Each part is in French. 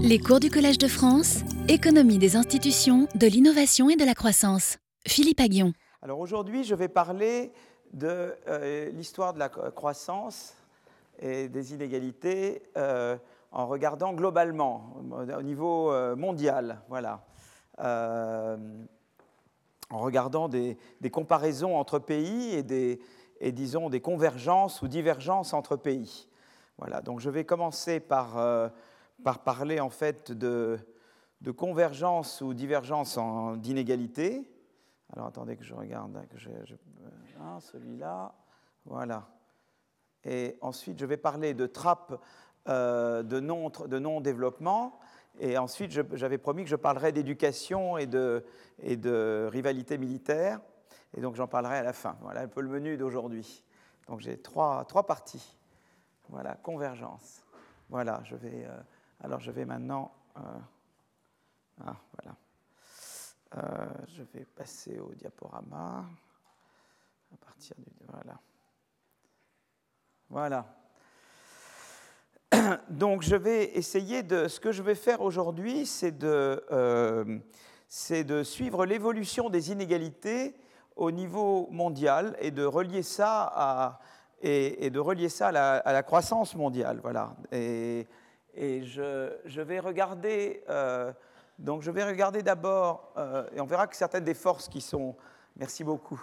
Les cours du Collège de France, économie des institutions, de l'innovation et de la croissance. Philippe Aguillon. Alors aujourd'hui, je vais parler de euh, l'histoire de la croissance et des inégalités euh, en regardant globalement, au niveau euh, mondial. Voilà. en regardant des, comparaisons entre pays et, des, et, disons, des convergences ou divergences entre pays. Voilà. Donc je vais commencer par par parler en fait de, convergence ou divergence d'inégalité. Alors attendez que je regarde, je, hein, celui-là, voilà. Et ensuite, je vais parler de trappe euh, de non-développement. et ensuite, j'avais promis que je parlerais d'éducation et de, rivalité militaire. Et donc, j'en parlerai à la fin. Voilà un peu le menu d'aujourd'hui. Donc, j'ai trois, trois parties. Voilà, convergence. Voilà, je vais euh, alors je vais maintenant... Euh, ah, voilà. Euh, je vais passer au diaporama. Voilà. Donc je vais essayer de... Ce que je vais faire aujourd'hui, c'est de, euh, de suivre l'évolution des inégalités au niveau mondial et de relier ça à, et, de relier ça à la, la, croissance mondiale. Voilà. Et et je, vais regarder, euh, donc je vais regarder d'abord, euh, et on verra que certaines des forces qui sont, merci beaucoup,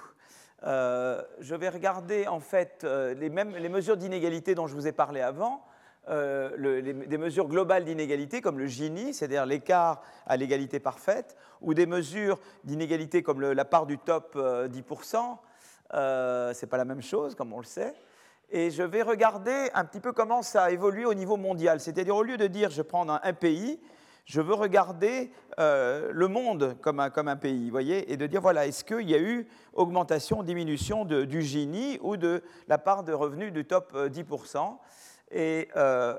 euh, je vais regarder en fait les, mêmes, les mesures d'inégalité dont je vous ai parlé avant, des mesures globales d'inégalité comme le Gini, c'est-à-dire l'écart à l'égalité parfaite, ou des mesures d'inégalité comme la part du top 10%, c'est pas la même chose comme on le sait et je vais regarder un petit peu comment ça a évolué au niveau mondial. C'est-à-dire, au lieu de dire je prends un, pays, je veux regarder euh, le monde comme un, comme un pays, voyez, et de dire voilà, est-ce qu'il y a eu augmentation, diminution du Gini ou de la part de revenus du top 10% euh, et, euh,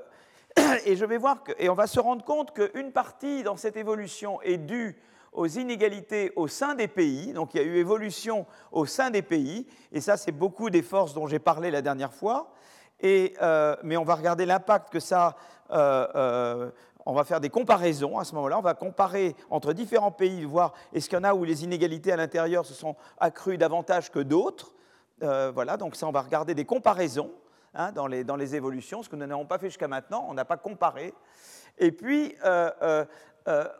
et je vais voir que, et on va se rendre compte qu'une partie dans cette évolution est due aux inégalités au sein des pays. Donc il y a eu évolution au sein des pays, et ça c'est beaucoup des forces dont j'ai parlé la dernière fois. Et, euh, mais on va regarder l'impact que ça... Euh, euh, on va faire des comparaisons à ce moment-là. On va comparer entre différents pays, voir est-ce qu'il y en a où les inégalités à l'intérieur se sont accrues davantage que d'autres. voilà, donc ça, on va regarder des comparaisons hein, dans, les, dans, les, évolutions, ce que nous n'avons pas fait jusqu'à maintenant. On n'a pas comparé. Et puis,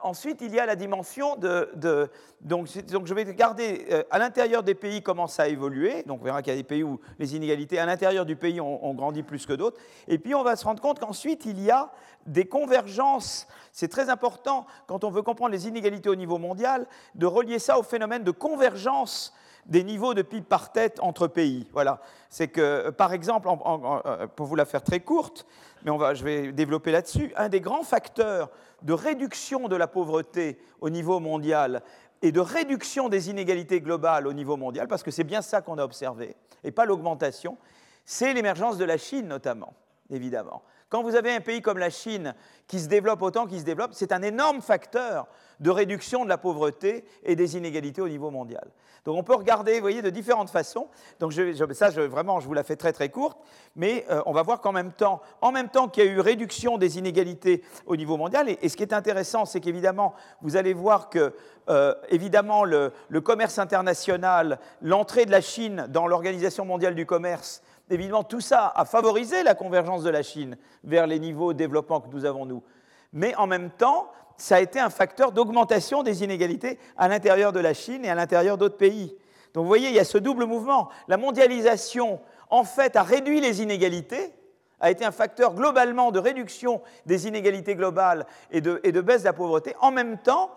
ensuite, il y a la dimension de... donc, je vais regarder euh, à l'intérieur des pays comment ça a évolué. Donc on verra qu'il y a des pays où les inégalités à l'intérieur du pays ont, grandi plus que d'autres. Et puis on va se rendre compte qu'ensuite, il y a des convergences. C'est très important, quand on veut comprendre les inégalités au niveau mondial, de relier ça au phénomène de convergence des niveaux de PIB par tête entre pays. Voilà. C'est que, par exemple, euh, pour vous la faire très courte, mais on va, je vais développer là-dessus, un des grands facteurs de réduction de la pauvreté au niveau mondial et de réduction des inégalités globales au niveau mondial, parce que c'est bien ça qu'on a observé, et pas l'augmentation, c'est l'émergence de la Chine notamment, évidemment. Quand vous avez un pays comme la Chine qui se développe autant qu'il se développe, c'est un énorme facteur de réduction de la pauvreté et des inégalités au niveau mondial. Donc on peut regarder, vous voyez, de différentes façons. Donc je, ça, vraiment, je vous la fais très très courte, mais euh, on va voir qu'en même temps, en même temps qu'il y a eu réduction des inégalités au niveau mondial, et, ce qui est intéressant, c'est qu'évidemment, vous allez voir que euh, évidemment le, commerce international, l'entrée de la Chine dans l'Organisation mondiale du commerce, évidemment, tout ça a favorisé la convergence de la Chine vers les niveaux de développement que nous avons nous. Mais en même temps, ça a été un facteur d'augmentation des inégalités à l'intérieur de la Chine et à l'intérieur d'autres pays. Donc vous voyez, il y a ce double mouvement. La mondialisation, en fait, a réduit les inégalités, a été un facteur globalement de réduction des inégalités globales et de, baisse de la pauvreté, en même temps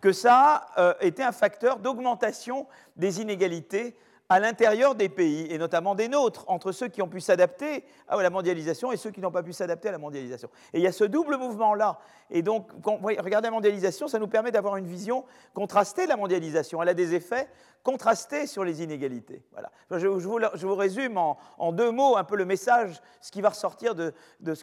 que, ça a euh, été un facteur d'augmentation des inégalités à l'intérieur des pays, et notamment des nôtres, entre ceux qui ont pu s'adapter à la mondialisation et ceux qui n'ont pas pu s'adapter à la mondialisation. Et il y a ce double mouvement-là. Et donc, regardez la mondialisation, ça nous permet d'avoir une vision contrastée de la mondialisation. Elle a des effets contrastés sur les inégalités. Voilà. Je, vous, résume en, deux mots un peu le message, ce qui va ressortir de, ce, euh,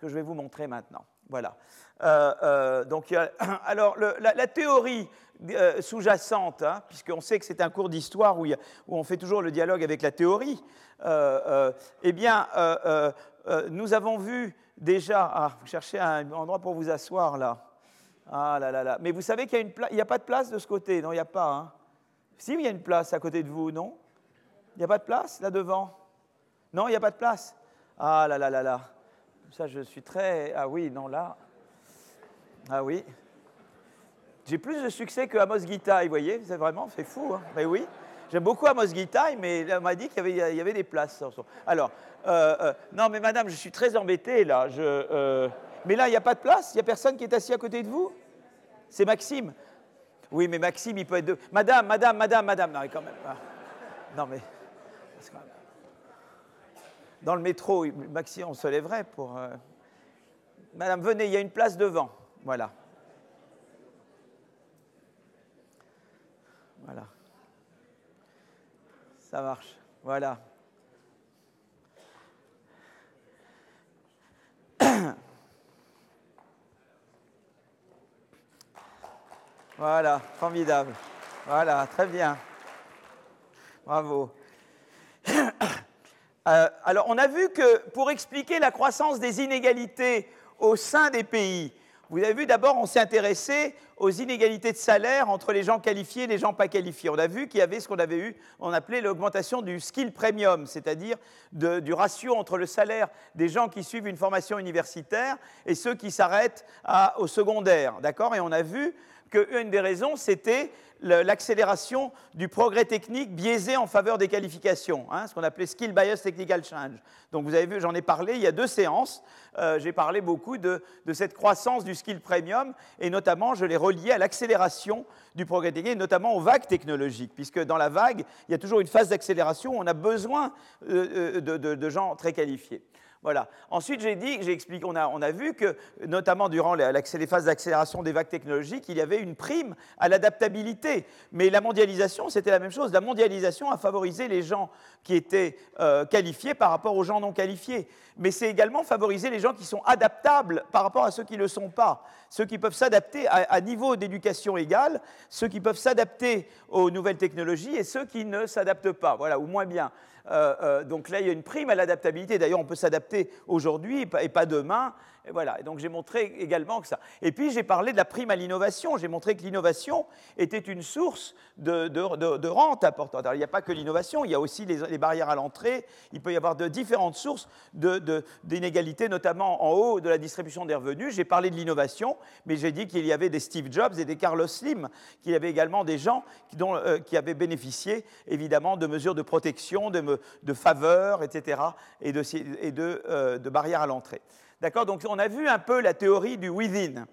que je vais vous montrer maintenant. Voilà. Euh, euh, donc, alors, la, théorie euh, sous-jacente, hein, puisqu'on sait que c'est un cours d'histoire où, on fait toujours le dialogue avec la théorie, eh bien, nous avons vu déjà. Ah, vous cherchez un endroit pour vous asseoir là. Ah là là là. Mais vous savez qu'il n'y a, pas de place de ce côté, non, il n'y a pas. Hein. Si, il y a une place à côté de vous, non? Il n'y a pas de place là devant? Non, il n'y a pas de place? Ah là là là là. Ça, je suis très. Ah oui, non, là. Ah oui. J'ai plus de succès que Amos Gitaï, vous voyez C'est vraiment, c'est fou. Hein mais oui. J'aime beaucoup Amos Gitaï, mais on m'a dit qu'il y, avait, des places. Alors, euh, euh, non, mais madame, je suis très embêté là. Euh, mais là, il n'y a pas de place? Il n'y a personne qui est assis à côté de vous? C'est Maxime. Oui, mais Maxime, il peut être deux. Madame, madame, madame, madame. Non, mais quand même. Ah. Non, mais. Dans le métro, Maxime, on se lèverait pour. Euh, madame, venez, il y a une place devant. Voilà. Voilà. Ça marche. Voilà. Voilà, formidable. Voilà, très bien. Bravo. Euh, alors, on a vu que pour expliquer la croissance des inégalités au sein des pays, vous avez vu d'abord, on s'est intéressé aux inégalités de salaire entre les gens qualifiés et les gens pas qualifiés. On a vu qu'il y avait ce qu'on avait eu, on appelait l'augmentation du skill premium, c'est-à-dire du ratio entre le salaire des gens qui suivent une formation universitaire et ceux qui s'arrêtent au secondaire. D'accord? Et on a vu qu'une des raisons, c'était l'accélération du progrès technique biaisé en faveur des qualifications, hein, ce qu'on appelait skill bias technical change. Donc vous avez vu, j'en ai parlé il y a deux séances, euh, j'ai parlé beaucoup de, cette croissance du skill premium, et notamment je l'ai relié à l'accélération du progrès technique, notamment aux vagues technologiques, puisque dans la vague, il y a toujours une phase d'accélération on a besoin euh, euh, de gens très qualifiés. Voilà. Ensuite, j'ai dit, j'ai expliqué, on a, on a, vu que, notamment durant les phases d'accélération des vagues technologiques, il y avait une prime à l'adaptabilité. Mais la mondialisation, c'était la même chose. La mondialisation a favorisé les gens qui étaient euh, qualifiés par rapport aux gens non qualifiés. Mais c'est également favoriser les gens qui sont adaptables par rapport à ceux qui ne le sont pas. Ceux qui peuvent s'adapter à, à, niveau d'éducation égale, ceux qui peuvent s'adapter aux nouvelles technologies et ceux qui ne s'adaptent pas, voilà, ou moins bien. Euh, euh, donc là, il y a une prime à l'adaptabilité. D'ailleurs, on peut s'adapter aujourd'hui et pas demain. Et voilà. donc j'ai montré également que ça. Et puis j'ai parlé de la prime à l'innovation. J'ai montré que l'innovation était une source de, rente importante. Alors il n'y a pas que l'innovation, il y a aussi les, barrières à l'entrée. Il peut y avoir de différentes sources d'inégalités, notamment en haut de la distribution des revenus. J'ai parlé de l'innovation, mais j'ai dit qu'il y avait des Steve Jobs et des Carlos Slim, qu'il y avait également des gens qui, euh, avaient bénéficié évidemment de mesures de protection, de, faveurs, etc., et et euh, de barrières à l'entrée. D'accord? Donc on a vu un peu la théorie du within.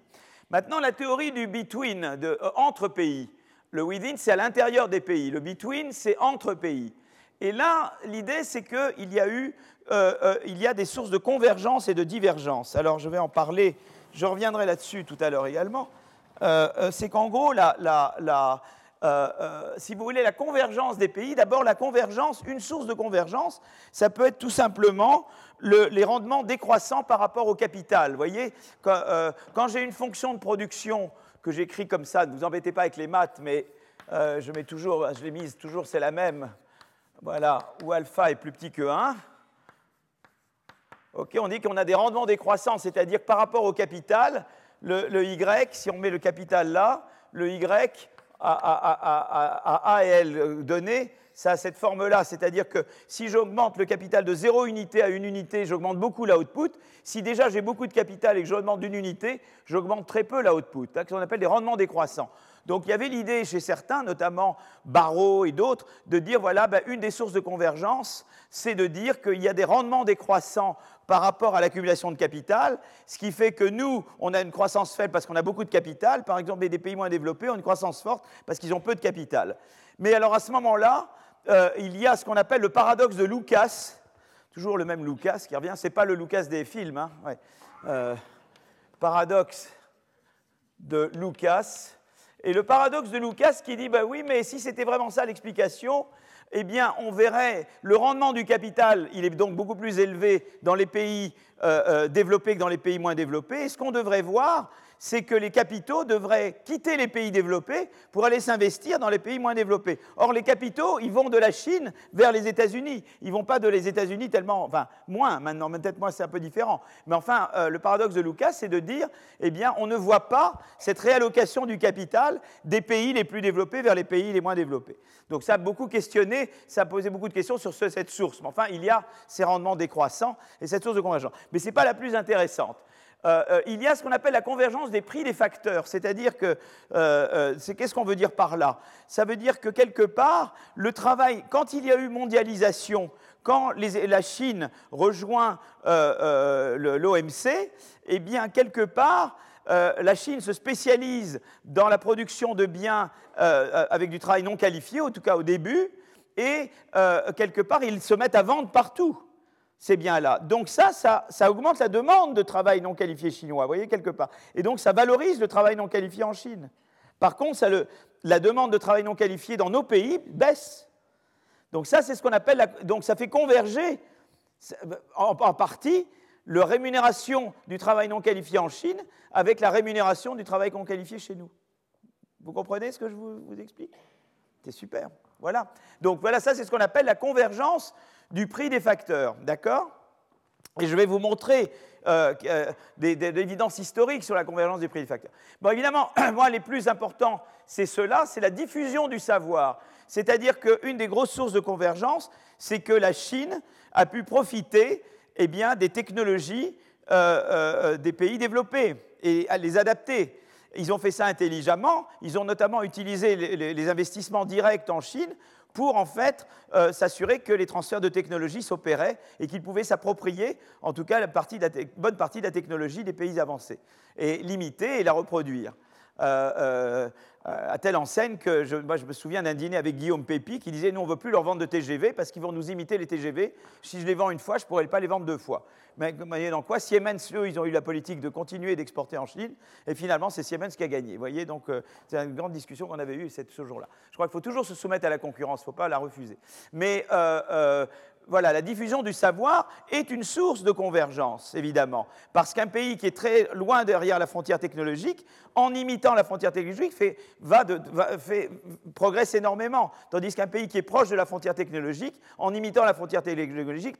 Maintenant, la théorie du between, de, euh, entre pays. Le within, c'est à l'intérieur des pays. Le between, c'est entre pays. Et là, l'idée, c'est qu'il y a eu, euh, euh, il y a des sources de convergence et de divergence. Alors, je vais en parler. Je reviendrai là-dessus tout à l'heure également. c'est qu'en gros, la, la, si vous voulez, la convergence des pays, d'abord la convergence, une source de convergence, ça peut être tout simplement les rendements décroissants par rapport au capital. Vous voyez, euh, quand, j'ai une fonction de production que j'écris comme ça, ne vous embêtez pas avec les maths, mais euh, je mets toujours, je l'ai mise toujours, c'est la même. Voilà, où alpha est plus petit que 1. Ok, on dit qu'on a des rendements décroissants, c'est-à-dire par rapport au capital, le, Y, si on met le capital là, le Y à, A et L donné, ça a cette forme-là, c'est-à-dire que si j'augmente le capital de 0 unité à 1 unité, j'augmente beaucoup l'output. Si déjà j'ai beaucoup de capital et que j'augmente d'une unité, j'augmente très peu l'output, ce qu'on appelle des rendements décroissants. Donc il y avait l'idée chez certains, notamment Barreau et d'autres, de dire voilà, ben, une des sources de convergence, c'est de dire qu'il y a des rendements décroissants par rapport à l'accumulation de capital, ce qui fait que nous, on a une croissance faible parce qu'on a beaucoup de capital, par exemple, des pays moins développés ont une croissance forte parce qu'ils ont peu de capital. Mais alors à ce moment-là, euh, il y a ce qu'on appelle le paradoxe de Lucas, toujours le même Lucas qui revient, c'est pas le Lucas des films, hein, euh, paradoxe de Lucas. Et le paradoxe de Lucas qui dit, bah oui, mais si c'était vraiment ça l'explication, eh bien, on verrait le rendement du capital, il est donc beaucoup plus élevé dans les pays euh, euh, développés que dans les pays moins développés. Et ce qu'on devrait voir, c'est que les capitaux devraient quitter les pays développés pour aller s'investir dans les pays moins développés. Or, les capitaux, ils vont de la Chine vers les États-Unis. Ils vont pas de les États-Unis tellement, enfin, moins maintenant, peut-être moi c'est un peu différent. Mais enfin, euh, le paradoxe de Lucas, c'est de dire, eh bien, on ne voit pas cette réallocation du capital des pays les plus développés vers les pays les moins développés. Donc ça a beaucoup questionné, ça a posé beaucoup de questions sur cette source. Mais enfin, il y a ces rendements décroissants et cette source de convergence. Mais ce n'est pas la plus intéressante. Euh, euh, il y a ce qu'on appelle la convergence des prix des facteurs, c'est-à-dire que, euh, qu'est-ce qu'on veut dire par là? Ça veut dire que quelque part, le travail, quand il y a eu mondialisation, quand la Chine rejoint l'OMC, eh bien, quelque part, la Chine se spécialise dans la production de biens avec du travail non qualifié, en tout cas au début, et quelque part, ils se mettent à vendre partout c'est bien là. Donc ça, ça, augmente la demande de travail non qualifié chinois, vous voyez, quelque part. Et donc ça valorise le travail non qualifié en Chine. Par contre, la demande de travail non qualifié dans nos pays baisse. Donc ça, c'est ce qu'on appelle... donc ça fait converger en, partie la rémunération du travail non qualifié en Chine avec la rémunération du travail non qualifié chez nous. Vous comprenez ce que je vous, vous explique? C'est super. Voilà. Donc voilà, ça c'est ce qu'on appelle la convergence du prix des facteurs, d'accord? Et je vais vous montrer euh, euh, des, évidences historiques sur la convergence des prix des facteurs. Bon, évidemment, moi, les plus importants, c'est cela, c'est la diffusion du savoir. C'est-à-dire qu'une des grosses sources de convergence, c'est que la Chine a pu profiter eh bien, des technologies euh, des pays développés et les adapter. Ils ont fait ça intelligemment. Ils ont notamment utilisé les investissements directs en Chine pour en fait euh, s'assurer que les transferts de technologie s'opéraient et qu'ils pouvaient s'approprier, en tout cas, la bonne partie de la technologie des pays avancés, et limiter et la reproduire. Euh, euh, à telle enseigne que je, je me souviens d'un dîner avec Guillaume Pépi qui disait Nous, on ne veut plus leur vendre de TGV parce qu'ils vont nous imiter les TGV. Si je les vends une fois, je ne pourrais pas les vendre deux fois. Mais vous voyez dans quoi Siemens, eux, ils ont eu la politique de continuer d'exporter en Chine et finalement, c'est Siemens qui a gagné. Vous voyez, donc euh, c'est une grande discussion qu'on avait eue ce jour-là. Je crois qu'il faut toujours se soumettre à la concurrence, il ne faut pas la refuser. Mais voilà, la diffusion du savoir est une source de convergence, évidemment, parce qu'un pays qui est très loin derrière la frontière technologique, en imitant la frontière technologique, fait, va progresse énormément, tandis qu'un pays qui est proche de la frontière technologique, en imitant la frontière technologique,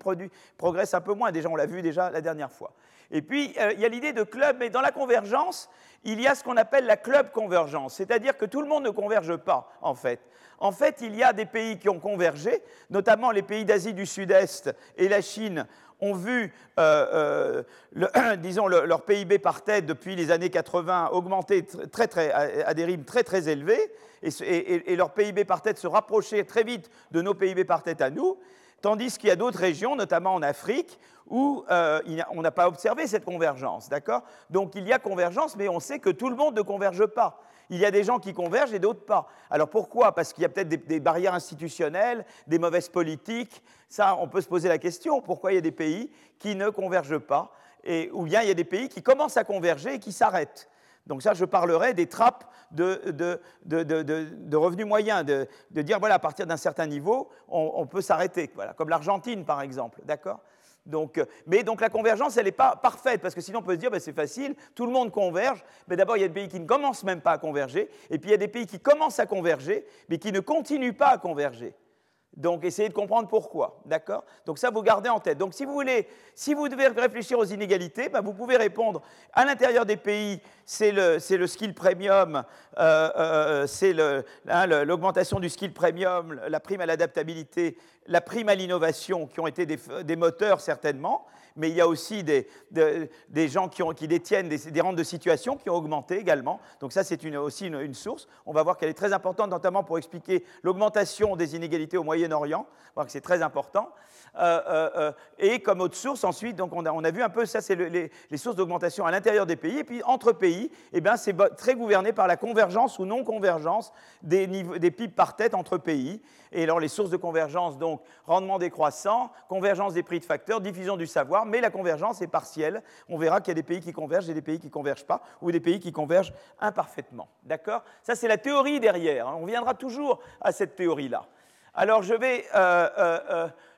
progresse un peu moins. Déjà, on l'a vu déjà la dernière fois. Et puis, euh, il y a l'idée de club, mais dans la convergence, il y a ce qu'on appelle la club convergence, c'est-à-dire que tout le monde ne converge pas, en fait. En fait, il y a des pays qui ont convergé, notamment les pays d'Asie du Sud-Est et la Chine ont vu, euh, euh, disons, leur PIB par tête depuis les années 80 augmenter très, très, à des rythmes très très élevés, et, et leur PIB par tête se rapprocher très vite de nos PIB par tête à nous, tandis qu'il y a d'autres régions, notamment en Afrique, où euh, on n'a pas observé cette convergence, d'accord? Donc il y a convergence, mais on sait que tout le monde ne converge pas. Il y a des gens qui convergent et d'autres pas. Alors pourquoi? Parce qu'il y a peut-être des, barrières institutionnelles, des mauvaises politiques. Ça, on peut se poser la question. Pourquoi il y a des pays qui ne convergent pas et, Ou bien il y a des pays qui commencent à converger et qui s'arrêtent? Donc ça, je parlerai des trappes de, revenus moyens, de, dire, voilà, à partir d'un certain niveau, on, on peut s'arrêter, voilà, comme l'Argentine, par exemple, d'accord? Donc, euh, mais donc la convergence, elle n'est pas parfaite, parce que sinon on peut se dire, ben, c'est facile, tout le monde converge. Mais d'abord, il y a des pays qui ne commencent même pas à converger, et puis il y a des pays qui commencent à converger, mais qui ne continuent pas à converger. Donc, essayez de comprendre pourquoi, d'accord? Donc ça, vous gardez en tête. Donc, si vous voulez, si vous devez réfléchir aux inégalités, ben, vous pouvez répondre à l'intérieur des pays, c'est le, skill premium, euh, euh, c'est hein, l'augmentation du skill premium, la prime à l'adaptabilité, la prime à l'innovation, qui ont été des moteurs certainement mais il y a aussi des, gens qui, détiennent des, rentes de situation qui ont augmenté également. Donc ça, c'est aussi une, source. On va voir qu'elle est très importante, notamment pour expliquer l'augmentation des inégalités au Moyen-Orient. On va que c'est très important. Euh, et comme autre source, ensuite, donc on, a, vu un peu, ça c'est les, sources d'augmentation à l'intérieur des pays, et puis entre pays, eh bien, c'est très gouverné par la convergence ou non-convergence des, des PIB par tête entre pays. Et alors les sources de convergence, donc rendement décroissant, convergence des prix de facteurs, diffusion du savoir, mais la convergence est partielle. On verra qu'il y a des pays qui convergent et des pays qui ne convergent pas, ou des pays qui convergent imparfaitement. D'accord? Ça, c'est la théorie derrière. Hein. On viendra toujours à cette théorie-là. Alors je vais,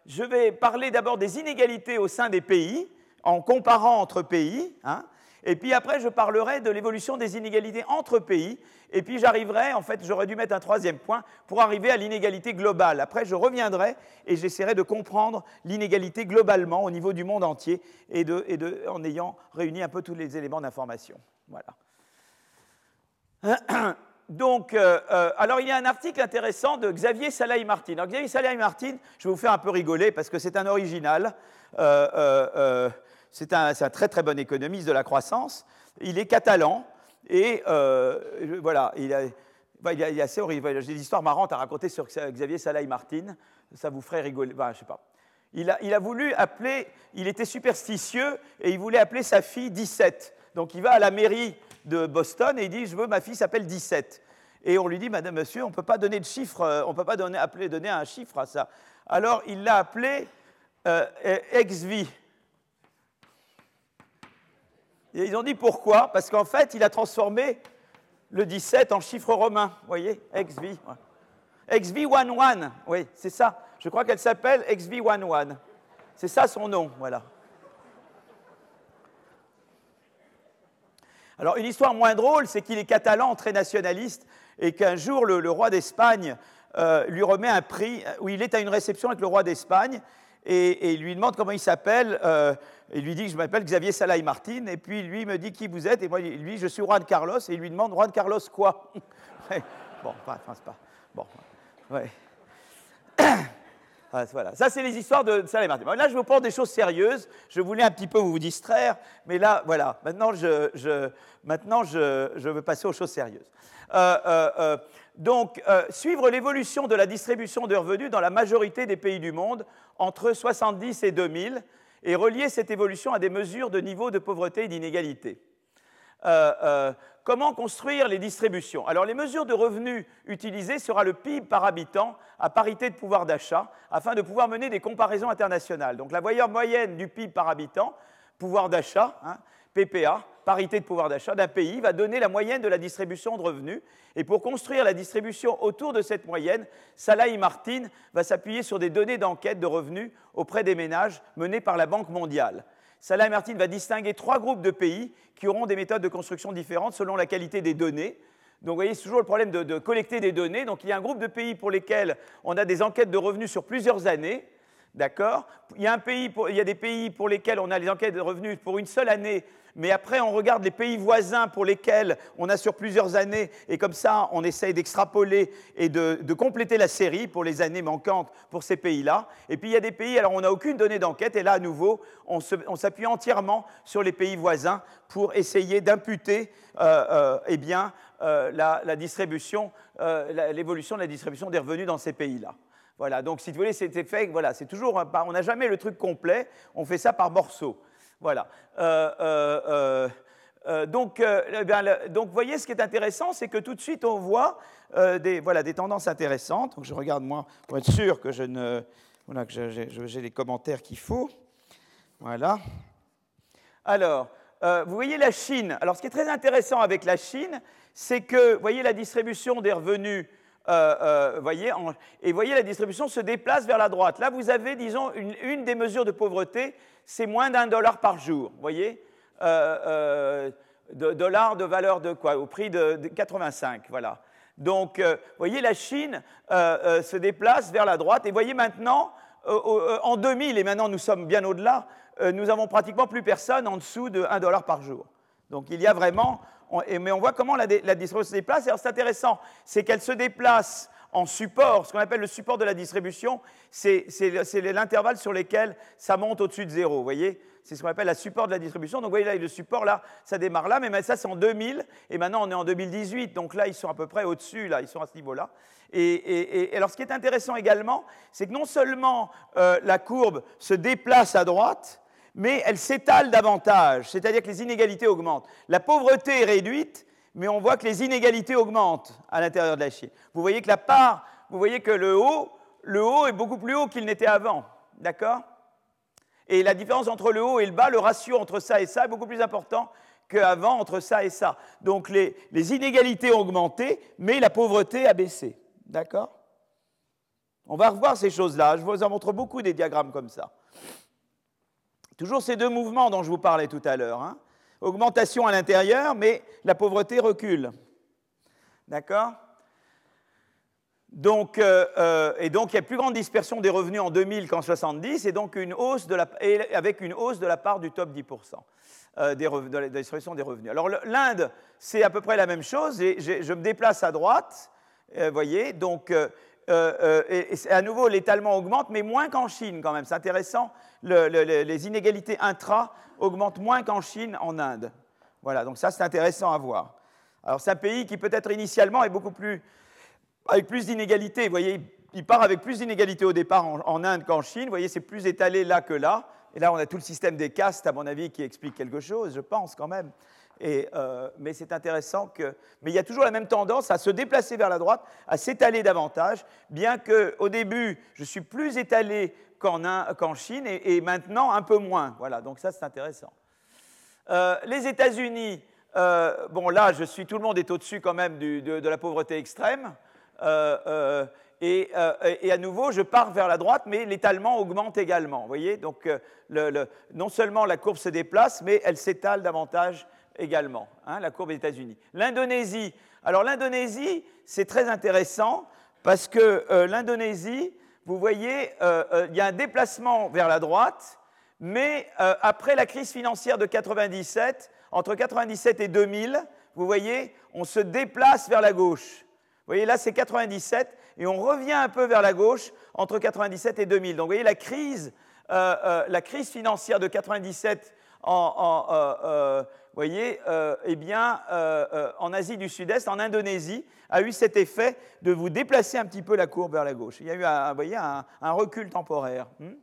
je vais parler d'abord des inégalités au sein des pays, en comparant entre pays. Hein. Et puis après, je parlerai de l'évolution des inégalités entre pays. Et puis j'arriverai, en fait, j'aurais dû mettre un troisième point pour arriver à l'inégalité globale. Après, je reviendrai et j'essaierai de comprendre l'inégalité globalement au niveau du monde entier et, en ayant réuni un peu tous les éléments d'information. Voilà. Donc, euh, euh, alors il y a un article intéressant de Xavier Salaï-Martin. Alors Xavier Salaï-Martin, je vais vous faire un peu rigoler parce que c'est un original. Euh, c'est un, très très bon économiste de la croissance. Il est catalan et euh, voilà, il a, bah, il, assez horrible. J'ai des histoires marrantes à raconter sur Xavier Salaï Martin. Ça vous ferait rigoler. Je sais pas. Il a, il a, voulu appeler, il était superstitieux et il voulait appeler sa fille 17. Donc il va à la mairie de Boston et il dit Je veux, ma fille s'appelle 17. Et on lui dit Madame, monsieur, on ne peut pas donner de chiffre, euh, on peut pas donner, appeler, donner un chiffre à ça. Alors il l'a appelé euh. Ils ont dit pourquoi? Parce qu'en fait, il a transformé le 17 en chiffre romain. Vous voyez? XV. XV11, oui, c'est ça. Je crois qu'elle s'appelle XV11. C'est ça son nom, voilà. Alors, une histoire moins drôle, c'est qu'il est catalan, très nationaliste, et qu'un jour, le, roi d'Espagne euh, lui remet un prix, où il est à une réception avec le roi d'Espagne, et, il lui demande comment il s'appelle. Euh, il lui dit que je m'appelle Xavier Salaï Martin. Et puis lui me dit qui vous êtes. Et moi, lui, je suis Juan Carlos. Et il lui demande Juan Carlos quoi? Bon, enfin, c'est pas. Bon, ouais. Ah, voilà. Ça, c'est les histoires de Salaï Martin. là, je vous parle des choses sérieuses. Je voulais un petit peu vous distraire. Mais là, voilà. Maintenant, je, maintenant, je, je veux passer aux choses sérieuses. Euh, euh, euh, donc, suivre l'évolution de la distribution de revenus dans la majorité des pays du monde entre 70 et 2000 et relier cette évolution à des mesures de niveau de pauvreté et d'inégalité. Euh, euh, comment construire les distributions? Alors les mesures de revenus utilisées sera le PIB par habitant à parité de pouvoir d'achat afin de pouvoir mener des comparaisons internationales. Donc la voyeur moyenne du PIB par habitant, pouvoir d'achat, hein, PPA, parité de pouvoir d'achat d'un pays, va donner la moyenne de la distribution de revenus. Et pour construire la distribution autour de cette moyenne, Salah Martin va s'appuyer sur des données d'enquête de revenus auprès des ménages menées par la Banque mondiale. Salah Martin va distinguer trois groupes de pays qui auront des méthodes de construction différentes selon la qualité des données. Donc vous voyez, c'est toujours le problème de, collecter des données. Donc il y a un groupe de pays pour lesquels on a des enquêtes de revenus sur plusieurs années. D'accord? Il, y a il y a des pays pour lesquels on a les enquêtes de revenus pour une seule année, mais après on regarde les pays voisins pour lesquels on a sur plusieurs années, et comme ça on essaye d'extrapoler et de, compléter la série pour les années manquantes pour ces pays-là. Et puis il y a des pays, alors on n'a aucune donnée d'enquête, et là à nouveau on s'appuie entièrement sur les pays voisins pour essayer d'imputer euh, euh, eh bien, euh, la, distribution, l'évolution de la distribution des revenus dans ces pays-là. Voilà, donc si vous voulez, c'est fait, voilà, c'est toujours, on n'a jamais le truc complet, on fait ça par morceaux. Voilà. Euh, euh, euh, donc, eh donc, vous voyez, ce qui est intéressant, c'est que tout de suite, on voit des, voilà, des tendances intéressantes. Donc, je regarde, moi, pour être sûr que je ne, voilà, que j'ai les commentaires qu'il faut. Voilà. Alors, vous voyez la Chine. Alors, ce qui est très intéressant avec la Chine, c'est que, vous voyez, la distribution des revenus voyez, et voyez, la distribution se déplace vers la droite. Là, vous avez, disons, une, des mesures de pauvreté, c'est moins d'un dollar par jour. voyez euh, de, Dollars de valeur de quoi Au prix de, 85, voilà. Donc, vous voyez, la Chine se déplace vers la droite. Et voyez maintenant, en 2000, et maintenant nous sommes bien au-delà, nous avons pratiquement plus personne en dessous de 1 dollar par jour. Donc, il y a vraiment mais on voit comment la, distribution se déplace. Alors c'est intéressant, c'est qu'elle se déplace en support, ce qu'on appelle le support de la distribution, c'est l'intervalle sur lequel ça monte au-dessus de zéro, vous voyez C'est ce qu'on appelle la support de la distribution. Donc vous voyez là, le support, là, ça démarre là, mais ça c'est en 2000, et maintenant on est en 2018, donc là ils sont à peu près au-dessus, là, ils sont à ce niveau-là. Et, alors ce qui est intéressant également, c'est que non seulement euh, la courbe se déplace à droite, mais elle s'étale davantage, c'est-à-dire que les inégalités augmentent. La pauvreté est réduite, mais on voit que les inégalités augmentent à l'intérieur de la Chine. Vous voyez que la part, vous voyez que le haut, le haut est beaucoup plus haut qu'il n'était avant, d'accord? Et la différence entre le haut et le bas, le ratio entre ça et ça est beaucoup plus important qu'avant entre ça et ça. Donc les, inégalités ont augmenté, mais la pauvreté a baissé, d'accord? On va revoir ces choses-là. Je vous en montre beaucoup des diagrammes comme ça. Toujours ces deux mouvements dont je vous parlais tout à l'heure. Hein. Augmentation à l'intérieur, mais la pauvreté recule. D'accord? Donc, euh, euh, et donc, il y a plus grande dispersion des revenus en 2000 qu'en 70, et donc une hausse avec une hausse de la part du top 10%. Euh, des de la distribution des revenus. Alors l'Inde, c'est à peu près la même chose. Et je me déplace à droite, vous voyez, donc à nouveau l'étalement augmente, mais moins qu'en Chine quand même. C'est intéressant. les inégalités intra augmentent moins qu'en Chine, en Inde. Voilà, donc ça c'est intéressant à voir. Alors c'est un pays qui peut-être initialement est beaucoup plus avec plus d'inégalités. Vous voyez, il part avec plus d'inégalités au départ en, Inde qu'en Chine. Vous voyez, c'est plus étalé là que là. Et là, on a tout le système des castes, à mon avis, qui explique quelque chose, je pense quand même. Et, euh, mais c'est intéressant que. Mais il y a toujours la même tendance à se déplacer vers la droite, à s'étaler davantage, bien qu'au début, je suis plus étalé qu'en Chine et, maintenant un peu moins. Voilà, donc ça, c'est intéressant. Euh, les États-Unis, euh, bon, là, je suis, tout le monde est au-dessus quand même de, la pauvreté extrême. Euh, et, à nouveau, je pars vers la droite, mais l'étalement augmente également. Vous voyez Donc, non seulement la courbe se déplace, mais elle s'étale davantage également, hein, la courbe des États-Unis. L'Indonésie. Alors, l'Indonésie, c'est très intéressant parce que l'Indonésie, vous voyez, il y a un déplacement vers la droite, mais après la crise financière de 97, entre 97 et 2000, vous voyez, on se déplace vers la gauche. Vous voyez, là, c'est 97, et on revient un peu vers la gauche entre 97 et 2000. Donc, vous voyez, la crise, euh, euh, la crise financière de 97 en, euh, voyez, eh bien, en Asie du Sud-Est, en Indonésie, a eu cet effet de vous déplacer un petit peu la courbe vers la gauche. Il y a eu un, voyez, un, recul temporaire. Hmm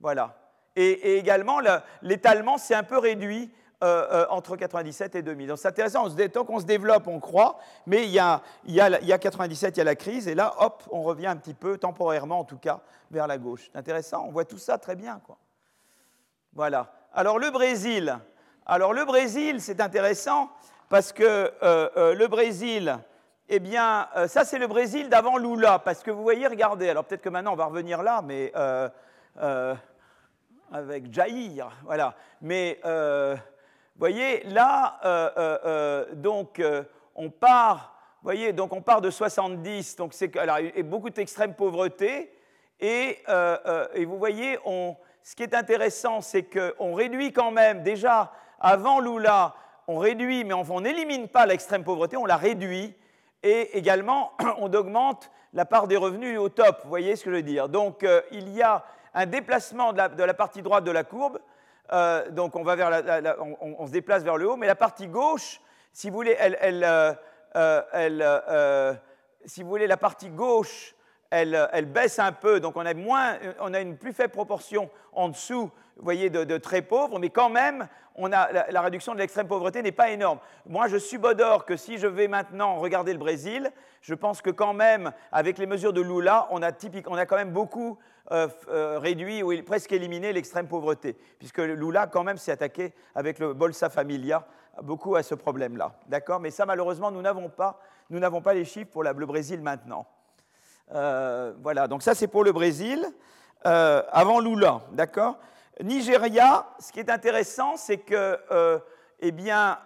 voilà. Et, également, l'étalement s'est un peu réduit euh, euh, entre 97 et 2000. Donc c'est intéressant, tant qu'on se développe, on croit, mais il y, a, il, y a, il y, a, 97, il y a la crise, et là, hop, on revient un petit peu, temporairement en tout cas, vers la gauche. C'est intéressant, on voit tout ça très bien. Quoi. Voilà. Alors le Brésil. Alors le Brésil, c'est intéressant parce que euh, le Brésil, eh bien, ça c'est le Brésil d'avant Lula, parce que vous voyez, regardez, alors peut-être que maintenant on va revenir là, mais avec Jair, voilà. Mais voyez, là, euh, euh, euh, donc, on part, voyez, donc on part de 70, donc c'est et beaucoup d'extrême pauvreté, et, et, vous voyez, on, ce qui est intéressant, c'est qu'on réduit quand même, déjà, avant Lula, on réduit, mais on n'élimine pas l'extrême pauvreté, on la réduit, et également, on augmente la part des revenus au top, vous voyez ce que je veux dire? Donc, il y a un déplacement de la partie droite de la courbe, euh, donc on, va vers on, se déplace vers le haut, mais la partie gauche, euh, euh, si vous voulez, la partie gauche, elle, baisse un peu, donc on a, moins, on a une plus faible proportion en dessous, voyez, de, très pauvres, mais quand même, on a, la, réduction de l'extrême pauvreté n'est pas énorme. Moi, je subodore que si je vais maintenant regarder le Brésil, je pense que quand même, avec les mesures de Lula, on a, typique, on a quand même beaucoup euh, euh, réduit ou presque éliminé l'extrême pauvreté, puisque Lula quand même s'est attaqué avec le Bolsa Familia beaucoup à ce problème-là. D'accord? Mais ça, malheureusement, nous n'avons pas, pas les chiffres pour le Brésil maintenant. Euh, voilà, donc ça c'est pour le Brésil, avant Lula, d'accord? Nigeria, ce qui est intéressant, c'est que, eh bien,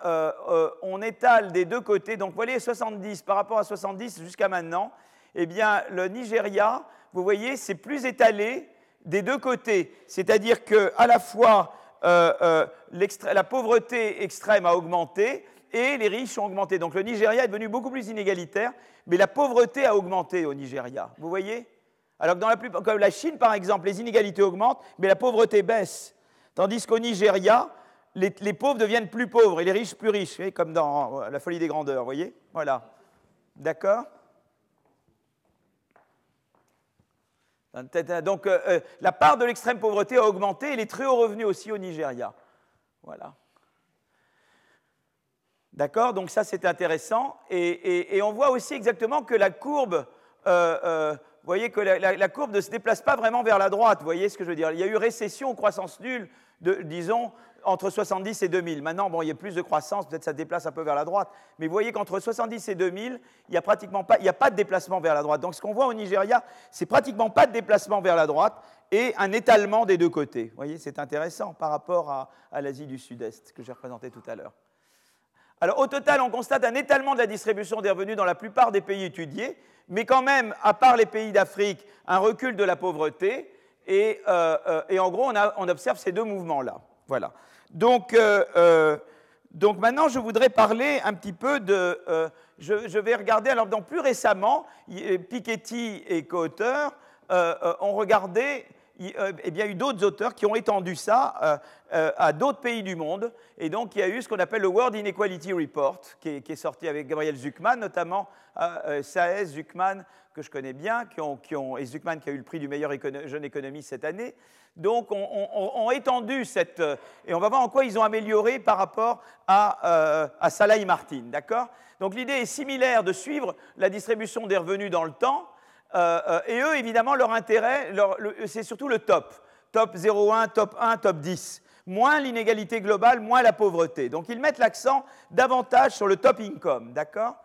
on étale des deux côtés, donc vous voyez 70 par rapport à 70 jusqu'à maintenant, eh bien, le Nigeria, vous voyez, c'est plus étalé des deux côtés. C'est-à-dire qu'à la fois, euh, euh, la pauvreté extrême a augmenté et les riches ont augmenté. Donc le Nigeria est devenu beaucoup plus inégalitaire, mais la pauvreté a augmenté au Nigeria. Vous voyez? Alors que dans la plupart, comme la Chine par exemple, les inégalités augmentent, mais la pauvreté baisse. Tandis qu'au Nigeria, les, pauvres deviennent plus pauvres et les riches plus riches, comme dans la folie des grandeurs, vous voyez? Voilà. D'accord? Donc euh, euh, la part de l'extrême pauvreté a augmenté et les très hauts revenus aussi au Nigeria. Voilà. D'accord? Donc ça c'est intéressant. Et, on voit aussi exactement que la courbe, euh, vous voyez que la, courbe ne se déplace pas vraiment vers la droite. Vous voyez ce que je veux dire? Il y a eu récession, croissance nulle, de, disons, entre 70 et 2000. Maintenant, bon, il y a plus de croissance, peut-être ça se déplace un peu vers la droite, mais vous voyez qu'entre 70 et 2000, il n'y a pratiquement pas, il a pas de déplacement vers la droite. Donc ce qu'on voit au Nigeria, c'est pratiquement pas de déplacement vers la droite et un étalement des deux côtés. Vous voyez, c'est intéressant par rapport à, à l'Asie du Sud-Est que j'ai représenté tout à l'heure. Alors au total, on constate un étalement de la distribution des revenus dans la plupart des pays étudiés, mais quand même, à part les pays d'Afrique, un recul de la pauvreté. Et, euh, euh, en gros, on, observe ces deux mouvements-là. Voilà. Donc, euh, donc, maintenant, je voudrais parler un petit peu de... Je, vais regarder, alors donc plus récemment, Piketty et co-auteurs ont regardé euh, eh il y a eu d'autres auteurs qui ont étendu ça euh, euh, à d'autres pays du monde. Et donc, il y a eu ce qu'on appelle le World Inequality Report, qui est, sorti avec Gabriel Zuckman, notamment Saez, Zuckman, que je connais bien, qui et Zuckman qui a eu le prix du meilleur jeune économiste cette année. Donc, on, étendu cette. Et on va voir en quoi ils ont amélioré par rapport à, à Salah Martin. D'accord? Donc, l'idée est similaire de suivre la distribution des revenus dans le temps euh, euh, et eux, évidemment, leur intérêt, c'est surtout le top. Top 0,1, top 1, top 10. Moins l'inégalité globale, moins la pauvreté. Donc ils mettent l'accent davantage sur le top income, d'accord?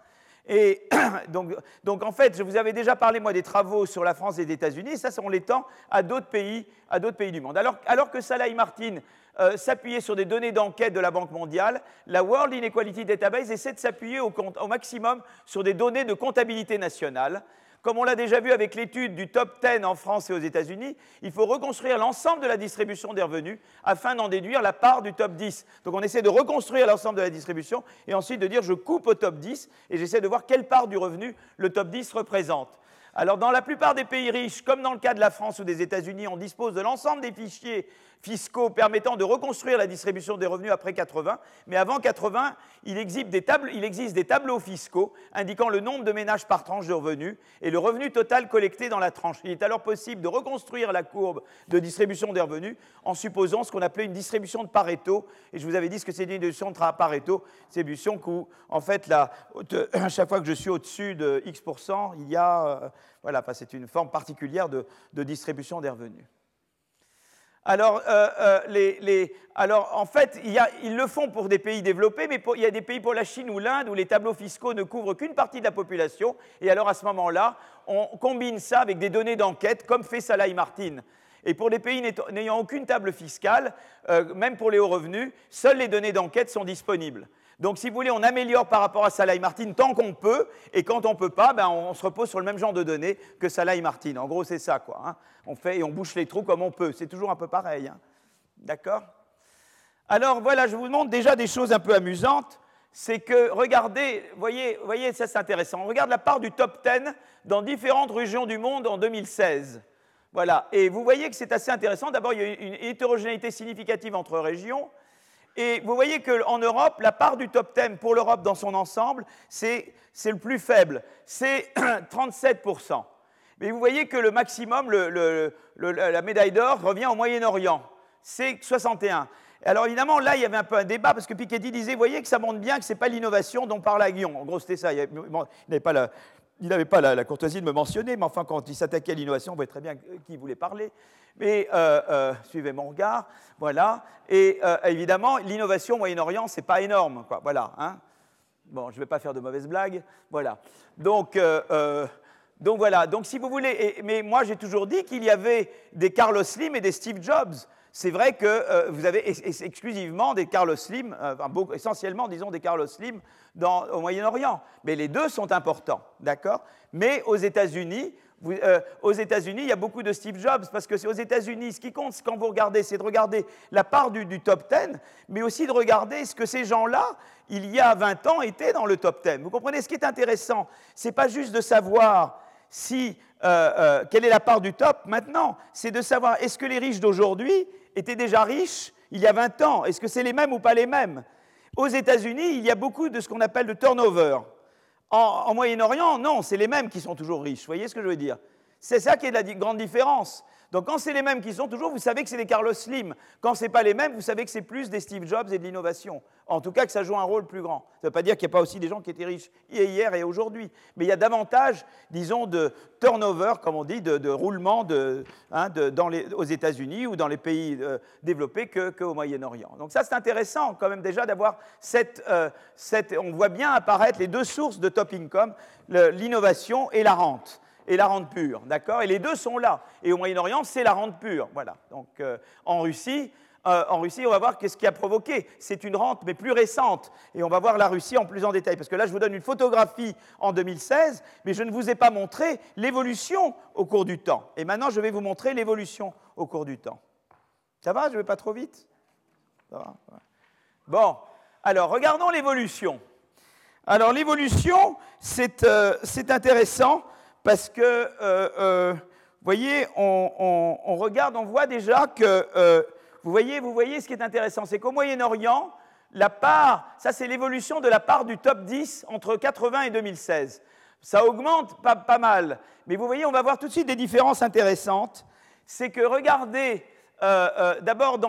Et donc, donc, en fait, je vous avais déjà parlé, moi, des travaux sur la France et les États-Unis, ça, on l'étend à d'autres pays, à d'autres pays du monde. Alors, alors que Salah Martin euh, s'appuyait sur des données d'enquête de la Banque mondiale, la World Inequality Database essaie de s'appuyer au, maximum sur des données de comptabilité nationale. Comme on l'a déjà vu avec l'étude du top 10 en France et aux États-Unis, il faut reconstruire l'ensemble de la distribution des revenus afin d'en déduire la part du top 10. Donc on essaie de reconstruire l'ensemble de la distribution et ensuite de dire je coupe au top 10 et j'essaie de voir quelle part du revenu le top 10 représente. Alors dans la plupart des pays riches, comme dans le cas de la France ou des États-Unis, on dispose de l'ensemble des fichiers fiscaux permettant de reconstruire la distribution des revenus après 80. Mais avant 80, il existe, des tableaux fiscaux indiquant le nombre de ménages par tranche de revenus et le revenu total collecté dans la tranche. Il est alors possible de reconstruire la courbe de distribution des revenus en supposant ce qu'on appelait une distribution de Pareto. Et je vous avais dit ce que c'est une distribution de Pareto. Distribution où, en fait, à chaque fois que je suis au-dessus de X%, il y a... Euh, voilà, c'est une forme particulière de distribution des revenus. Alors, euh, euh, alors, en fait, ils le font pour des pays développés, mais il y a des pays pour la Chine ou l'Inde où les tableaux fiscaux ne couvrent qu'une partie de la population. Et alors, à ce moment-là, on combine ça avec des données d'enquête, comme fait Salah Martin. Et pour les pays n'ayant aucune table fiscale, euh, même pour les hauts revenus, seules les données d'enquête sont disponibles. Donc, si vous voulez, on améliore par rapport à Salah et Martin tant qu'on peut, et quand on ne peut pas, ben, on, se repose sur le même genre de données que Salah et Martin. En gros, c'est ça, quoi. Hein. On fait et on bouche les trous comme on peut. C'est toujours un peu pareil. Hein. D'accord? Alors, voilà, je vous montre déjà des choses un peu amusantes. C'est que, regardez, voyez, voyez ça c'est intéressant. On regarde la part du top 10 dans différentes régions du monde en 2016. Voilà, et vous voyez que c'est assez intéressant. D'abord, il y a une hétérogénéité significative entre régions. Et vous voyez qu'en Europe, la part du top 10 pour l'Europe dans son ensemble, c'est le plus faible, c'est 37%. Mais vous voyez que le maximum, la médaille d'or, revient au Moyen-Orient, c'est 61. Alors évidemment, là, il y avait un peu un débat, parce que Piketty disait, vous voyez que ça montre bien que ce n'est pas l'innovation dont parle Aguillon. En gros, c'était ça. Il pas la, il n'avait pas la, courtoisie de me mentionner, mais enfin, quand il s'attaquait à l'innovation, on voyait très bien qui il voulait parler. Mais euh, euh, suivez mon regard, voilà. Et euh, évidemment, l'innovation au Moyen-Orient, c'est pas énorme, quoi. Voilà. Hein. bon, je ne vais pas faire de mauvaises blagues, voilà. Donc, donc voilà. Donc, si vous voulez, mais moi, j'ai toujours dit qu'il y avait des Carlos Slim et des Steve Jobs c'est vrai que euh, vous avez exclusivement des Carlos Slim, euh, essentiellement, disons, des Carlos Slim au Moyen-Orient. Mais les deux sont importants, d'accord? Mais aux États-Unis, euh, aux États-Unis, il y a beaucoup de Steve Jobs, parce que c'est aux États-Unis, ce qui compte quand vous regardez, c'est de regarder la part du, top 10, mais aussi de regarder ce que ces gens-là, il y a 20 ans, étaient dans le top 10. Vous comprenez Ce qui est intéressant, ce n'est pas juste de savoir si, quelle est la part du top maintenant, c'est de savoir est-ce que les riches d'aujourd'hui étaient déjà riches il y a 20 ans? Est-ce que c'est les mêmes ou pas les mêmes? Aux États-Unis, il y a beaucoup de ce qu'on appelle le turnover. En, Moyen-Orient, non, c'est les mêmes qui sont toujours riches. Vous voyez ce que je veux dire? C'est ça qui est la grande différence. Donc quand c'est les mêmes qui sont toujours, vous savez que c'est des Carlos Slim. Quand ce n'est pas les mêmes, vous savez que c'est plus des Steve Jobs et de l'innovation. En tout cas, que ça joue un rôle plus grand. Ça ne veut pas dire qu'il n'y a pas aussi des gens qui étaient riches hier et aujourd'hui. Mais il y a davantage, disons, de turnover, comme on dit, de, roulement hein, aux États-Unis ou dans les pays euh, développés qu'au Moyen-Orient. Donc ça, c'est intéressant quand même déjà d'avoir cette, euh, cette... On voit bien apparaître les deux sources de top income, l'innovation et la rente et la rente pure, d'accord? Et les deux sont là. Et au Moyen-Orient, c'est la rente pure, voilà. Donc euh, en Russie, euh, en Russie, on va voir qu'est-ce qui a provoqué. C'est une rente, mais plus récente. Et on va voir la Russie en plus en détail. Parce que là, je vous donne une photographie en 2016, mais je ne vous ai pas montré l'évolution au cours du temps. Et maintenant, je vais vous montrer l'évolution au cours du temps. Ça va? Je ne vais pas trop vite? Ça va? Bon, alors regardons l'évolution. Alors l'évolution, c'est euh, intéressant parce que, euh, euh, vous voyez, on, regarde, on voit déjà que, euh, vous, voyez, vous voyez ce qui est intéressant, c'est qu'au Moyen-Orient, la part, ça c'est l'évolution de la part du top 10 entre 80 et 2016. Ça augmente pas, pas, mal, mais vous voyez, on va voir tout de suite des différences intéressantes. C'est que regardez, d'abord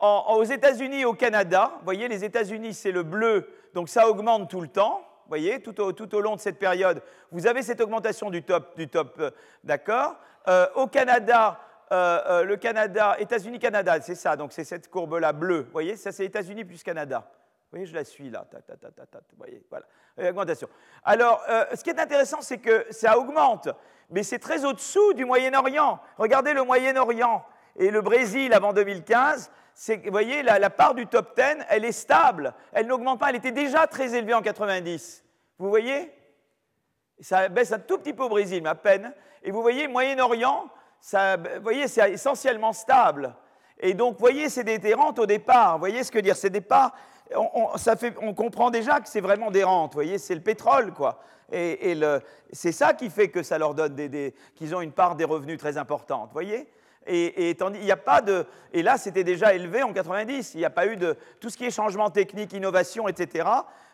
aux États-Unis et au Canada, vous voyez, les États-Unis c'est le bleu, donc ça augmente tout le temps voyez, tout au, long de cette période, vous avez cette augmentation du top, du top euh, d'accord euh, Au Canada, euh, le Canada, États-Unis-Canada, c'est ça, donc c'est cette courbe-là bleue, vous voyez, ça c'est États-Unis plus Canada. Vous voyez, je la suis là, vous voyez, voilà, augmentation. Alors, ce qui est intéressant, c'est que ça augmente, mais c'est très au-dessous du Moyen-Orient. Regardez le Moyen-Orient et le Brésil avant 2015, vous voyez, la, part du top 10, elle est stable, elle n'augmente pas, elle était déjà très élevée en 90. Vous voyez? Ça baisse un tout petit peu au Brésil, mais à peine. Et vous voyez, Moyen-Orient, vous voyez, c'est essentiellement stable. Et donc, vous voyez, c'est des, rentes au départ. Vous voyez ce que dire? C'est des parts, on, comprend déjà que c'est vraiment des rentes. Vous voyez, c'est le pétrole, quoi. Et, c'est ça qui fait que ça leur donne des, qu'ils ont une part des revenus très importante. Vous voyez? Et, il n'y a pas de. Et là, c'était déjà élevé en 90. Il n'y a pas eu de. Tout ce qui est changement technique, innovation, etc.,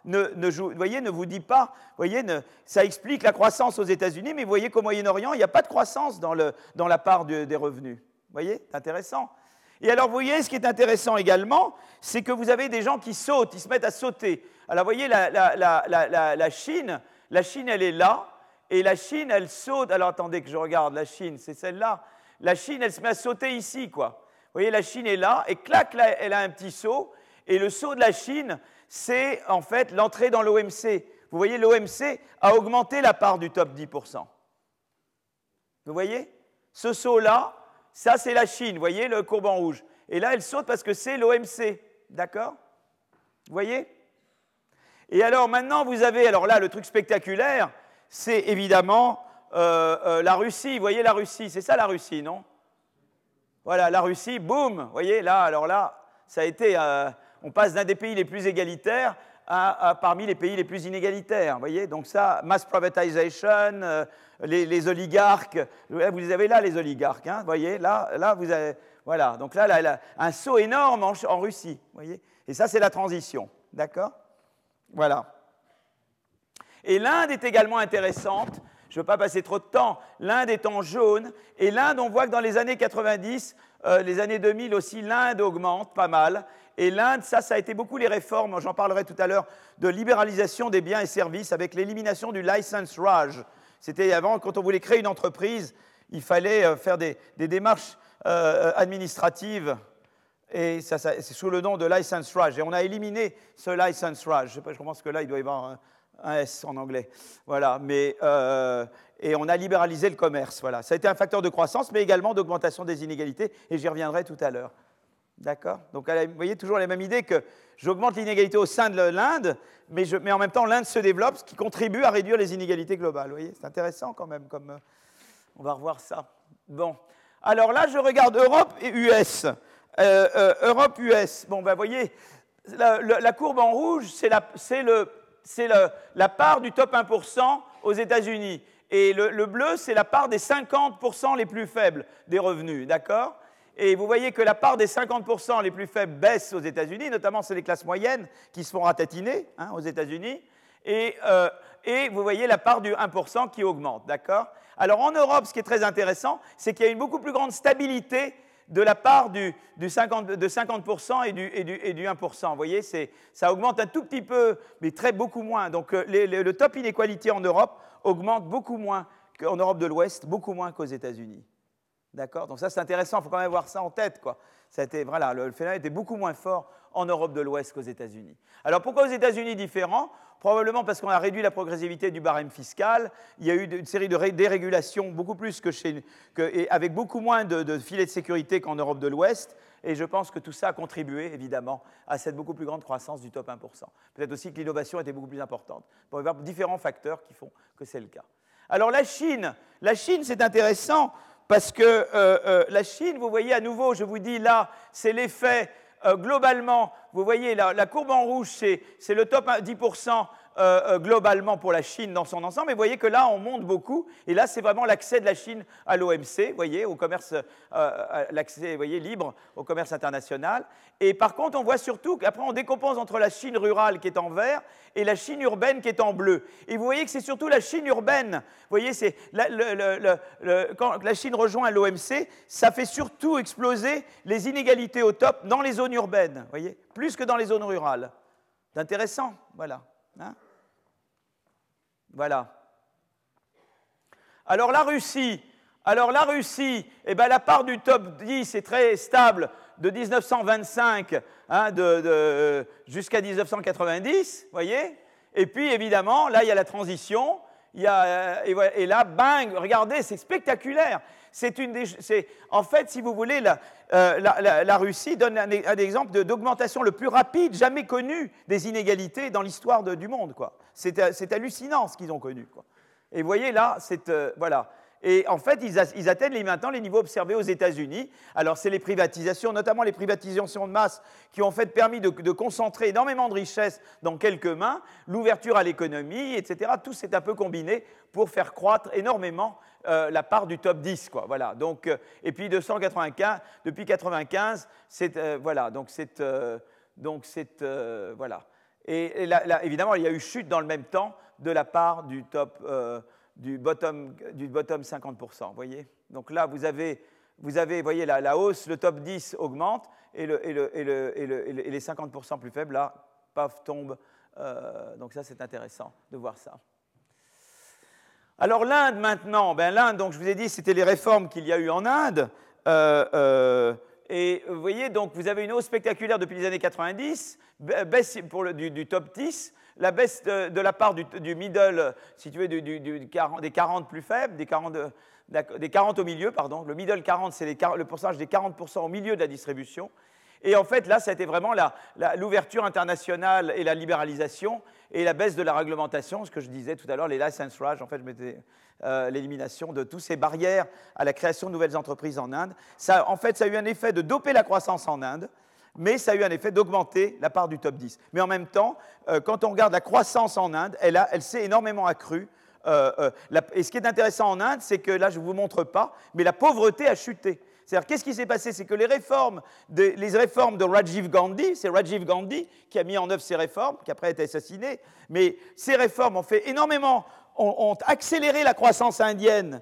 ne, voyez, ne vous dit pas. Voyez, ça explique la croissance aux États-Unis, mais vous voyez qu'au Moyen-Orient, il n'y a pas de croissance dans, le, dans la part des revenus. Vous voyez C'est intéressant. Et alors, vous voyez, ce qui est intéressant également, c'est que vous avez des gens qui sautent, ils se mettent à sauter. Alors, vous voyez, la, la Chine, la Chine, elle est là, et la Chine, elle saute. Alors, attendez que je regarde, la Chine, c'est celle-là la Chine, elle se met à sauter ici, quoi. Vous voyez, la Chine est là, et clac, là, elle a un petit saut, et le saut de la Chine, c'est en fait l'entrée dans l'OMC. Vous voyez, l'OMC a augmenté la part du top 10%. Vous voyez? Ce saut-là, ça c'est la Chine, vous voyez le courbe en rouge. Et là, elle saute parce que c'est l'OMC. D'accord? Vous voyez? Et alors maintenant, vous avez, alors là, le truc spectaculaire, c'est évidemment euh, euh, la Russie, vous voyez la Russie, c'est ça la Russie, non? Voilà, la Russie, boum, vous voyez, là, alors là, ça a été, euh, on passe d'un des pays les plus égalitaires à, parmi les pays les plus inégalitaires, vous voyez Donc ça, mass privatization, les, oligarques, vous les avez là, les oligarques, hein, vous voyez, là, là, vous avez, voilà, donc là, là, un saut énorme en, en Russie, voyez Et ça, c'est la transition, d'accord? Voilà. Et l'Inde est également intéressante je ne veux pas passer trop de temps. L'Inde est en jaune. Et l'Inde, on voit que dans les années 90, euh, les années 2000 aussi, l'Inde augmente pas mal. Et l'Inde, ça, ça a été beaucoup les réformes, j'en parlerai tout à l'heure, de libéralisation des biens et services avec l'élimination du license Raj. C'était avant, quand on voulait créer une entreprise, il fallait euh, faire des, démarches euh, administratives. Et ça, c'est sous le nom de license Raj. Et on a éliminé ce license Raj. Je, sais pas, je pense que là, il doit y avoir un S en anglais. Voilà, mais, euh, et on a libéralisé le commerce. Voilà. Ça a été un facteur de croissance, mais également d'augmentation des inégalités, et j'y reviendrai tout à l'heure. D'accord? Donc, vous voyez toujours la même idée que j'augmente l'inégalité au sein de l'Inde, mais, en même temps, l'Inde se développe, ce qui contribue à réduire les inégalités globales. Vous voyez C'est intéressant quand même. Comme, euh, on va revoir ça. Bon. Alors là, je regarde Europe et US. Euh, Europe-US. Bon, ben, vous voyez, la, la, courbe en rouge, c'est le c'est la part du top 1% aux États-Unis. Et le, bleu, c'est la part des 50% les plus faibles des revenus, d'accord? Et vous voyez que la part des 50% les plus faibles baisse aux États-Unis, notamment c'est les classes moyennes qui se font ratatiner hein, aux États-Unis. Et, euh, et vous voyez la part du 1% qui augmente, d'accord? Alors en Europe, ce qui est très intéressant, c'est qu'il y a une beaucoup plus grande stabilité de la part du, 50, de 50% et du, et, du, et du, 1%. Vous voyez, ça augmente un tout petit peu, mais très beaucoup moins. Donc euh, le top inequality en Europe augmente beaucoup moins qu'en Europe de l'Ouest, beaucoup moins qu'aux États-Unis. D'accord? Donc ça, c'est intéressant, il faut quand même avoir ça en tête. Quoi. Ça voilà, le phénomène était beaucoup moins fort en Europe de l'Ouest qu'aux États-Unis. Alors pourquoi aux États-Unis différent? Probablement parce qu'on a réduit la progressivité du barème fiscal. Il y a eu une série de dérégulations beaucoup plus que chez, et avec beaucoup moins de, filets de sécurité qu'en Europe de l'Ouest. Et je pense que tout ça a contribué, évidemment, à cette beaucoup plus grande croissance du top 1%. Peut-être aussi que l'innovation était beaucoup plus importante. Y avoir différents facteurs qui font que c'est le cas. Alors la Chine, la Chine, c'est intéressant parce que euh, euh, la Chine, vous voyez à nouveau, je vous dis là, c'est l'effet euh, globalement, vous voyez la, courbe en rouge, c'est le top 10% globalement pour la Chine dans son ensemble. Et vous voyez que là, on monte beaucoup. Et là, c'est vraiment l'accès de la Chine à l'OMC, voyez, au commerce, l'accès, voyez, libre au commerce international. Et par contre, on voit surtout qu'après, on décompose entre la Chine rurale qui est en vert et la Chine urbaine qui est en bleu. Et vous voyez que c'est surtout la Chine urbaine. Vous voyez, c'est quand la Chine rejoint l'OMC, ça fait surtout exploser les inégalités au top dans les zones urbaines, voyez, plus que dans les zones rurales. C'est intéressant, voilà. Hein. Voilà. Alors la Russie, alors la Russie, eh ben, la part du top 10 est très stable de 1925 hein, jusqu'à 1990, voyez Et puis, évidemment, là, il y a la transition. Il y a, et, là, bang, regardez, c'est spectaculaire. C'est une en fait, si vous voulez, la, euh, Russie donne un, exemple d'augmentation le plus rapide jamais connu des inégalités dans l'histoire du monde. C'est hallucinant ce qu'ils ont connu. Quoi. Et vous voyez là, c'est euh, voilà. Et en fait, ils, atteignent maintenant les niveaux observés aux États-Unis. Alors, c'est les privatisations, notamment les privatisations de masse, qui ont fait permis de, concentrer énormément de richesses dans quelques mains, l'ouverture à l'économie, etc. Tout s'est un peu combiné pour faire croître énormément euh, la part du top 10. Quoi. Voilà. Donc, euh, et puis, 295, depuis 1995, c'est. Euh, voilà. Donc, c'est. donc, c'est. voilà. Et, évidemment, il y a eu chute dans le même temps de la part du top du bottom, du bottom 50%. Voyez? Donc là, vous avez, vous avez voyez, la, hausse, le top 10 augmente et, le, et, le, et, le, et les 50% plus faibles, là, paf, tombent. Euh, donc ça, c'est intéressant de voir ça. Alors l'Inde maintenant, ben, l'Inde, donc je vous ai dit, c'était les réformes qu'il y a eu en Inde. Euh, euh, et vous voyez, donc vous avez une hausse spectaculaire depuis les années 90, baisse pour le, du, top 10, la baisse de, la part du, middle, si des 40 plus faibles, des 40, des 40 au milieu, pardon. Le middle 40, c'est le pourcentage des 40% au milieu de la distribution. Et en fait, là, ça a été vraiment l'ouverture internationale et la libéralisation et la baisse de la réglementation, ce que je disais tout à l'heure, les license rage, en fait, je mettais euh, l'élimination de toutes ces barrières à la création de nouvelles entreprises en Inde. En fait, ça a eu un effet de doper la croissance en Inde mais ça a eu un effet d'augmenter la part du top 10. Mais en même temps, euh, quand on regarde la croissance en Inde, elle, s'est énormément accrue. Euh, et ce qui est intéressant en Inde, c'est que là, je ne vous montre pas, mais la pauvreté a chuté. C'est-à-dire, qu'est-ce qui s'est passé? C'est que les réformes, de, Rajiv Gandhi, c'est Rajiv Gandhi qui a mis en œuvre ces réformes, qui après a été assassiné, mais ces réformes ont fait énormément, ont accéléré la croissance indienne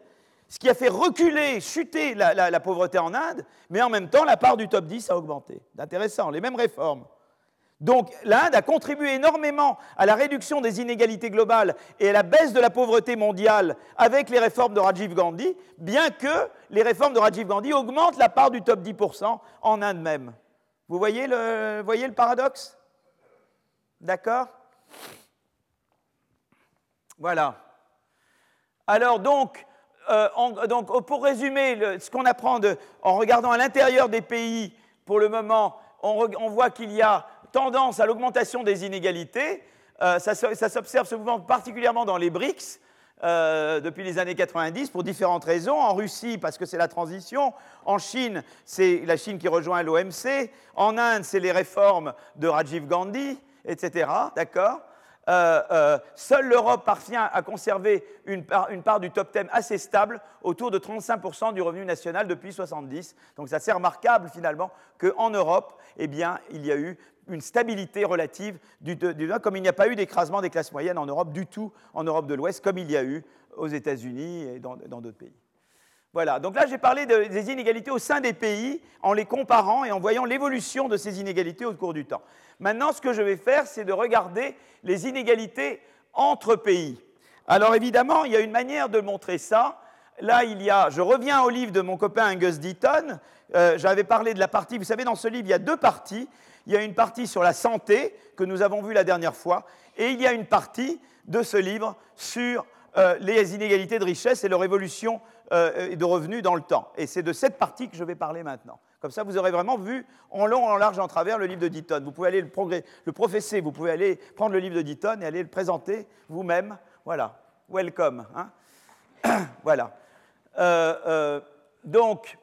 ce qui a fait reculer, chuter la, pauvreté en Inde, mais en même temps, la part du top 10 a augmenté. Intéressant, les mêmes réformes. Donc l'Inde a contribué énormément à la réduction des inégalités globales et à la baisse de la pauvreté mondiale avec les réformes de Rajiv Gandhi, bien que les réformes de Rajiv Gandhi augmentent la part du top 10% en Inde même. Vous voyez le, voyez le paradoxe? D'accord? Voilà. Alors donc, euh, oh, pour résumer ce qu'on apprend en regardant à l'intérieur des pays, pour le moment, on, voit qu'il y a tendance à l'augmentation des inégalités. Euh, ça, s'observe souvent particulièrement dans les BRICS. Euh, depuis les années 90 pour différentes raisons. En Russie, parce que c'est la transition. En Chine, c'est la Chine qui rejoint l'OMC. En Inde, c'est les réformes de Rajiv Gandhi, etc. D'accord? Euh, seule l'Europe parvient à conserver une part, du top 10 assez stable, autour de 35% du revenu national depuis 70. Donc c'est assez remarquable finalement qu'en Europe, eh bien, il y a eu une stabilité relative du, du comme il n'y a pas eu d'écrasement des classes moyennes en Europe du tout, en Europe de l'Ouest, comme il y a eu aux États-Unis et dans d'autres pays. Voilà, donc là j'ai parlé des inégalités au sein des pays en les comparant et en voyant l'évolution de ces inégalités au cours du temps. Maintenant, ce que je vais faire, c'est de regarder les inégalités entre pays. Alors évidemment, il y a une manière de montrer ça. Là, il y a, je reviens au livre de mon copain Angus Deaton. Euh, j'avais parlé de la partie, vous savez, dans ce livre, il y a deux parties. Il y a une partie sur la santé, que nous avons vue la dernière fois, et il y a une partie de ce livre sur euh, les inégalités de richesse et leur évolution euh, de revenus dans le temps. Et c'est de cette partie que je vais parler maintenant. Comme ça, vous aurez vraiment vu en long, en large, en travers le livre de Ditton. Vous pouvez aller le, le professer, vous pouvez aller prendre le livre de Ditton et aller le présenter vous-même. Voilà. Welcome. Hein. voilà. Euh, donc,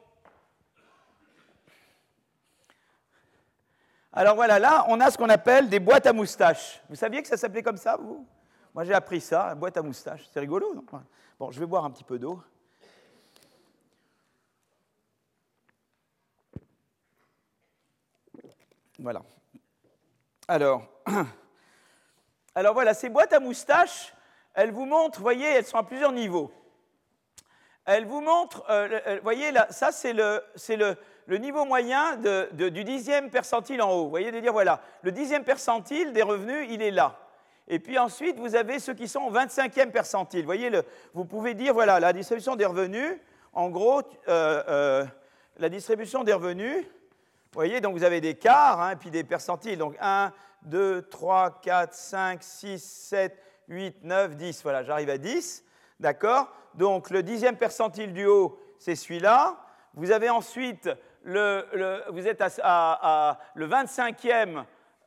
alors voilà, là, on a ce qu'on appelle des boîtes à moustaches. Vous saviez que ça s'appelait comme ça, vous? Moi, j'ai appris ça, boîte à moustaches. C'est rigolo, non? Bon, je vais boire un petit peu d'eau. Voilà. Alors, voilà, ces boîtes à moustaches, elles vous montrent, voyez, elles sont à plusieurs niveaux. Elles vous montrent, euh, euh, voyez, là, ça c'est le, le, le, niveau moyen de, du dixième percentile en haut. Vous voyez, de dire, voilà, le dixième percentile des revenus, il est là. Et puis ensuite, vous avez ceux qui sont au 25e percentile. Vous voyez, le, vous pouvez dire, voilà, la distribution des revenus, en gros, euh, la distribution des revenus, vous voyez, donc vous avez des quarts, hein, puis des percentiles. Donc 1, 2, 3, 4, 5, 6, 7, 8, 9, 10. Voilà, j'arrive à 10. D'accord? Donc le dixième percentile du haut, c'est celui-là. Vous avez ensuite, vous êtes à, le 25e.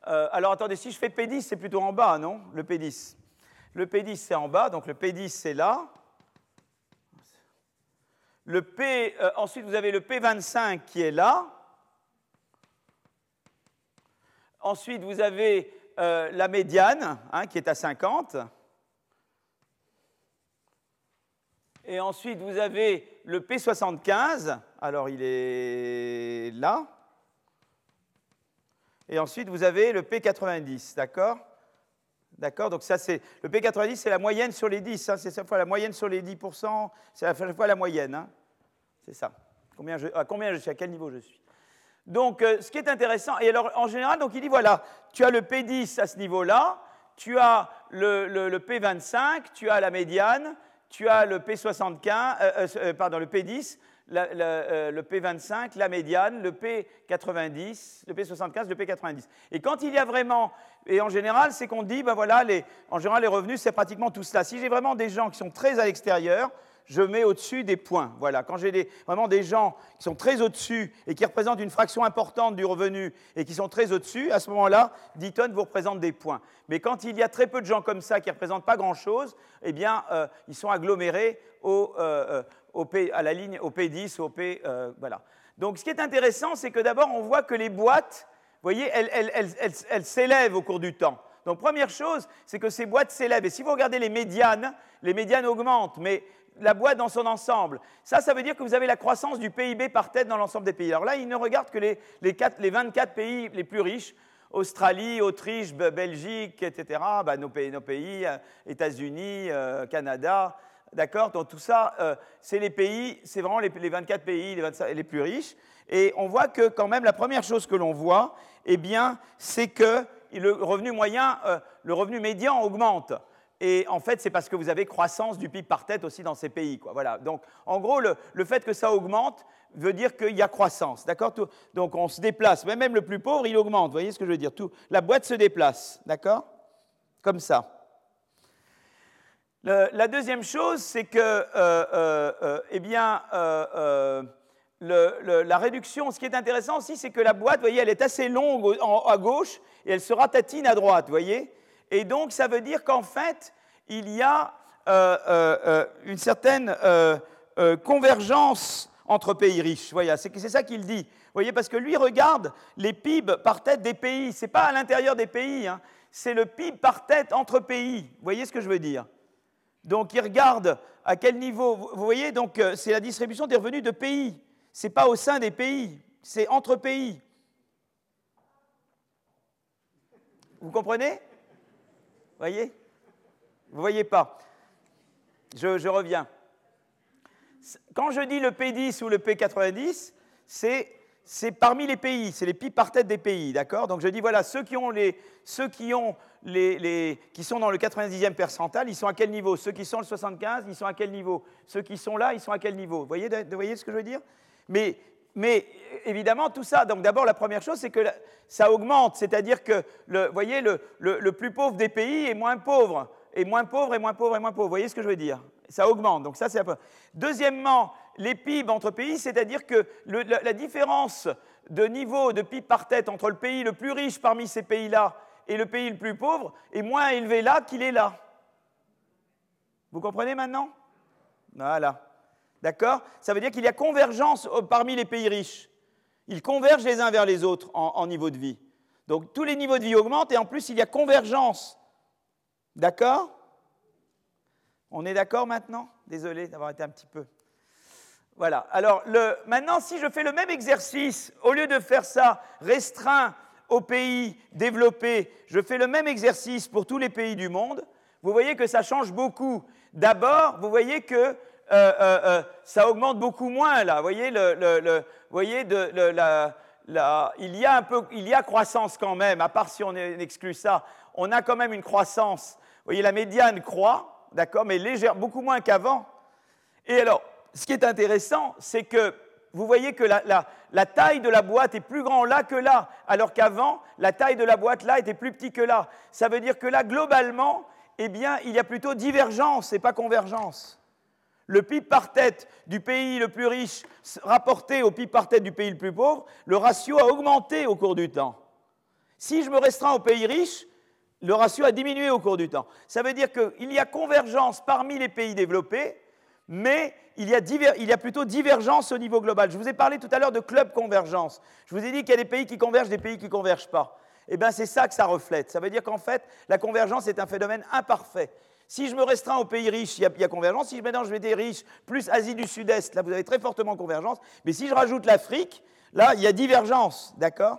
Euh, alors attendez, si je fais P10, c'est plutôt en bas, non? Le P10. Le P10, c'est en bas, donc le P10, c'est là. Le P, euh, ensuite, vous avez le P25 qui est là. Ensuite, vous avez euh, la médiane, hein, qui est à 50. Et ensuite, vous avez le P75. Alors, il est là. Et ensuite, vous avez le P90, d'accord? D'accord? Donc, ça, c'est. Le P90, c'est la moyenne sur les 10. Hein, c'est cette fois la moyenne sur les 10%. C'est chaque fois la moyenne. Hein. c'est ça. Combien à combien je suis À quel niveau je suis donc, euh, ce qui est intéressant, et alors en général, donc il dit voilà, tu as le P10 à ce niveau-là, tu as le, P25, tu as la médiane, tu as le P75, euh, euh, pardon, le P10, le P25, la médiane, le P90, le P75, le P90. Et quand il y a vraiment, et en général, c'est qu'on dit, ben voilà, en général, les revenus, c'est pratiquement tout cela. Si j'ai vraiment des gens qui sont très à l'extérieur, je mets au-dessus des points. Voilà, quand j'ai vraiment des gens qui sont très au-dessus et qui représentent une fraction importante du revenu et qui sont très au-dessus, à ce moment-là, Deaton vous représente des points. Mais quand il y a très peu de gens comme ça qui ne représentent pas grand-chose, eh bien, euh, ils sont agglomérés au, euh, euh, P, à la ligne au P10 ou au P. voilà. Donc, ce qui est intéressant, c'est que d'abord, on voit que les boîtes, vous voyez, elles s'élèvent au cours du temps. Donc, première chose, c'est que ces boîtes s'élèvent. Et si vous regardez les médianes, les médianes augmentent, mais la boîte dans son ensemble. Ça, ça veut dire que vous avez la croissance du PIB par tête dans l'ensemble des pays. Alors là, il ne regarde que les, les, 24 pays les plus riches, Australie, Autriche, Belgique, etc., bah, nos pays, euh, États-Unis, euh, Canada, d'accord? Donc tout ça, euh, c'est les pays, c'est vraiment les, 24 pays les, les, plus riches. Et on voit que quand même, la première chose que l'on voit, eh bien, c'est que le revenu moyen, le revenu médian augmente. Et en fait, c'est parce que vous avez croissance du PIB par tête aussi dans ces pays. Quoi. Voilà. Donc, en gros, le, fait que ça augmente veut dire qu'il y a croissance. D'accord? Donc, on se déplace. Mais même le plus pauvre, il augmente. Vous voyez ce que je veux dire? Tout, La boîte se déplace. D'accord? Comme ça. la deuxième chose, c'est que, euh, euh, euh, eh bien, la réduction, ce qui est intéressant aussi, c'est que la boîte, voyez, elle est assez longue à gauche et elle se ratatine à droite, vous voyez? Et donc, ça veut dire qu'en fait, il y a euh, euh, euh, une certaine convergence entre pays riches. C'est ça qu'il dit. Voyez, parce que lui regarde les PIB par tête des pays. Ce n'est pas à l'intérieur des pays. Hein. c'est le PIB par tête entre pays. Vous voyez ce que je veux dire? Donc, il regarde à quel niveau. Vous voyez, donc, c'est la distribution des revenus de pays. Ce n'est pas au sein des pays, c'est entre pays. Vous comprenez? Voyez? Vous voyez pas. Je, reviens. Quand je dis le P10 ou le P90, c'est c'est parmi les pays, c'est les PIB par tête des pays, d'accord? Donc je dis voilà, ceux qui ont les, qui sont dans le 90e percentile, ils sont à quel niveau? Ceux qui sont le 75, ils sont à quel niveau? Ceux qui sont là, ils sont à quel niveau? Vous voyez, vous voyez ce que je veux dire? Mais, mais évidemment, tout ça, donc d'abord la première chose, c'est que ça augmente, c'est-à-dire que, le, voyez, le, plus pauvre des pays est moins pauvre, et moins pauvre, et moins pauvre, et moins pauvre. Vous voyez ce que je veux dire? Ça augmente, donc ça c'est peu. Deuxièmement, les PIB entre pays, c'est-à-dire que la, différence de niveau de PIB par tête entre le pays le plus riche parmi ces pays-là et le pays le plus pauvre est moins élevé là qu'il est là. Vous comprenez maintenant? Voilà. D'accord? Ça veut dire qu'il y a convergence parmi les pays riches. Ils convergent les uns vers les autres en niveau de vie. Donc tous les niveaux de vie augmentent et en plus il y a convergence. D'accord? On est d'accord maintenant? Désolé d'avoir été un petit peu. Voilà. Alors, maintenant, si je fais le même exercice, au lieu de faire ça restreint aux pays développés, je fais le même exercice pour tous les pays du monde, vous voyez que ça change beaucoup. D'abord, vous voyez que euh, euh, euh, ça augmente beaucoup moins là. Vous voyez, il, y a un peu, il y a croissance quand même, à part si on exclut ça, on a quand même une croissance. Vous voyez, la médiane croît, d'accord, mais légère, beaucoup moins qu'avant. Et alors, ce qui est intéressant, c'est que vous voyez que la, taille de la boîte est plus grande là que là, alors qu'avant, la taille de la boîte là était plus petite que là. Ça veut dire que là, globalement, eh bien, il y a plutôt divergence et pas convergence. Le PIB par tête du pays le plus riche rapporté au PIB par tête du pays le plus pauvre, le ratio a augmenté au cours du temps. Si je me restreins aux pays riches, le ratio a diminué au cours du temps. Ça veut dire qu'il y a convergence parmi les pays développés, mais il y, a plutôt divergence au niveau global. Je vous ai parlé tout à l'heure de club convergence. Je vous ai dit qu'il y a des pays qui convergent, des pays qui ne convergent pas. Eh bien, c'est ça que ça reflète. Ça veut dire qu'en fait, la convergence est un phénomène imparfait. Si je me restreins aux pays riches, il y, a, convergence. Si je mélange des riches plus Asie du Sud-Est, là, vous avez très fortement convergence. Mais si je rajoute l'Afrique, là, il y a divergence. D'accord?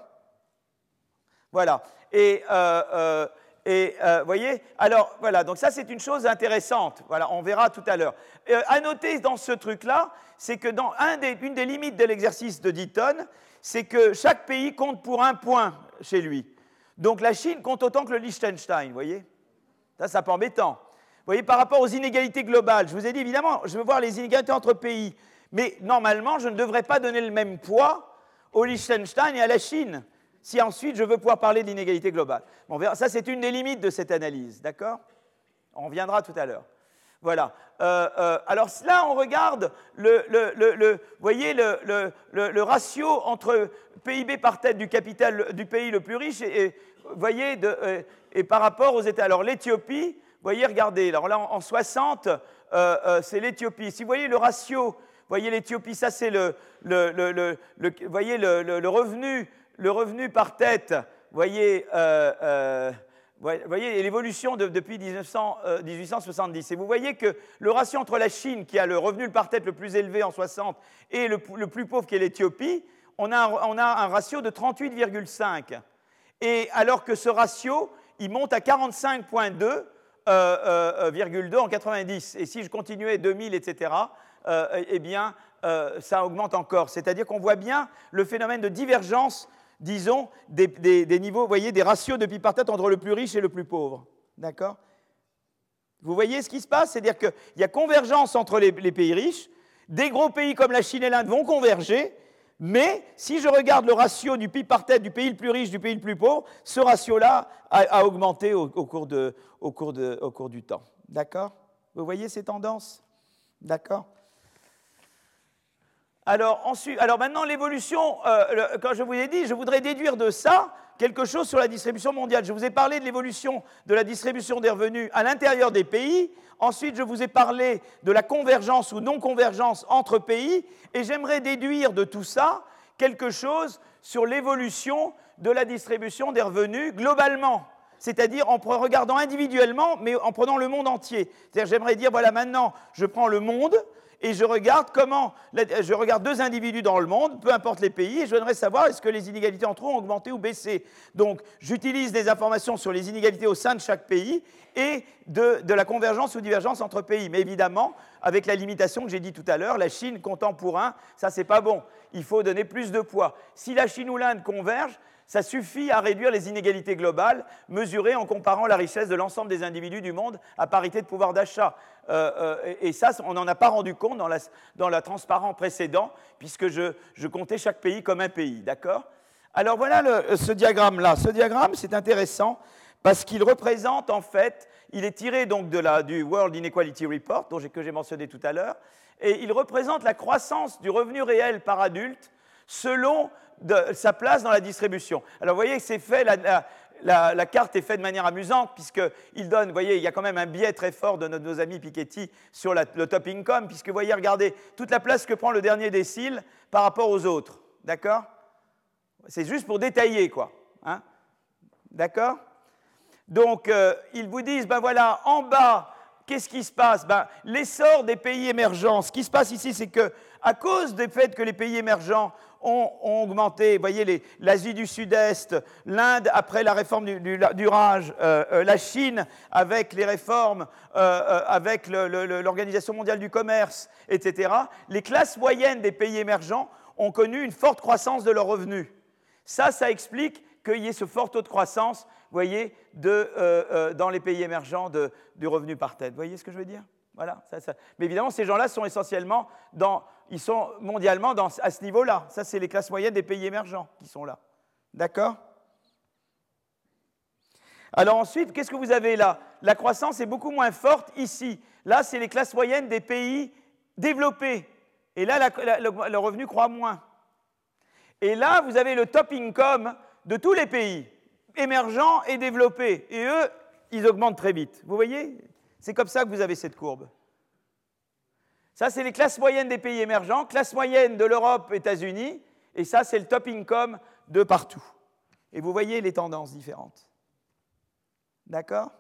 Voilà. Et euh, euh, euh, voyez, alors voilà, donc ça c'est une chose intéressante. Voilà, on verra tout à l'heure. Euh, à noter dans ce truc-là, c'est que dans une des limites de l'exercice de Deaton, c'est que chaque pays compte pour un point chez lui. Donc la Chine compte autant que le Liechtenstein, voyez? Ça, c'est pas embêtant. Voyez, par rapport aux inégalités globales, je vous ai dit évidemment, je veux voir les inégalités entre pays, mais normalement, je ne devrais pas donner le même poids au Liechtenstein et à la Chine si ensuite je veux pouvoir parler de l'inégalité globale. Bon, ça, c'est une des limites de cette analyse, d'accord? On reviendra tout à l'heure. Voilà. Euh, euh, alors là, on regarde le, voyez le, ratio entre PIB par tête du capital du pays le plus riche et, voyez, euh, et par rapport aux États. Alors l'Éthiopie, voyez, regardez, alors là en, 60, c'est l'Éthiopie. Si vous voyez le ratio, voyez l'Éthiopie, ça c'est le, voyez le, revenu le revenu par tête, voyez, euh, euh, voyez l'évolution depuis 1870. Euh, et vous voyez que le ratio entre la Chine, qui a le revenu par tête le plus élevé en 60, et le, plus pauvre qui est l'Éthiopie, on a, on a un ratio de 38,5. Et alors que ce ratio, il monte à 45,2 en 90. Et si je continuais 2000, etc., eh bien, ça augmente encore. C'est-à-dire qu'on voit bien le phénomène de divergence disons, des, niveaux, vous voyez, des ratios de PIB par tête entre le plus riche et le plus pauvre. D'accord? Vous voyez ce qui se passe? C'est-à-dire qu'il y a convergence entre les, pays riches, des gros pays comme la Chine et l'Inde vont converger, mais si je regarde le ratio du PIB par tête du pays le plus riche, du pays le plus pauvre, ce ratio-là a, augmenté au, cours du temps. D'accord? Vous voyez ces tendances? D'accord? Alors, maintenant, l'évolution, euh, quand je vous ai dit, je voudrais déduire de ça quelque chose sur la distribution mondiale. Je vous ai parlé de l'évolution de la distribution des revenus à l'intérieur des pays. Ensuite, je vous ai parlé de la convergence ou non-convergence entre pays. Et j'aimerais déduire de tout ça quelque chose sur l'évolution de la distribution des revenus globalement. c'est-à-dire en regardant individuellement, mais en prenant le monde entier. C'est-à-dire, j'aimerais dire, voilà, maintenant, je prends le monde et je regarde comment, je regarde deux individus dans le monde, peu importe les pays, et je voudrais savoir est-ce que les inégalités entre eux ont augmenté ou baissé. Donc, j'utilise des informations sur les inégalités au sein de chaque pays et de, de la convergence ou divergence entre pays. Mais évidemment, avec la limitation que j'ai dit tout à l'heure, la Chine comptant pour un, ça c'est pas bon. Il faut donner plus de poids. Si la Chine ou l'Inde convergent, ça suffit à réduire les inégalités globales mesurées en comparant la richesse de l'ensemble des individus du monde à parité de pouvoir d'achat. Euh, euh, et, ça, on n'en a pas rendu compte dans la, dans la transparent précédent, puisque je, comptais chaque pays comme un pays, d'accord? Alors voilà le, ce diagramme-là. Ce diagramme, c'est intéressant parce qu'il représente en fait, il est tiré donc de la, du World Inequality Report, dont que j'ai mentionné tout à l'heure, et il représente la croissance du revenu réel par adulte selon de sa place dans la distribution. Alors vous voyez que c'est fait, la, carte est faite de manière amusante, puisqu'il donne, vous voyez, il y a quand même un biais très fort de nos, amis Piketty sur le top income, puisque vous voyez, regardez, toute la place que prend le dernier décile par rapport aux autres. D'accord? C'est juste pour détailler, quoi. Hein? D'accord? Donc, euh, ils vous disent, ben voilà, en bas, qu'est-ce qui se passe? Ben, L'essor des pays émergents, ce qui se passe ici, c'est que, à cause du fait que les pays émergents ont, augmenté. Vous voyez, l'Asie du Sud-Est, l'Inde après la réforme du, du, rage, euh, euh, la Chine avec les réformes, euh, avec l'Organisation mondiale du commerce, etc. Les classes moyennes des pays émergents ont connu une forte croissance de leurs revenus. Ça, ça explique qu'il y ait ce fort taux de croissance, vous voyez, de, dans les pays émergents de, du revenu par tête. Vous voyez ce que je veux dire? Voilà, Mais évidemment, ces gens-là sont essentiellement dans, ils sont mondialement à ce niveau-là. Ça, c'est les classes moyennes des pays émergents qui sont là. D'accord? Alors ensuite, qu'est-ce que vous avez là? La croissance est beaucoup moins forte ici. Là, c'est les classes moyennes des pays développés. Et là, le revenu croît moins. Et là, vous avez le top income de tous les pays, émergents et développés. Et eux, ils augmentent très vite. Vous voyez? C'est comme ça que vous avez cette courbe. Ça, c'est les classes moyennes des pays émergents, classe moyenne de l'Europe, États-Unis, et ça, c'est le top income de partout. Et vous voyez les tendances différentes. D'accord?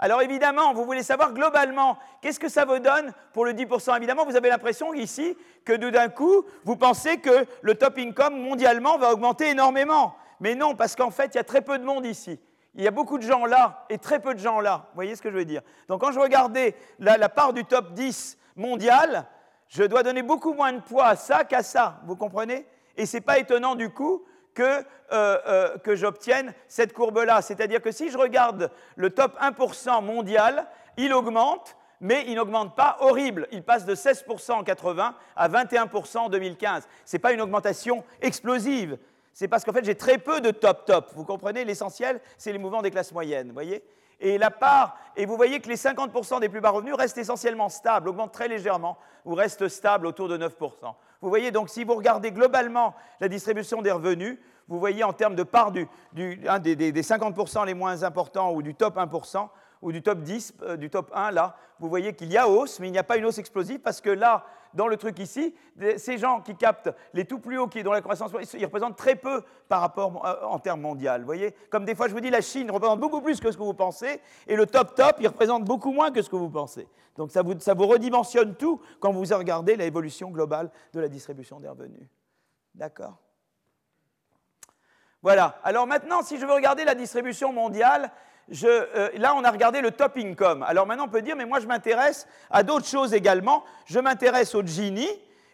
Alors évidemment, vous voulez savoir globalement, qu'est-ce que ça vous donne pour le 10% Évidemment, vous avez l'impression ici que d'un coup, vous pensez que le top income mondialement va augmenter énormément. Mais non, parce qu'en fait, il y a très peu de monde ici il y a beaucoup de gens là et très peu de gens là. Vous voyez ce que je veux dire? Donc quand je regardais la, part du top 10 mondial, je dois donner beaucoup moins de poids à ça qu'à ça. Vous comprenez? Et ce n'est pas étonnant du coup que, euh, euh, que j'obtienne cette courbe-là. C'est-à-dire que si je regarde le top 1% mondial, il augmente, mais il n'augmente pas horrible. Il passe de 16% en 80 à 21% en 2015. Ce n'est pas une augmentation explosive c'est parce qu'en fait, j'ai très peu de top-top. Vous comprenez L'essentiel, c'est les mouvements des classes moyennes. Voyez et la part, et vous voyez que les 50% des plus bas revenus restent essentiellement stables, augmentent très légèrement, ou restent stables autour de 9%. Vous voyez donc, si vous regardez globalement la distribution des revenus, vous voyez en termes de part du, des, des 50% les moins importants ou du top 1%, ou du top 10, euh, du top 1, là, vous voyez qu'il y a hausse, mais il n'y a pas une hausse explosive parce que là, dans le truc ici, ces gens qui captent les tout plus hauts, qui dont la croissance, ils représentent très peu par rapport euh, en termes mondial. Vous voyez Comme des fois, je vous dis, la Chine représente beaucoup plus que ce que vous pensez, et le top top, il représente beaucoup moins que ce que vous pensez. Donc ça vous, ça vous redimensionne tout quand vous regardez l'évolution globale de la distribution des revenus. D'accord? Voilà. Alors maintenant, si je veux regarder la distribution mondiale, euh, là, on a regardé le top income. Alors maintenant, on peut dire, mais moi, je m'intéresse à d'autres choses également. Je m'intéresse au Gini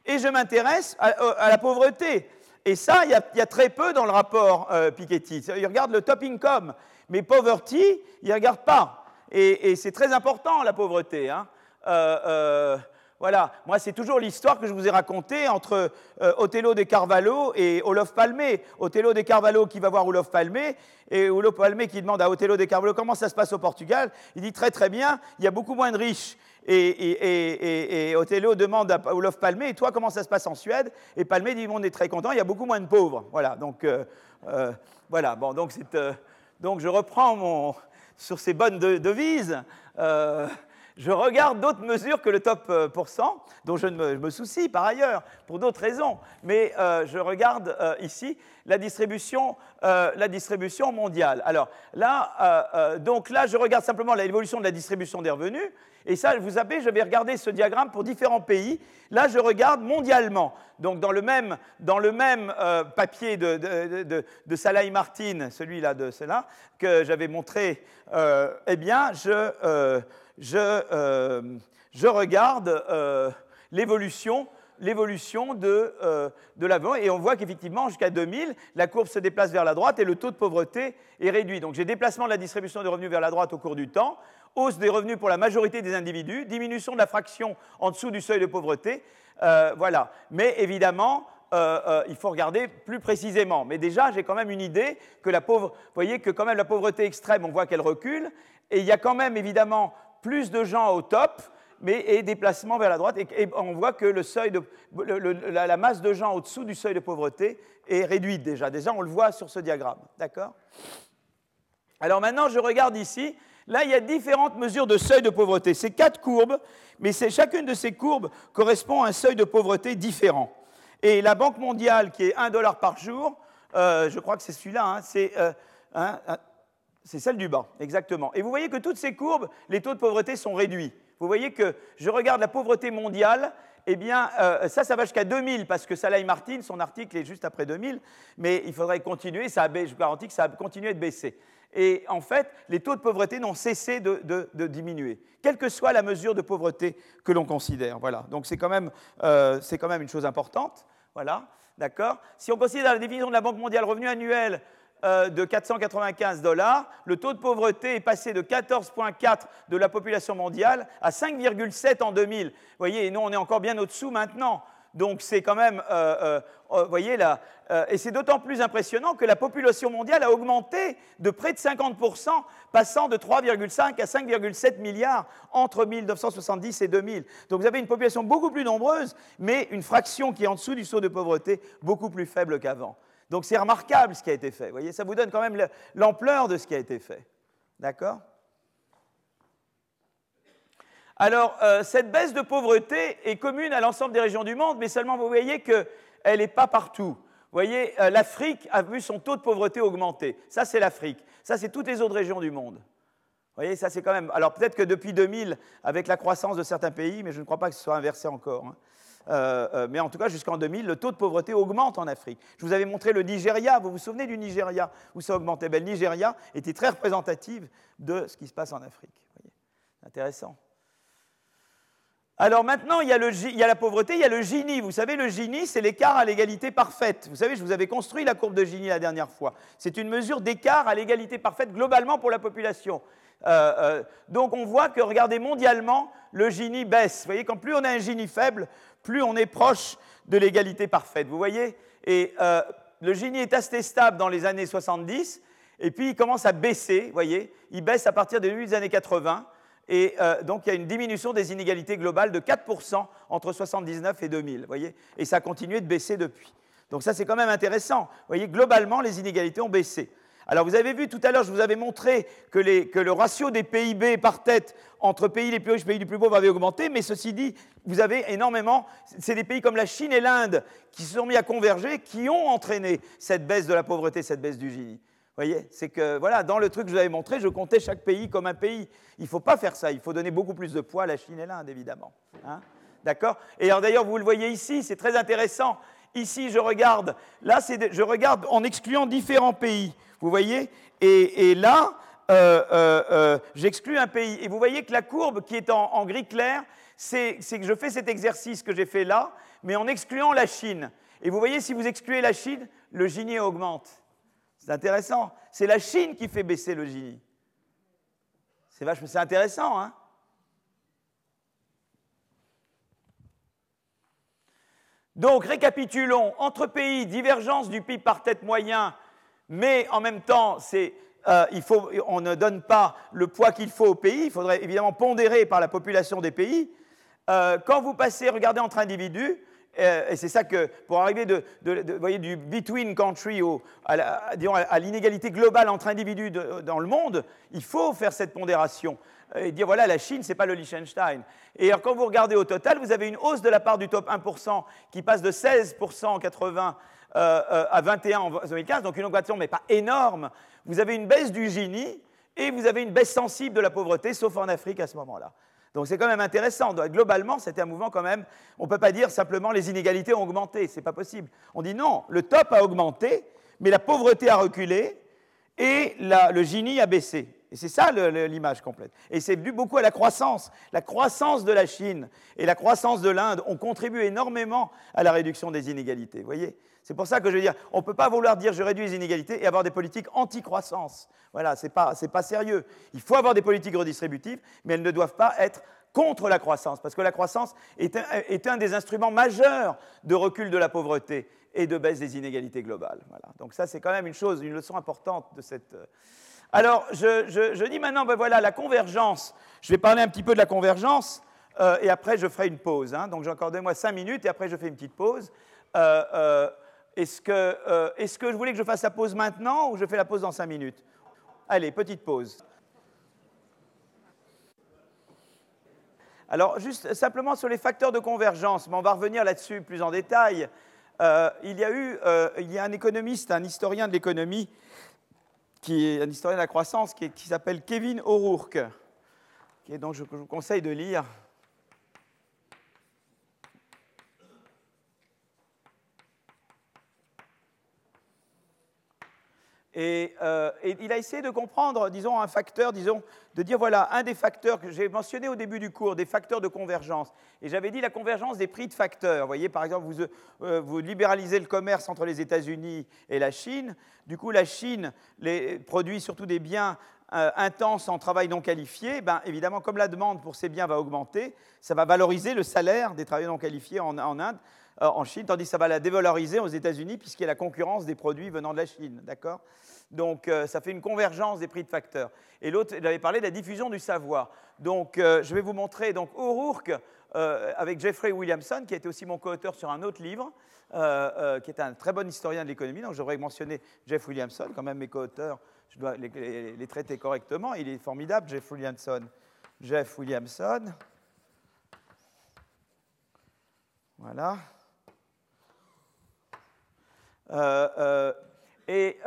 et je m'intéresse à, la pauvreté. Et ça, il y, a, très peu dans le rapport euh, Piketty. Il regarde le top income, mais poverty, il ne regarde pas. Et, c'est très important, la pauvreté. Hein. Euh, euh voilà, moi c'est toujours l'histoire que je vous ai racontée entre euh, Othello de Carvalho et Olof Palme. Othello de Carvalho qui va voir Olof Palme et Olof Palme qui demande à Othello de Carvalho comment ça se passe au Portugal? Il dit très très bien, il y a beaucoup moins de riches. Et, Othello demande à Olof Palme et toi comment ça se passe en Suède? Et Palme dit on est très content, il y a beaucoup moins de pauvres. Voilà, donc euh, euh, voilà, bon donc c'est donc je reprends mon sur ces bonnes devises je regarde d'autres mesures que le top euh, pourcent, dont je, me, soucie par ailleurs, pour d'autres raisons. Mais euh, je regarde euh, ici la distribution, mondiale. Alors là, donc là, je regarde simplement l'évolution de la distribution des revenus. Et ça, vous savez, je vais regarder ce diagramme pour différents pays. Là, je regarde mondialement. Donc, dans le même, dans le même papier de, Salah Martin, celui-là de cela, que j'avais montré, eh bien, je, je, regarde euh, l'évolution de, euh, de l'avion et on voit qu'effectivement jusqu'à 2000, la courbe se déplace vers la droite et le taux de pauvreté est réduit. Donc j'ai déplacement de la distribution des revenus vers la droite au cours du temps, hausse des revenus pour la majorité des individus, diminution de la fraction en dessous du seuil de pauvreté, voilà. Mais évidemment, il faut regarder plus précisément. Mais déjà, j'ai quand même une idée que la pauvre, voyez que quand même la pauvreté extrême, on voit qu'elle recule, et il y a quand même évidemment plus de gens au top, mais et déplacement vers la droite. Et, on voit que la, masse de gens au-dessous du seuil de pauvreté est réduite déjà. Déjà, on le voit sur ce diagramme. D'accord? Alors maintenant, je regarde ici. Là, il y a différentes mesures de seuil de pauvreté. C'est quatre courbes, mais chacune de ces courbes correspond à un seuil de pauvreté différent. Et la Banque mondiale, qui est 1 dollar par jour, euh, je crois que c'est celui-là, hein, c'est euh, c'est celle du bas, exactement. Et vous voyez que toutes ces courbes, les taux de pauvreté sont réduits. Vous voyez que je regarde la pauvreté mondiale, eh bien, euh, ça, ça va jusqu'à 2000, parce que Salah Martin, son article est juste après 2000, mais il faudrait continuer, ça je vous garantis que ça va continuer de baisser. Et en fait, les taux de pauvreté n'ont cessé de, diminuer, quelle que soit la mesure de pauvreté que l'on considère. Voilà. Donc c'est quand, euh, quand même une chose importante. Voilà. D'accord? Si on considère la définition de la Banque mondiale revenu annuel euh, de 495 dollars, le taux de pauvreté est passé de 14,4 de la population mondiale à 5,7 en 2000. Vous voyez, et nous, on est encore bien au-dessous maintenant. Donc c'est quand même, euh, euh, vous voyez là, et c'est d'autant plus impressionnant que la population mondiale a augmenté de près de 50%, passant de 3,5 à 5,7 milliards entre 1970 et 2000. Donc vous avez une population beaucoup plus nombreuse, mais une fraction qui est en dessous du saut de pauvreté beaucoup plus faible qu'avant. Donc c'est remarquable ce qui a été fait. Vous voyez, ça vous donne quand même l'ampleur de ce qui a été fait. D'accord? Alors, euh, cette baisse de pauvreté est commune à l'ensemble des régions du monde, mais seulement vous voyez qu'elle n'est pas partout. Vous voyez, euh, l'Afrique a vu son taux de pauvreté augmenter. Ça, c'est l'Afrique. Ça, c'est toutes les autres régions du monde. Vous voyez, ça, c'est quand même. Alors, peut-être que depuis 2000, avec la croissance de certains pays, mais je ne crois pas que ce soit inversé encore. Hein. Euh, euh, mais en tout cas jusqu'en 2000, le taux de pauvreté augmente en Afrique. Je vous avais montré le Nigeria, vous vous souvenez du Nigeria, où ça augmentait? Ben, Le Nigeria était très représentatif de ce qui se passe en Afrique. Intéressant. Alors maintenant, il y, a il y, a la pauvreté, il y a le Gini. Vous savez, le Gini, c'est l'écart à l'égalité parfaite. Vous savez, je vous avais construit la courbe de Gini la dernière fois. C'est une mesure d'écart à l'égalité parfaite globalement pour la population. Euh, donc on voit que, regardez, mondialement, le Gini baisse. Vous voyez, quand plus on a un Gini faible, plus on est proche de l'égalité parfaite. Vous voyez? Et euh, le Gini est assez stable dans les années 70, et puis il commence à baisser, vous voyez? Il baisse à partir des années 80, et euh, donc il y a une diminution des inégalités globales de 4% entre 79 et 2000, vous voyez? Et ça a continué de baisser depuis. Donc ça, c'est quand même intéressant. Vous voyez, globalement, les inégalités ont baissé. Alors vous avez vu tout à l'heure, je vous avais montré que, le ratio des PIB par tête entre pays les plus riches et pays les plus pauvres avait augmenté, mais ceci dit, vous avez énormément, c'est des pays comme la Chine et l'Inde qui se sont mis à converger, qui ont entraîné cette baisse de la pauvreté, cette baisse du Gini. Vous voyez, c'est que voilà, dans le truc que je vous avais montré, je comptais chaque pays comme un pays. Il ne faut pas faire ça, il faut donner beaucoup plus de poids à la Chine et l'Inde, évidemment. Hein. D'accord? Et d'ailleurs, vous le voyez ici, c'est très intéressant. Ici, je regarde, là, je regarde en excluant différents pays. Vous voyez et, là, euh, euh, euh, j'exclus un pays. Et vous voyez que la courbe qui est en, gris clair, c'est que je fais cet exercice que j'ai fait là, mais en excluant la Chine. Et vous voyez, si vous excluez la Chine, le Gini augmente. C'est intéressant. C'est la Chine qui fait baisser le Gini. C'est intéressant, hein Donc, récapitulons. Entre pays, divergence du PIB par tête moyen mais en même temps, euh, on ne donne pas le poids qu'il faut au pays, il faudrait évidemment pondérer par la population des pays. Euh, quand vous passez, regardez entre individus, et c'est ça que, pour arriver de, voyez, du between country au, à l'inégalité globale entre individus dans le monde, il faut faire cette pondération et dire voilà, la Chine, ce n'est pas le Liechtenstein. Et alors, quand vous regardez au total, vous avez une hausse de la part du top 1% qui passe de 16% en 80 euh, euh, à 21 en 2015, donc une augmentation, mais pas énorme. Vous avez une baisse du Gini et vous avez une baisse sensible de la pauvreté, sauf en Afrique à ce moment-là. Donc c'est quand même intéressant. globalement, c'était un mouvement quand même. On ne peut pas dire simplement les inégalités ont augmenté, ce n'est pas possible. On dit non, le top a augmenté, mais la pauvreté a reculé et le Gini a baissé. Et c'est ça l'image complète. Et c'est dû beaucoup à la croissance. La croissance de la Chine et la croissance de l'Inde ont contribué énormément à la réduction des inégalités. Vous voyez C'est pour ça que je veux dire, on ne peut pas vouloir dire je réduis les inégalités et avoir des politiques anti-croissance. Voilà, ce n'est pas, pas sérieux. Il faut avoir des politiques redistributives, mais elles ne doivent pas être contre la croissance, parce que la croissance est un, est un, des instruments majeurs de recul de la pauvreté et de baisse des inégalités globales. Voilà. Donc ça, c'est quand même une chose, une leçon importante de cette, alors, je, dis maintenant, ben voilà, la convergence. Je vais parler un petit peu de la convergence, euh, et après, je ferai une pause. Hein. Donc, j'ai encore moi cinq minutes, et après, je fais une petite pause. Euh, euh, est-ce que, est que je voulais que je fasse la pause maintenant, ou je fais la pause dans cinq minutes? Allez, petite pause. Alors, juste simplement sur les facteurs de convergence, mais on va revenir là-dessus plus en détail. il y a eu, il y a un économiste, un historien de l'économie, qui est un historien de la croissance, qui, s'appelle Kevin O'Rourke, est, donc je vous conseille de lire. Euh, et, il a essayé de comprendre, disons, un facteur, disons, de dire, voilà, un des facteurs que j'ai mentionné au début du cours, des facteurs de convergence. Et j'avais dit la convergence des prix de facteurs. Vous voyez, par exemple, vous, euh, libéralisez le commerce entre les États-Unis et la Chine. Du coup, la Chine produit surtout des biens euh, intenses en travail non qualifié. Ben, évidemment, comme la demande pour ces biens va augmenter, ça va valoriser le salaire des travailleurs non qualifiés en Inde en Chine, tandis que ça va la dévaloriser aux États-Unis puisqu'il y a la concurrence des produits venant de la Chine. D'accord? Donc euh, ça fait une convergence des prix de facteurs. Et l'autre, j'avais parlé de la diffusion du savoir. Donc euh, je vais vous montrer donc O'Rourke euh, avec Jeffrey Williamson, qui a été aussi mon co-auteur sur un autre livre, qui est un très bon historien de l'économie. Donc j'aurais mentionné Jeff Williamson, quand même mes co-auteurs, je dois les, les, traiter correctement. Il est formidable, Jeff Williamson. Jeff Williamson. Voilà. Et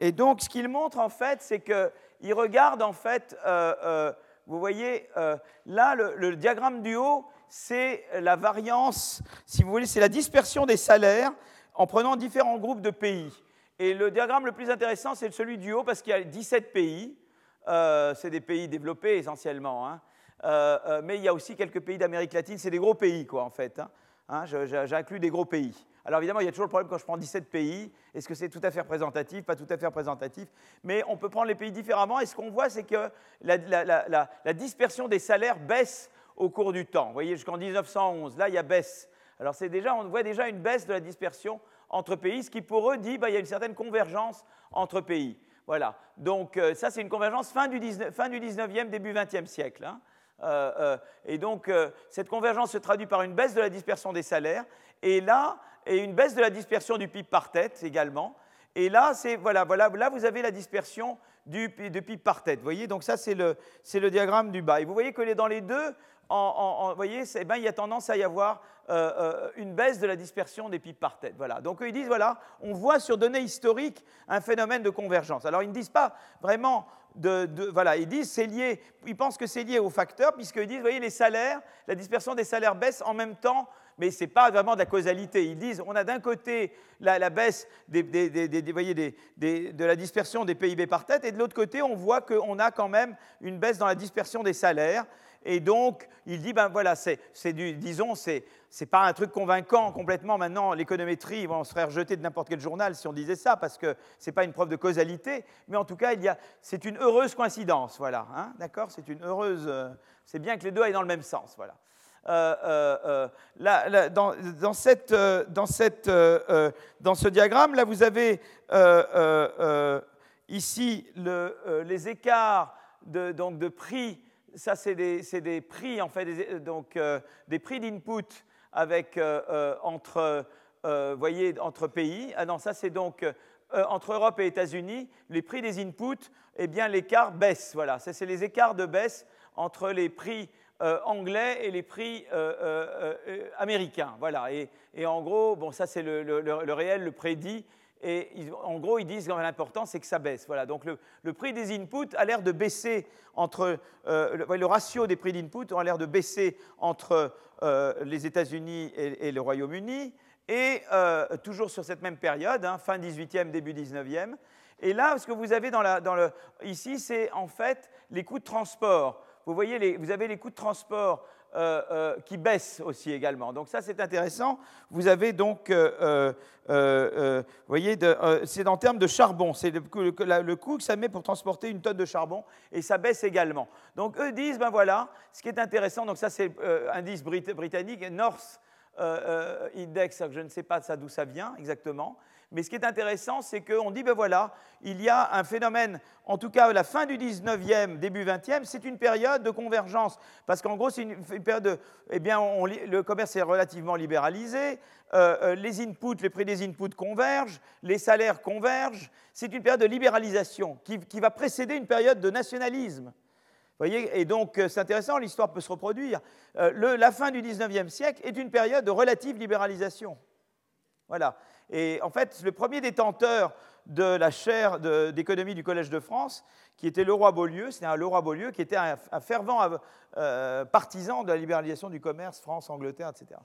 et donc, ce qu'il montre, en fait, c'est qu'il regarde, en fait, euh, euh, vous voyez, euh, là, le, diagramme du haut, c'est la variance, si vous voulez, c'est la dispersion des salaires en prenant différents groupes de pays. Et le diagramme le plus intéressant, c'est celui du haut, parce qu'il y a 17 pays. c'est des pays développés essentiellement. Hein. mais il y a aussi quelques pays d'Amérique latine. C'est des gros pays, quoi, en fait. Hein. Hein, J'inclus des gros pays. Alors évidemment, il y a toujours le problème quand je prends 17 pays, est-ce que c'est tout à fait représentatif, pas tout à fait représentatif, mais on peut prendre les pays différemment, et ce qu'on voit, c'est que la, dispersion des salaires baisse au cours du temps. Vous voyez, jusqu'en 1911, là, il y a baisse. Alors c'est déjà, on voit déjà une baisse de la dispersion entre pays, ce qui pour eux dit qu'il bah, y a une certaine convergence entre pays. Voilà. Donc euh, ça, c'est une convergence fin du, 19, fin du 19e, début 20e siècle. Hein. Euh, euh, et donc, cette convergence se traduit par une baisse de la dispersion des salaires. Et là, et une baisse de la dispersion du PIB par tête également. Et là, voilà, voilà, là vous avez la dispersion du, PIB par tête. Vous voyez, donc ça, c'est le, le, diagramme du bas. Et vous voyez que dans les deux, en, voyez, eh ben, il y a tendance à y avoir euh, euh, une baisse de la dispersion des PIB par tête. Voilà. Donc ils disent, voilà, on voit sur données historiques un phénomène de convergence. Alors ils ne disent pas vraiment de, voilà, ils disent c'est lié, ils pensent que c'est lié aux facteurs, puisqu'ils disent, vous voyez, les salaires, la dispersion des salaires baisse en même temps mais ce n'est pas vraiment de la causalité. Ils disent on a d'un côté la, baisse des, de la dispersion des PIB par tête, et de l'autre côté, on voit qu'on a quand même une baisse dans la dispersion des salaires. Et donc, il dit, ben voilà, c'est du, disons, c'est, c'est pas un truc convaincant complètement. Maintenant, l'économétrie, on se ferait rejeter de n'importe quel journal si on disait ça, parce que c'est pas une preuve de causalité. Mais en tout cas, il y a, c'est une heureuse coïncidence, voilà. Hein, d'accord C'est une heureuse. Euh, c'est bien que les deux aillent dans le même sens, voilà. Euh, euh, euh, dans, dans, cette, dans, cette, dans, ce diagramme, là, vous avez ici le, les écarts de, donc, de prix. Ça, c'est des, des, prix, en fait, des, donc, des prix d'input avec, entre, voyez, entre pays. Ah non, ça c'est donc entre Europe et États-Unis, les prix des inputs, eh bien l'écart baisse. Voilà, c'est les écarts de baisse entre les prix anglais et les prix américains. Voilà, et, en gros, bon, ça c'est le, réel, le prédit, et en gros, ils disent que l'important, c'est que ça baisse. Voilà. Donc le, prix des inputs a l'air de baisser entre. Euh, le, ratio des prix d'input a l'air de baisser entre euh, les États-Unis et, le Royaume-Uni, et euh, toujours sur cette même période, hein, fin 18e, début 19e. Et là, ce que vous avez dans le, ici, c'est en fait les coûts de transport. Vous voyez, vous avez les coûts de transport euh, euh, qui baisse aussi également. Donc ça, c'est intéressant. Vous avez donc, euh, vous voyez, c'est en termes de charbon. C'est le, le, coût que ça met pour transporter une tonne de charbon, et ça baisse également. Donc eux disent, ben voilà, ce qui est intéressant, donc ça c'est indice britannique, North Index, je ne sais pas d'où ça vient exactement. Mais ce qui est intéressant, c'est qu'on dit, ben voilà, il y a un phénomène, en tout cas la fin du 19e, début 20e, c'est une période de convergence. Parce qu'en gros, c'est une, période de, eh bien, le commerce est relativement libéralisé, euh, euh, les inputs, les prix des inputs convergent, les salaires convergent. C'est une période de libéralisation qui, va précéder une période de nationalisme. Voyez et donc, euh, c'est intéressant, l'histoire peut se reproduire. la fin du 19e siècle est une période de relative libéralisation. Voilà. Et en fait, le premier détenteur de la chaire d'économie du Collège de France, qui était le roi Beaulieu, c'était un roi Beaulieu qui était un, fervent euh, partisan de la libéralisation du commerce, France, Angleterre, etc.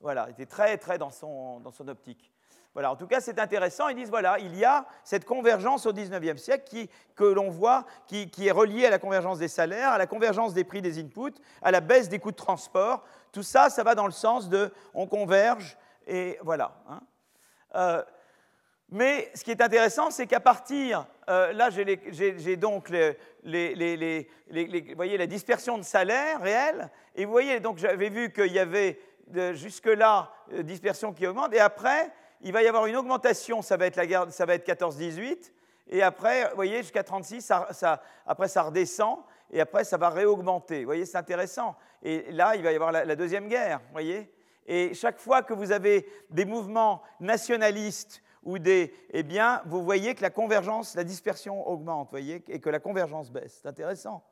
Voilà, il était très, très dans son, dans son optique. Voilà, en tout cas, c'est intéressant. Ils disent voilà, il y a cette convergence au XIXe siècle qui, que l'on voit, qui, qui, est reliée à la convergence des salaires, à la convergence des prix des inputs, à la baisse des coûts de transport. Tout ça, ça va dans le sens de on converge et voilà. Hein. Euh, mais ce qui est intéressant, c'est qu'à partir, euh, là j'ai donc voyez, la dispersion de salaire réelle, et vous voyez, donc j'avais vu qu'il y avait jusque-là euh, dispersion qui augmente, et après, il va y avoir une augmentation, ça va être, la ça va être 14-18, et après, voyez, jusqu'à 36, ça, après ça redescend, et après ça va réaugmenter. Vous voyez, c'est intéressant. Et là, il va y avoir la, la deuxième guerre, vous voyez et chaque fois que vous avez des mouvements nationalistes ou des, eh bien, vous voyez que la convergence, la dispersion augmente, voyez, et que la convergence baisse. C'est intéressant.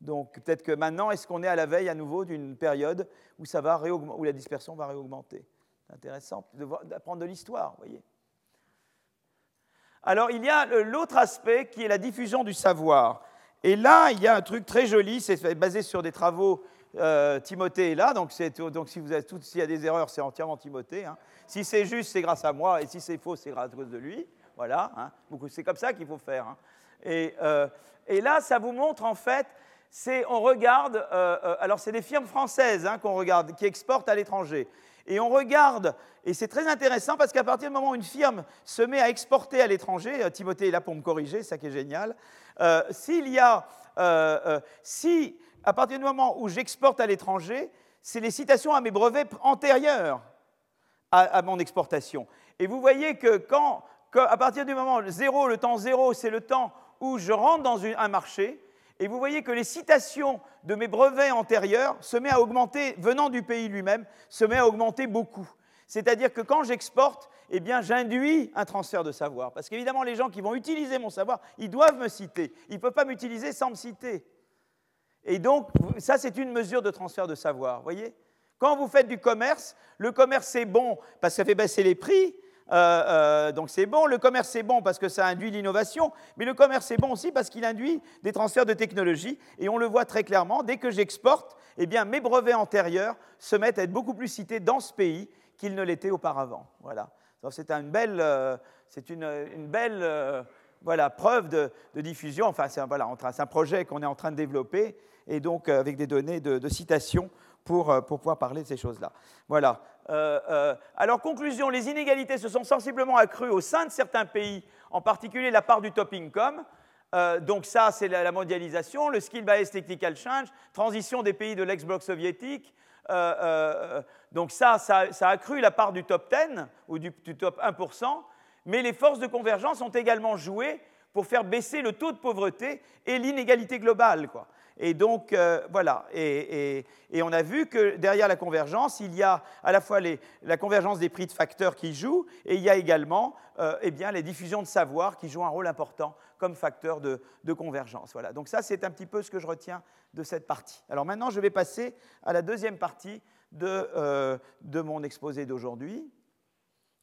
Donc peut-être que maintenant, est-ce qu'on est à la veille à nouveau d'une période où, ça va où la dispersion va réaugmenter? C'est intéressant d'apprendre de l'histoire, voyez. Alors il y a l'autre aspect qui est la diffusion du savoir. Et là, il y a un truc très joli, c'est basé sur des travaux euh, Timothée est là, donc, donc si vous s'il y a des erreurs, c'est entièrement Timothée. Hein. Si c'est juste, c'est grâce à moi, et si c'est faux, c'est grâce à cause de lui. Voilà, hein. c'est comme ça qu'il faut faire. Hein. Et, euh, et, là, ça vous montre en fait, on regarde, euh, alors c'est des firmes françaises qu'on regarde, qui exportent à l'étranger. Et on regarde, et c'est très intéressant parce qu'à partir du moment où une firme se met à exporter à l'étranger, Timothée est là pour me corriger, ça qui est génial, s'il y a, si à partir du moment où j'exporte à l'étranger, c'est les citations à mes brevets antérieurs à, mon exportation. Et vous voyez que quand, à partir du moment zéro, le temps zéro, c'est le temps où je rentre dans un marché, et vous voyez que les citations de mes brevets antérieurs se met à augmenter, venant du pays lui-même, se met à augmenter beaucoup. C'est-à-dire que quand j'exporte, eh bien, j'induis un transfert de savoir. Parce qu'évidemment, les gens qui vont utiliser mon savoir, ils doivent me citer. Ils ne peuvent pas m'utiliser sans me citer. Et donc, ça, c'est une mesure de transfert de savoir. voyez Quand vous faites du commerce, le commerce, c'est bon parce que ça fait baisser les prix. Euh, euh, donc c'est bon, le commerce c'est bon parce que ça induit l'innovation, mais le commerce c'est bon aussi parce qu'il induit des transferts de technologie, et on le voit très clairement, dès que j'exporte, eh bien mes brevets antérieurs se mettent à être beaucoup plus cités dans ce pays qu'ils ne l'étaient auparavant. Voilà. C'est une belle, euh, c'est une, belle voilà, preuve de, diffusion. Enfin, c'est voilà, un projet qu'on est en train de développer, et donc euh, avec des données de, citation pour, euh, pour, pouvoir parler de ces choses-là. Voilà. Euh, alors, conclusion, les inégalités se sont sensiblement accrues au sein de certains pays, en particulier la part du top income. donc ça, c'est la, mondialisation, le skill-based technical change, transition des pays de l'ex-bloc soviétique. donc ça, ça, a accru la part du top 10 ou du, du top 1%, mais les forces de convergence ont également joué pour faire baisser le taux de pauvreté et l'inégalité globale. Quoi. Et donc, euh, voilà. Et, on a vu que derrière la convergence, il y a à la fois la convergence des prix de facteurs qui jouent, et il y a également euh, eh les diffusions de savoir qui jouent un rôle important comme facteur de, convergence. Voilà. Donc ça, c'est un petit peu ce que je retiens de cette partie. Alors maintenant, je vais passer à la deuxième partie de, euh, de mon exposé d'aujourd'hui.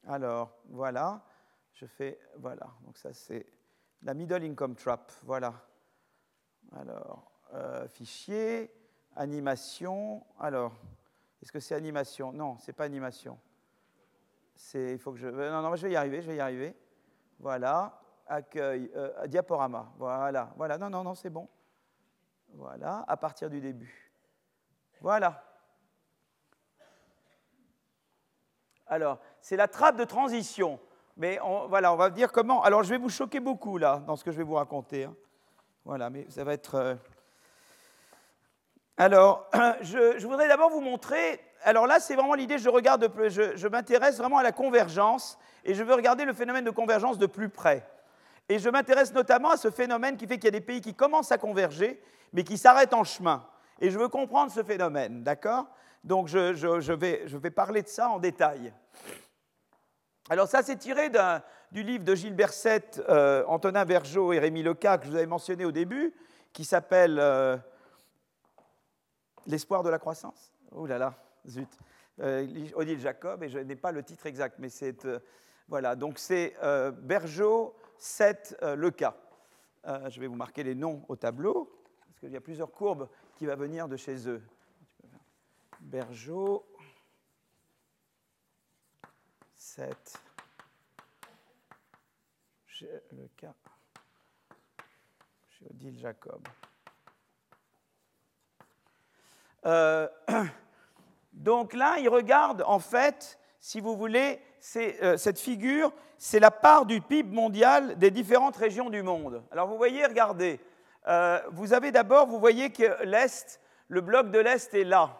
Alors, voilà. Je fais, voilà. Donc ça, c'est la middle income trap. Voilà. Alors, euh, fichier, animation. Alors, est-ce que c'est animation? Non, c'est pas animation. C'est, il faut que je. Euh, non, non, je vais y arriver, je vais y arriver. Voilà, accueil, euh, diaporama. Voilà, voilà. Non, non, non, c'est bon. Voilà, à partir du début. Voilà. Alors, c'est la trappe de transition. Mais voilà, on va dire comment. Alors, je vais vous choquer beaucoup là dans ce que je vais vous raconter. Hein. Voilà, mais ça va être. Alors, je, voudrais d'abord vous montrer, alors là c'est vraiment l'idée, je, regarde, je, m'intéresse vraiment à la convergence et je veux regarder le phénomène de convergence de plus près. Et je m'intéresse notamment à ce phénomène qui fait qu'il y a des pays qui commencent à converger, mais qui s'arrêtent en chemin. Et je veux comprendre ce phénomène, d'accord? Donc je, vais, je, vais, parler de ça en détail. Alors ça, c'est tiré du livre de Gilles Berset, euh, Antonin Vergeot et Rémi Leca, que je vous avais mentionné au début, qui s'appelle euh, L'espoir de la croissance Oh là là, zut. Euh, Odile Jacob, et je n'ai pas le titre exact, mais c'est. Euh, voilà, donc c'est euh, Bergeau 7 Le cas. je vais vous marquer les noms au tableau, parce qu'il y a plusieurs courbes qui vont venir de chez eux. Bergeau 7 Le cas. Chez Odile Jacob. Euh, donc là, il regarde en fait, si vous voulez, euh, cette figure, c'est la part du PIB mondial des différentes régions du monde. Alors vous voyez, regardez, euh, vous avez d'abord, vous voyez que l'Est, le bloc de l'Est est là.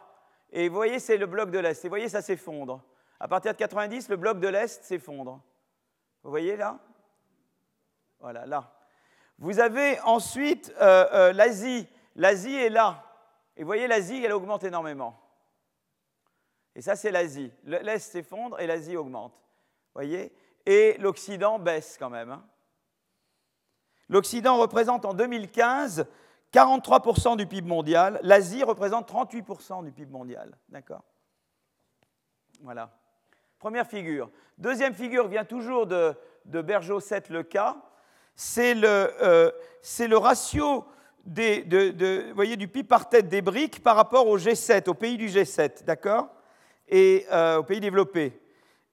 Et vous voyez, c'est le bloc de l'Est. Et vous voyez, ça s'effondre. À partir de 90, le bloc de l'Est s'effondre. Vous voyez là? Voilà, là. Vous avez ensuite l'Asie. L'Asie est là. Et vous voyez, l'Asie, elle augmente énormément. Et ça, c'est l'Asie. L'Est s'effondre et l'Asie augmente. Vous voyez? Et l'Occident baisse quand même. Hein. L'Occident représente en 2015 43% du PIB mondial. L'Asie représente 38% du PIB mondial. D'accord Voilà. Première figure. Deuxième figure vient toujours de, de Bergeau 7 le cas. C'est euh, le ratio vous voyez, du PIB par tête des briques par rapport au G7, au pays du G7, d'accord? Et euh, aux pays développés.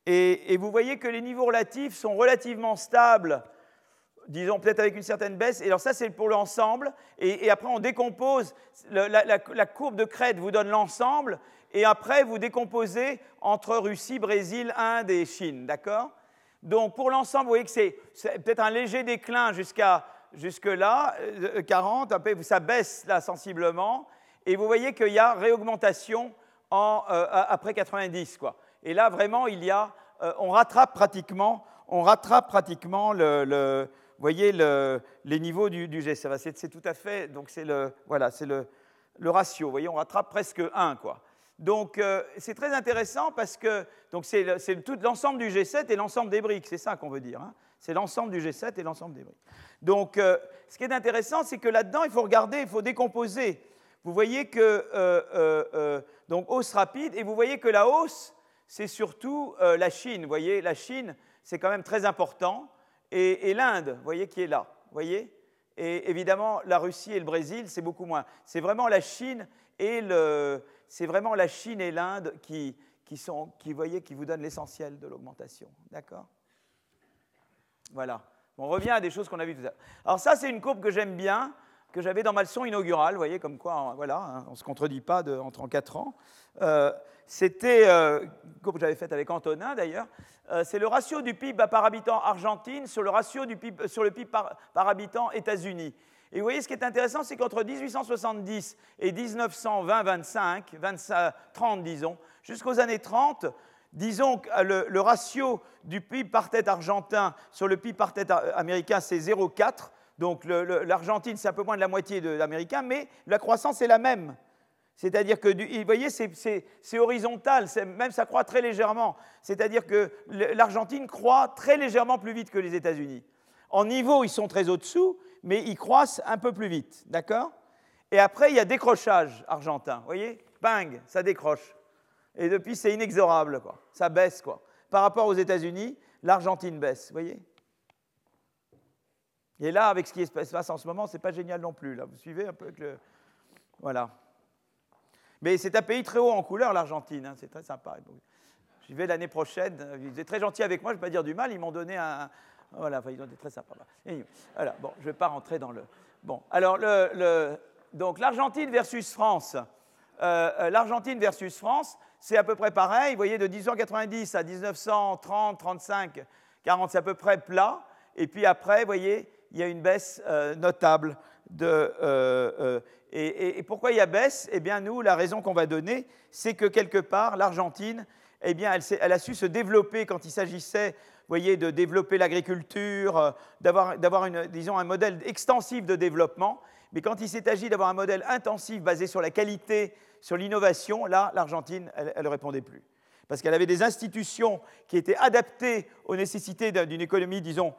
Et, vous voyez que les niveaux relatifs sont relativement stables, disons peut-être avec une certaine baisse. Et alors ça, c'est pour l'ensemble. Et, après, on décompose. la, courbe de crête vous donne l'ensemble. Et après, vous décomposez entre Russie, Brésil, Inde et Chine, d'accord? Donc pour l'ensemble, vous voyez que c'est peut-être un léger déclin jusqu'à jusque-là, 40, euh, ça baisse là sensiblement, et vous voyez qu'il y a réaugmentation en, euh, après 90. Quoi. Et là, vraiment, il y a, euh, on rattrape pratiquement, on rattrape pratiquement le, voyez le, les niveaux du, du G7. C'est tout à fait, donc c'est le, voilà, le, ratio. Voyez, on rattrape presque 1, quoi. Donc c'est très intéressant parce que c'est l'ensemble du G7 et l'ensemble des briques, c'est ça qu'on veut dire. Hein. C'est l'ensemble du G7 et l'ensemble des briques. Donc, euh, ce qui est intéressant, c'est que là-dedans, il faut regarder, il faut décomposer. Vous voyez que, euh, euh, donc, hausse rapide, et vous voyez que la hausse, c'est surtout la Chine. Vous voyez, la Chine, c'est quand même très important, et, l'Inde, vous voyez, qui est là. Vous voyez? Et évidemment, la Russie et le Brésil, c'est beaucoup moins. C'est vraiment la Chine et le, c'est vraiment la Chine et l'Inde qui, qui sont, qui, voyez, qui vous donnent l'essentiel de l'augmentation. D'accord? Voilà. On revient à des choses qu'on a vues tout à l'heure. Alors ça, c'est une courbe que j'aime bien, que j'avais dans ma leçon inaugurale, vous voyez, comme quoi, voilà, hein, on ne se contredit pas de, en 4 ans. Euh, c'était euh, une courbe que j'avais faite avec Antonin, d'ailleurs. Euh, c'est le ratio du PIB par habitant Argentine sur le ratio du PIB, sur le PIB par, par habitant États-Unis. Et vous voyez, ce qui est intéressant, c'est qu'entre 1870 et 1920-25, 30 disons, jusqu'aux années 30, disons que le, ratio du PIB par tête argentin sur le PIB par tête américain, c'est 0,4. Donc l'Argentine, c'est un peu moins de la moitié de l'américain, mais la croissance est la même. C'est-à-dire que, vous voyez, c'est horizontal, même ça croît très légèrement. C'est-à-dire que l'Argentine croît très légèrement plus vite que les États-Unis. En niveau, ils sont très au-dessous, mais ils croissent un peu plus vite, d'accord? Et après, il y a décrochage argentin, vous voyez? Bang, ça décroche. Et depuis, c'est inexorable, quoi. Ça baisse, quoi. Par rapport aux États-Unis, l'Argentine baisse, voyez? Et là, avec ce qui se passe en ce moment, c'est pas génial non plus. Là, vous suivez un peu le... Voilà. Mais c'est un pays très haut en couleur, l'Argentine. Hein, c'est très sympa. J'y vais l'année prochaine. Ils étaient très gentils avec moi, je ne vais pas dire du mal. Ils m'ont donné un. Voilà, ils ont été très sympas. Voilà, bon, je ne vais pas rentrer dans le. Bon, alors, le, donc l'Argentine versus France. Euh, euh, L'Argentine versus France, c'est à peu près pareil. Vous voyez, de 1890 à 1930, 35, 40, c'est à peu près plat. Et puis après, vous voyez, il y a une baisse euh, notable de, et, pourquoi il y a baisse? Eh bien, nous, la raison qu'on va donner, c'est que quelque part, l'Argentine, eh bien, elle, a su se développer quand il s'agissait, voyez, de développer l'agriculture, euh, d'avoir, disons, un modèle extensif de développement. Mais quand il s'est agi d'avoir un modèle intensif basé sur la qualité, sur l'innovation, là, l'Argentine, elle ne répondait plus. Parce qu'elle avait des institutions qui étaient adaptées aux nécessités d'une économie, disons,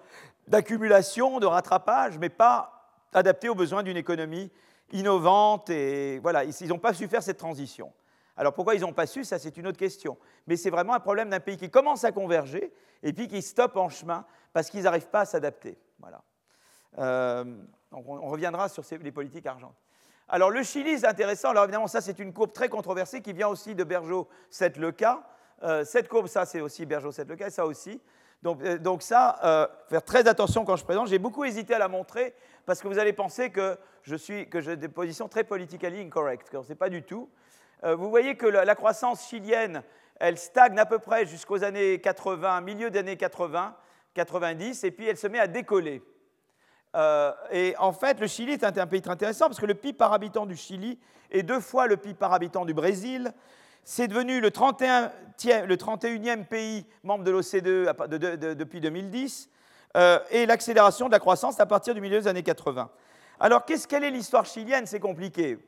d'accumulation, de rattrapage, mais pas adaptées aux besoins d'une économie innovante et voilà, ils n'ont pas su faire cette transition. Alors pourquoi ils n'ont pas su, ça c'est une autre question. Mais c'est vraiment un problème d'un pays qui commence à converger et puis qui stoppe en chemin parce qu'ils n'arrivent pas à s'adapter. Voilà. Euh, on, reviendra sur les politiques argentines. Alors le Chili, c'est intéressant. Alors évidemment, ça c'est une courbe très controversée qui vient aussi de Bergeau 7 le cas. Euh, cette courbe, ça c'est aussi Bergeau 7 le cas, et ça aussi. Donc, euh, donc ça, euh, faire très attention quand je présente. J'ai beaucoup hésité à la montrer parce que vous allez penser que je suis que j'ai des positions très politically incorrect. Ce n'est pas du tout. Vous voyez que la, croissance chilienne, elle stagne à peu près jusqu'aux années 80, milieu des années 80, 90, et puis elle se met à décoller. Et en fait, le Chili est un, pays très intéressant parce que le PIB par habitant du Chili est deux fois le PIB par habitant du Brésil, c'est devenu le, 31, e pays membre de l'OCDE depuis 2010, euh, et l'accélération de la croissance à partir du milieu des années 80. Alors, qu'est-ce, quelle est l'histoire chilienne? C'est compliqué.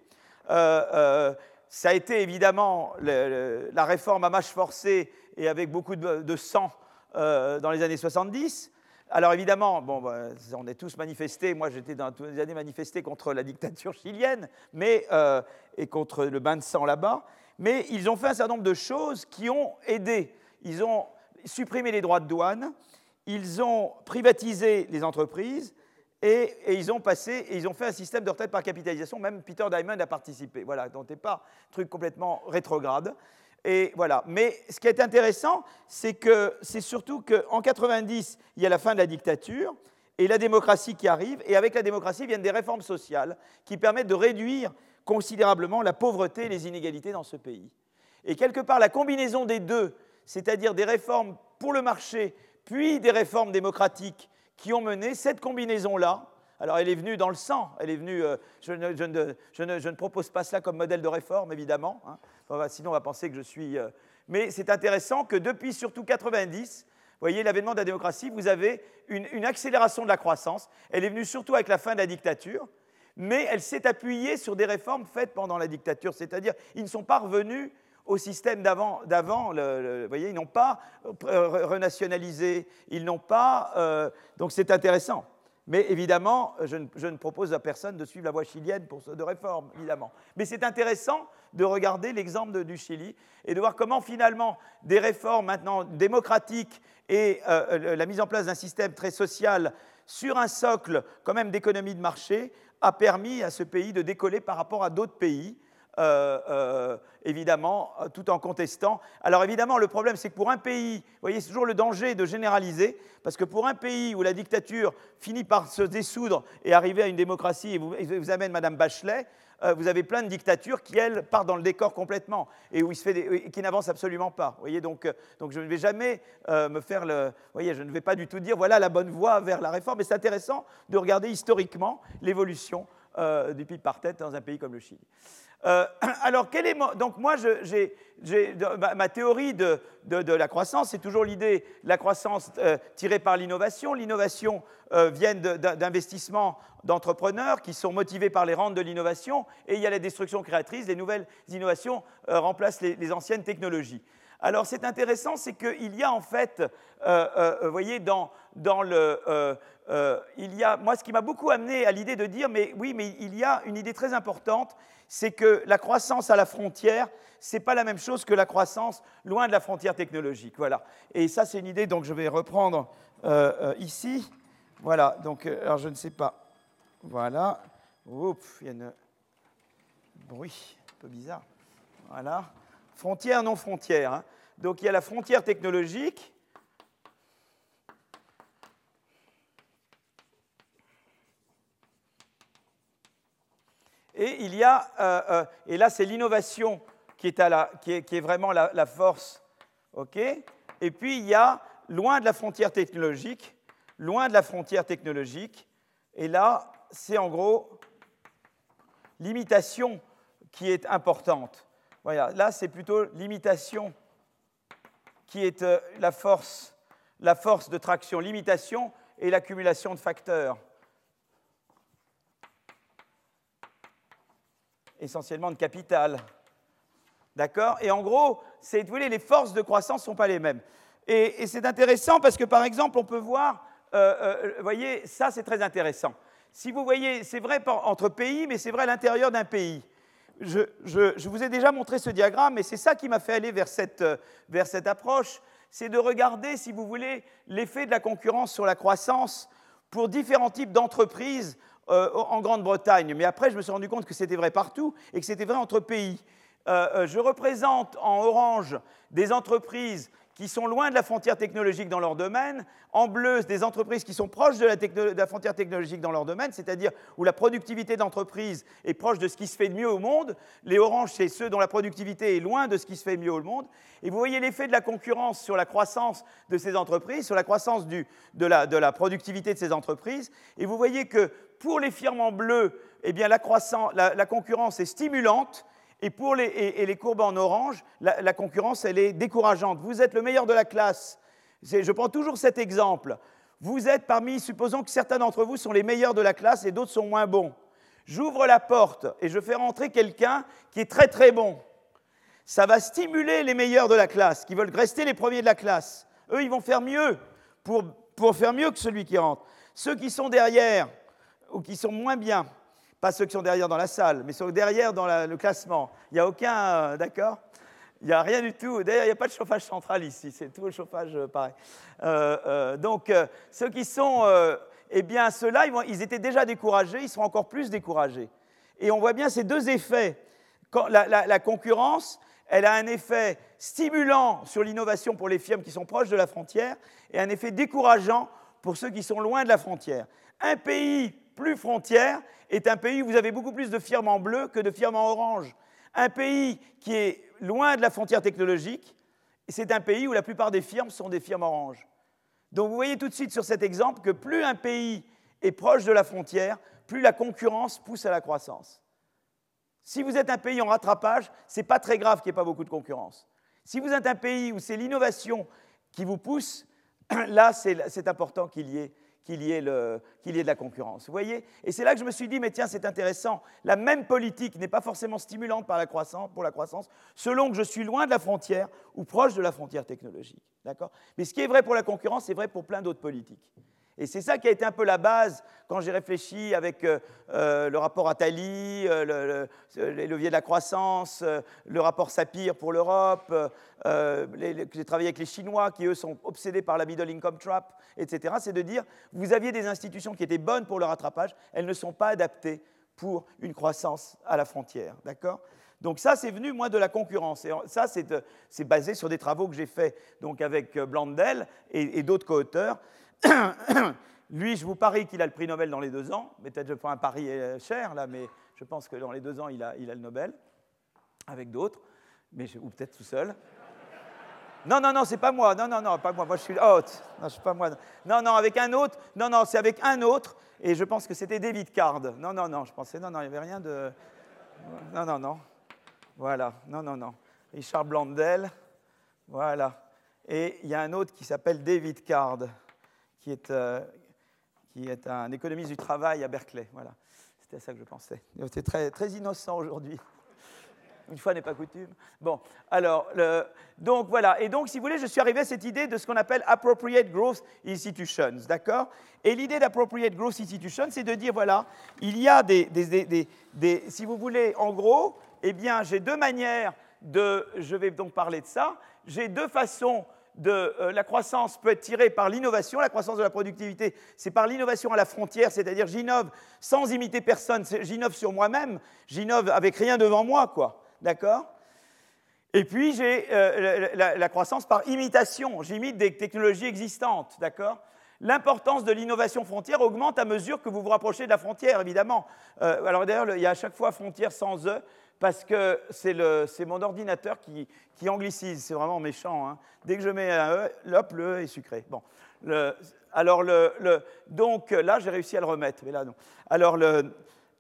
Euh, euh, ça a été évidemment la réforme à mâche forcée et avec beaucoup de, sang dans les années 70. Alors évidemment, bon, bah, on est tous manifestés, moi j'étais dans toutes les années manifesté contre la dictature chilienne mais, et contre le bain de sang là-bas mais ils ont fait un certain nombre de choses qui ont aidé. Ils ont supprimé les droits de douane, ils ont privatisé les entreprises et, ils ont passé et ils ont fait un système de retraite par capitalisation. Même Peter Diamond a participé. Voilà, donc n'est pas un truc complètement rétrograde. Et voilà. Mais ce qui est intéressant, c'est que c'est surtout qu'en 90, il y a la fin de la dictature et la démocratie qui arrive. Et avec la démocratie viennent des réformes sociales qui permettent de réduire considérablement la pauvreté et les inégalités dans ce pays. Et quelque part, la combinaison des deux, c'est-à-dire des réformes pour le marché, puis des réformes démocratiques qui ont mené cette combinaison-là, alors elle est venue dans le sang, elle est venue, euh, je, ne, propose pas cela comme modèle de réforme, évidemment, hein. sinon on va penser que je suis... Euh, mais c'est intéressant que depuis surtout 90, vous voyez, l'avènement de la démocratie, vous avez une accélération de la croissance. Elle est venue surtout avec la fin de la dictature mais elle s'est appuyée sur des réformes faites pendant la dictature, c'est-à-dire ils ne sont pas revenus au système d'avant, voyez, ils n'ont pas renationalisé, ils n'ont pas... Euh, donc c'est intéressant. Mais évidemment, je ne, propose à personne de suivre la voie chilienne pour de réforme, évidemment. Mais c'est intéressant de regarder l'exemple du Chili et de voir comment finalement des réformes maintenant démocratiques et euh, la mise en place d'un système très social sur un socle quand même d'économie de marché a permis à ce pays de décoller par rapport à d'autres pays, euh, euh, évidemment, tout en contestant. Alors évidemment, le problème, c'est que pour un pays, vous voyez, c'est toujours le danger de généraliser, parce que pour un pays où la dictature finit par se dissoudre et arriver à une démocratie, et vous, amène Madame Bachelet, euh, vous avez plein de dictatures qui, elles, partent dans le décor complètement et où il se fait qui n'avancent absolument pas. Vous voyez, donc, euh, donc je ne vais jamais euh, me faire le. Vous voyez, je ne vais pas du tout dire voilà la bonne voie vers la réforme, mais c'est intéressant de regarder historiquement l'évolution du PIB par tête dans un pays comme le Chili. alors, quel est donc moi, ma, théorie de, la croissance, c'est toujours l'idée de la croissance euh, tirée par l'innovation. L'innovation euh, vient d'investissements d'entrepreneurs qui sont motivés par les rentes de l'innovation, et il y a la destruction créatrice, les nouvelles innovations euh, remplacent les, anciennes technologies. Alors c'est intéressant, c'est qu'il y a en fait, vous voyez, dans, dans le... il y a, moi, ce qui m'a beaucoup amené à l'idée de dire, mais oui, mais il y a une idée très importante, c'est que la croissance à la frontière, ce n'est pas la même chose que la croissance loin de la frontière technologique. Voilà. Et ça, c'est une idée, donc je vais reprendre euh, euh, ici. Voilà, donc, euh, alors je ne sais pas. Voilà. Oups, il y a un bruit un peu bizarre. Voilà. Frontière, non frontière. Hein. Donc il y a la frontière technologique. Et il y a, et là c'est l'innovation qui est, vraiment la, force. ok? Et puis il y a loin de la frontière technologique, loin de la frontière technologique, et là, c'est en gros l'imitation qui est importante. Voilà, là, c'est plutôt l'imitation qui est euh, la force, la force de traction, l'imitation et l'accumulation de facteurs. Essentiellement de capital. D'accord? Et en gros, vous voulez, les forces de croissance ne sont pas les mêmes. Et, c'est intéressant parce que, par exemple, on peut voir, euh, euh, vous voyez, ça c'est très intéressant. Si vous voyez, c'est vrai entre pays, mais c'est vrai à l'intérieur d'un pays. Je, vous ai déjà montré ce diagramme, et c'est ça qui m'a fait aller vers cette, vers cette approche, c'est de regarder, si vous voulez, l'effet de la concurrence sur la croissance pour différents types d'entreprises euh, en Grande-Bretagne. Mais après, je me suis rendu compte que c'était vrai partout et que c'était vrai entre pays. Euh, euh, je représente en orange des entreprises qui sont loin de la frontière technologique dans leur domaine, en bleu des entreprises qui sont proches de la, frontière technologique dans leur domaine, c'est-à-dire où la productivité d'entreprise est proche de ce qui se fait de mieux au monde. Les oranges, c'est ceux dont la productivité est loin de ce qui se fait mieux au monde. Et vous voyez l'effet de la concurrence sur la croissance de ces entreprises, sur la croissance de, la, productivité de ces entreprises. Et vous voyez que pour les firmes en bleu, eh bien, la concurrence est stimulante et pour les, courbes en orange, la, concurrence, elle est décourageante. Vous êtes le meilleur de la classe. Je prends toujours cet exemple. Vous êtes parmi, supposons que certains d'entre vous sont les meilleurs de la classe et d'autres sont moins bons. J'ouvre la porte et je fais rentrer quelqu'un qui est très très bon. Ça va stimuler les meilleurs de la classe, qui veulent rester les premiers de la classe. Eux, ils vont faire mieux pour, pour faire mieux que celui qui rentre. Ceux qui sont derrière ou qui sont moins bien, pas ceux qui sont derrière dans la salle, mais ceux derrière dans le classement. Il n'y a aucun, euh, d'accord? Il n'y a rien du tout. D'ailleurs, il n'y a pas de chauffage central ici, c'est tout le chauffage euh, pareil. Euh, donc, ceux qui sont, eh bien, ceux-là, ils, étaient déjà découragés, ils seront encore plus découragés. Et on voit bien ces deux effets. La concurrence, elle a un effet stimulant sur l'innovation pour les firmes qui sont proches de la frontière et un effet décourageant pour ceux qui sont loin de la frontière. Un pays plus frontière est un pays où vous avez beaucoup plus de firmes en bleu que de firmes en orange. Un pays qui est loin de la frontière technologique, c'est un pays où la plupart des firmes sont des firmes orange. Donc vous voyez tout de suite sur cet exemple que plus un pays est proche de la frontière, plus la concurrence pousse à la croissance. Si vous êtes un pays en rattrapage, ce n'est pas très grave qu'il n'y ait pas beaucoup de concurrence. Si vous êtes un pays où c'est l'innovation qui vous pousse, là, c'est important qu'il y ait qu'il y, ait de la concurrence. Vous voyez? Et c'est là que je me suis dit, mais tiens, c'est intéressant. La même politique n'est pas forcément stimulante par la croissance, pour la croissance, selon que je suis loin de la frontière ou proche de la frontière technologique. D'accord? Mais ce qui est vrai pour la concurrence, c'est vrai pour plein d'autres politiques. Et c'est ça qui a été un peu la base quand j'ai réfléchi avec euh, euh, le rapport Attali, euh, les leviers de la croissance, le rapport Sapir pour l'Europe. j'ai travaillé avec les Chinois qui, eux, sont obsédés par la middle income trap, etc. C'est de dire, vous aviez des institutions qui étaient bonnes pour le rattrapage, elles ne sont pas adaptées pour une croissance à la frontière. D'accord? Donc ça, c'est venu, moi, de la concurrence. Et ça, c'est basé sur des travaux que j'ai faits donc, avec Blandel et, et d'autres co-auteurs. Lui, je vous parie qu'il a le prix Nobel dans les deux ans. Peut-être je prends un pari euh, cher, là, mais je pense que dans les deux ans, il a, il a le Nobel, avec d'autres, mais ou peut-être tout seul. Non, non, non, c'est pas moi. Non, non, non, pas moi. Moi, je suis haute. Non, je suis pas moi. Non, non, avec un autre. Non, non, c'est avec un autre. Et je pense que c'était David Card. Non, non, non, je pensais, non, non, il n'y avait rien de. Non, non, non. Voilà, non, non, non. Richard Blandel, voilà. Et il y a un autre qui s'appelle David Card, qui est, euh, qui est un économiste du travail à Berkeley. Voilà, c'était ça que je pensais. C'est très, très innocent aujourd'hui. Une fois n'est pas coutume. Bon, alors, donc voilà. Et donc, si vous voulez, je suis arrivé à cette idée de ce qu'on appelle Appropriate Growth Institutions, d'accord? Et l'idée d'Appropriate Growth Institutions, c'est de dire, voilà, il y a des, des, des, si vous voulez, en gros, eh bien, j'ai deux manières de, je vais donc parler de ça, j'ai deux façons de euh, la croissance peut être tirée par l'innovation, la croissance de la productivité, c'est par l'innovation à la frontière, c'est-à-dire j'innove sans imiter personne, j'innove sur moi-même, j'innove avec rien devant moi, quoi. D'accord? Et puis j'ai euh, la, croissance par imitation, j'imite des technologies existantes, d'accord? L'importance de l'innovation frontière augmente à mesure que vous vous rapprochez de la frontière, évidemment. Euh, alors d'ailleurs, il y a à chaque fois frontière sans E, parce que c'est mon ordinateur qui, anglicise, c'est vraiment méchant. Hein. Dès que je mets un E, hop, le E est sucré. Bon. alors, donc là, j'ai réussi à le remettre, mais là, non. Alors,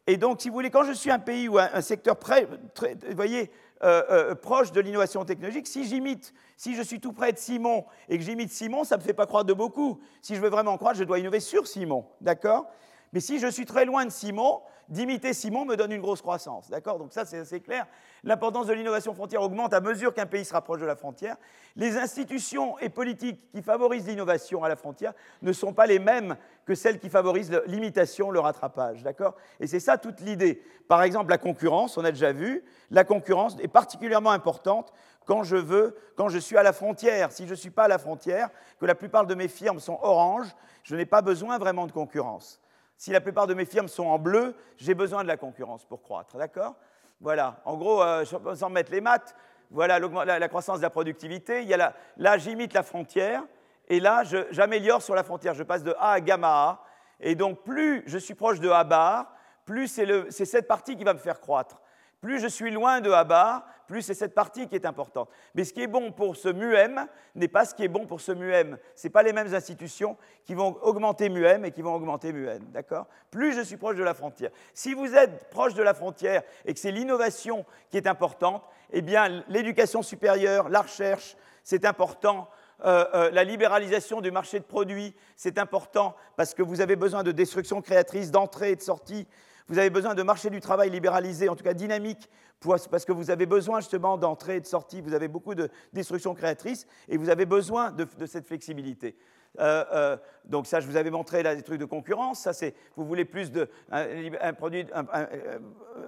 et donc, si vous voulez, quand je suis un pays ou un, secteur vous voyez, euh, euh, proche de l'innovation technologique, si j'imite, si je suis tout près de Simon et que j'imite Simon, ça ne me fait pas croire de beaucoup. Si je veux vraiment croire, je dois innover sur Simon, d'accord? Mais si je suis très loin de Simon, d'imiter Simon me donne une grosse croissance. D'accord? Donc ça, c'est assez clair. L'importance de l'innovation frontière augmente à mesure qu'un pays se rapproche de la frontière. Les institutions et politiques qui favorisent l'innovation à la frontière ne sont pas les mêmes que celles qui favorisent l'imitation, le rattrapage. D'accord? Et c'est ça toute l'idée. Par exemple, la concurrence, on a déjà vu, la concurrence est particulièrement importante quand je veux, quand je suis à la frontière. Si je ne suis pas à la frontière, que la plupart de mes firmes sont orange, je n'ai pas besoin vraiment de concurrence. Si la plupart de mes firmes sont en bleu, j'ai besoin de la concurrence pour croître. D'accord? Voilà. En gros, euh, sans mettre les maths, voilà la, croissance de la productivité. Il y a là, j'imite la frontière. Et là, j'améliore sur la frontière. Je passe de A à gamma A. Et donc, plus je suis proche de A bar, plus c'est cette partie qui va me faire croître. Plus je suis loin de A bar, plus c'est cette partie qui est importante. Mais ce qui est bon pour ce MUM n'est pas ce qui est bon pour ce MUM. Ce pas les mêmes institutions qui vont augmenter MUM et qui vont augmenter MUN. D'accord? Plus je suis proche de la frontière. Si vous êtes proche de la frontière et que c'est l'innovation qui est importante, eh bien, l'éducation supérieure, la recherche, c'est important. Euh, euh, la libéralisation du marché de produits, c'est important parce que vous avez besoin de destruction créatrice, d'entrée et de sortie. Vous avez besoin de marché du travail libéralisé, en tout cas dynamique, parce que vous avez besoin justement d'entrée et de sortie, vous avez beaucoup de destruction créatrice et vous avez besoin de, cette flexibilité. Euh, euh, donc ça, je vous avais montré là des trucs de concurrence. Ça, c'est vous voulez plus de un, euh,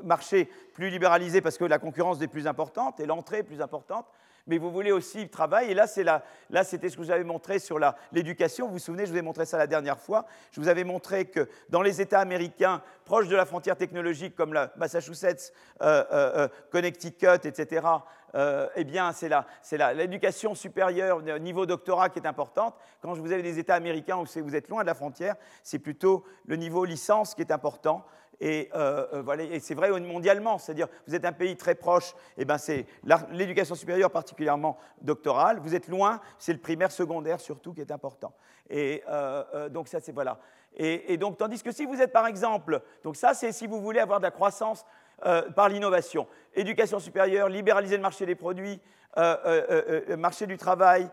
marché plus libéralisé parce que la concurrence est plus importante et l'entrée est plus importante mais vous voulez aussi travail. Et là, là c'était ce que je vous avais montré sur l'éducation. Vous vous souvenez, je vous ai montré ça la dernière fois. Je vous avais montré que dans les États américains proches de la frontière technologique, comme la Massachusetts, euh, euh, euh, Connecticut, etc., eh bien, c'est l'éducation supérieure, niveau doctorat qui est importante. Quand vous avez des États américains où vous êtes loin de la frontière, c'est plutôt le niveau licence qui est important. Et, euh, euh, voilà, et c'est vrai mondialement, c'est-à-dire vous êtes un pays très proche, et eh ben c'est l'éducation supérieure particulièrement doctorale. Vous êtes loin, c'est le primaire, secondaire surtout qui est important. Et euh, donc ça c'est voilà. Et, donc tandis que si vous êtes par exemple, donc ça c'est si vous voulez avoir de la croissance par l'innovation, éducation supérieure, libéraliser le marché des produits, marché du travail,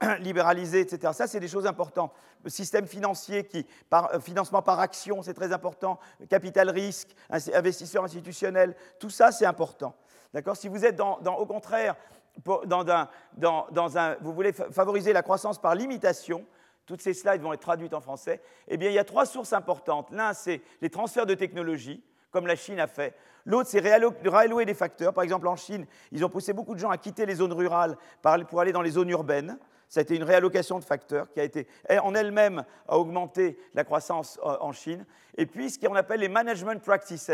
libéraliser, etc. Ça, c'est des choses importantes. Système financier, qui, par, euh, financement par action, c'est très important. Capital risque, investisseur institutionnel, tout ça, c'est important. D'accord? Si vous êtes dans, au contraire, dans dans, un, vous voulez favoriser la croissance par l'imitation, toutes ces slides vont être traduites en français, eh bien, il y a trois sources importantes. L'un, c'est les transferts de technologie, comme la Chine a fait. L'autre, c'est réallouer des facteurs. Par exemple, en Chine, ils ont poussé beaucoup de gens à quitter les zones rurales pour aller dans les zones urbaines. Ça a été une réallocation de facteurs qui a été en elle-même a augmenté la croissance euh, en Chine. Et puis ce qu'on appelle les management practices,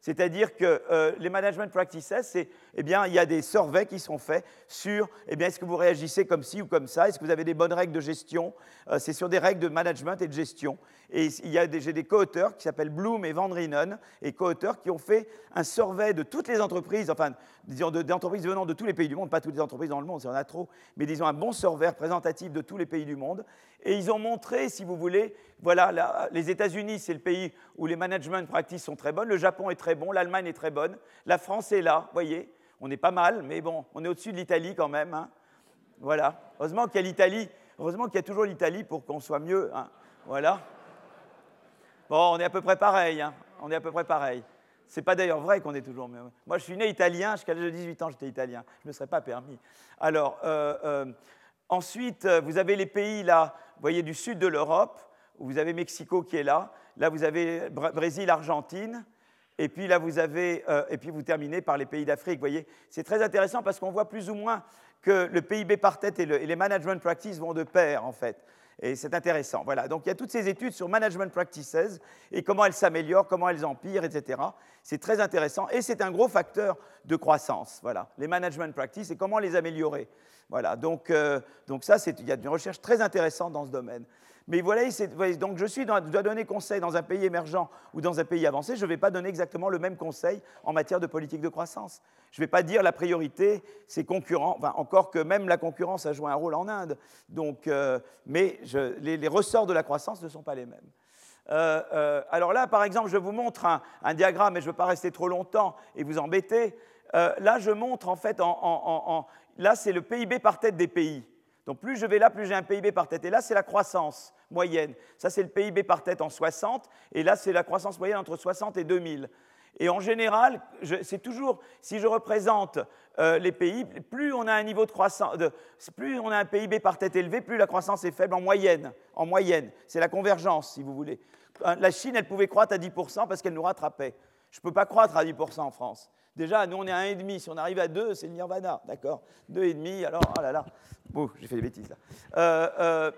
c'est-à-dire que euh, les management practices, c'est, eh bien, il y a des surveys qui sont faits sur, eh bien, est-ce que vous réagissez comme ci ou comme ça, est-ce que vous avez des bonnes règles de gestion, euh, c'est sur des règles de management et de gestion. Et des, j'ai des co-auteurs qui s'appellent Bloom et Van Rienen, et co-auteurs qui ont fait un survey de toutes les entreprises, enfin, disons, d'entreprises venant de tous les pays du monde, pas toutes les entreprises dans le monde, il y en a trop, mais disons un bon survey représentatif de tous les pays du monde. Et ils ont montré, si vous voulez, voilà, les États-Unis, c'est le pays où les management practices sont très bonnes, le Japon est très bon, l'Allemagne est très bonne, la France est là, vous voyez, on est pas mal, mais bon, on est au-dessus de l'Italie quand même. Hein. Voilà. Heureusement qu'il y a l'Italie, heureusement qu'il y a toujours l'Italie pour qu'on soit mieux. Hein. Voilà. Bon, on est à peu près pareil. Hein. On est à peu près pareil. C'est pas d'ailleurs vrai qu'on est toujours. Moi, je suis né italien, jusqu'à l'âge de 18 ans, j'étais italien. Je ne me serais pas permis. Alors, euh, euh, ensuite, vous avez les pays là, vous voyez, du sud de l'Europe, où vous avez Mexico qui est là. Là, vous avez Brésil, Argentine. Et puis là, vous avez, euh, et puis vous terminez par les pays d'Afrique. Vous voyez, c'est très intéressant parce qu'on voit plus ou moins que le PIB par tête et, les management practices vont de pair, en fait. Et c'est intéressant. Voilà. Donc il y a toutes ces études sur management practices et comment elles s'améliorent, comment elles empirent, etc. C'est très intéressant et c'est un gros facteur de croissance. Voilà. Les management practices et comment les améliorer. Voilà. Donc, euh, donc ça, il y a une recherche très intéressante dans ce domaine. Mais voilà, donc je, suis dois donner conseil dans un pays émergent ou dans un pays avancé, je ne vais pas donner exactement le même conseil en matière de politique de croissance. Je ne vais pas dire la priorité, c'est concurrent, enfin, encore que même la concurrence a joué un rôle en Inde. Donc, euh, mais les, ressorts de la croissance ne sont pas les mêmes. Euh, euh, alors là, par exemple, je vous montre un, diagramme, et je ne veux pas rester trop longtemps et vous embêter. là, je montre en fait, là, c'est le PIB par tête des pays. Donc plus je vais là, plus j'ai un PIB par tête. Et là, c'est la croissance moyenne. Ça, c'est le PIB par tête en 60. Et là, c'est la croissance moyenne entre 60 et 2000. Et en général, c'est toujours, si je représente euh, les pays, plus on a un niveau de croissance, plus on a un PIB par tête élevé, plus la croissance est faible en moyenne. En moyenne, c'est la convergence, si vous voulez. Euh, la Chine, elle pouvait croître à 10% parce qu'elle nous rattrapait. Je ne peux pas croître à 10% en France. Déjà, nous, on est à 1,5. Si on arrive à 2, c'est le nirvana, d'accord? 2,5, alors, oh là là. Bon, j'ai fait des bêtises là. Euh, euh,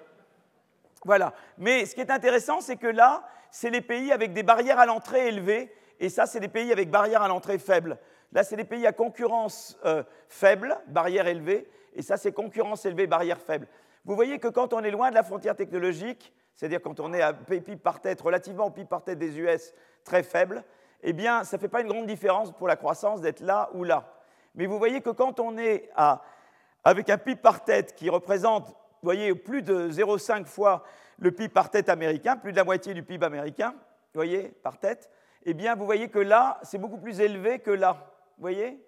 voilà. Mais ce qui est intéressant, c'est que là, c'est les pays avec des barrières à l'entrée élevées, et ça, c'est des pays avec barrières à l'entrée faibles. Là, c'est des pays à concurrence euh, faible, barrière élevée, et ça, c'est concurrence élevée, barrière faible. Vous voyez que quand on est loin de la frontière technologique, c'est-à-dire quand on est à PIB par tête, relativement au PIB par tête des US très faible, eh bien, ça ne fait pas une grande différence pour la croissance d'être là ou là. Mais vous voyez que quand on est avec un PIB par tête qui représente, voyez, plus de 0,5 fois le PIB par tête américain, plus de la moitié du PIB américain, voyez, par tête, eh bien, vous voyez que là, c'est beaucoup plus élevé que là. Vous voyez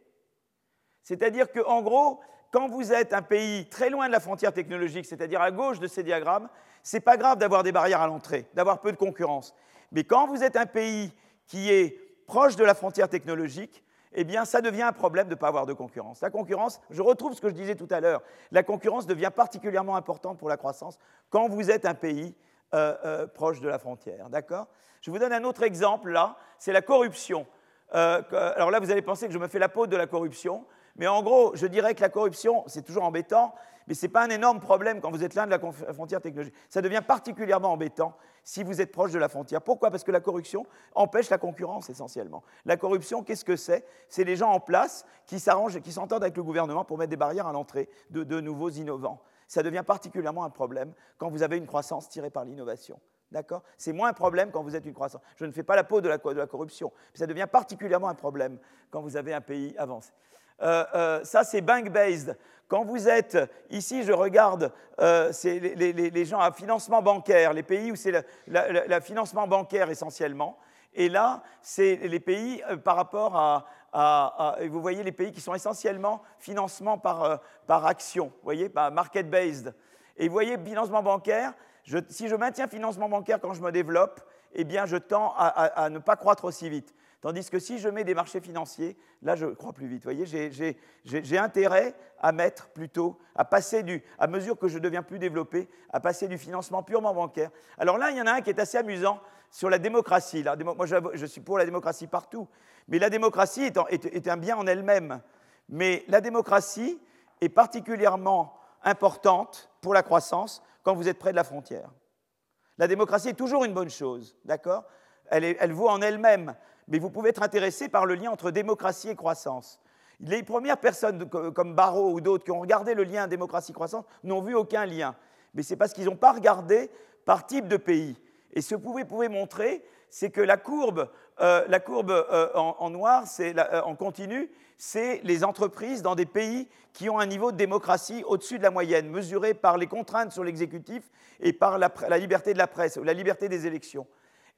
C'est-à-dire qu'en gros, quand vous êtes un pays très loin de la frontière technologique, c'est-à-dire à gauche de ces diagrammes, ce n'est pas grave d'avoir des barrières à l'entrée, d'avoir peu de concurrence. Mais quand vous êtes un pays qui est proche de la frontière technologique, eh bien, ça devient un problème de ne pas avoir de concurrence. La concurrence, je retrouve ce que je disais tout à l'heure, la concurrence devient particulièrement importante pour la croissance quand vous êtes un pays euh, euh, proche de la frontière. D'accord? Je vous donne un autre exemple là, c'est la corruption. Euh, alors là, vous allez penser que je me fais la peau de la corruption, mais en gros, je dirais que la corruption, c'est toujours embêtant, mais ce n'est pas un énorme problème quand vous êtes loin de la frontière technologique. Ça devient particulièrement embêtant si vous êtes proche de la frontière. Pourquoi? Parce que la corruption empêche la concurrence essentiellement. La corruption, qu'est-ce que c'est? C'est les gens en place qui s'arrangent qui s'entendent avec le gouvernement pour mettre des barrières à l'entrée de, nouveaux innovants. Ça devient particulièrement un problème quand vous avez une croissance tirée par l'innovation. D'accord? C'est moins un problème quand vous êtes une croissance. Je ne fais pas la peau de la, de la corruption. Ça devient particulièrement un problème quand vous avez un pays avancé. Euh, euh, ça, c'est bank-based. Quand vous êtes, ici, je regarde, euh, les, gens à financement bancaire, les pays où c'est le financement bancaire essentiellement. Et là, c'est les pays par rapport à, Vous voyez les pays qui sont essentiellement financement par, par action, vous voyez, par market-based. Et vous voyez, financement bancaire, si je maintiens financement bancaire quand je me développe, eh bien, je tends à ne pas croître aussi vite. Tandis que si je mets des marchés financiers, là, je crois plus vite. Voyez, j'ai intérêt à mettre plutôt, à passer du, à mesure que je deviens plus développé, à passer du financement purement bancaire. Alors là, il y en a un qui est assez amusant sur la démocratie. moi, je, suis pour la démocratie partout. Mais la démocratie est, un bien en elle-même. Mais la démocratie est particulièrement importante pour la croissance quand vous êtes près de la frontière. La démocratie est toujours une bonne chose, d'accord? Elle vaut en elle-même mais vous pouvez être intéressé par le lien entre démocratie et croissance. Les premières personnes comme Barrault ou d'autres qui ont regardé le lien démocratie-croissance n'ont vu aucun lien. Mais c'est parce qu'ils n'ont pas regardé par type de pays. Et ce que vous pouvez montrer, c'est que la courbe, euh, la courbe euh, en, noir, c'est en continu, c'est les entreprises dans des pays qui ont un niveau de démocratie au-dessus de la moyenne, mesuré par les contraintes sur l'exécutif et par la, liberté de la presse, ou la liberté des élections.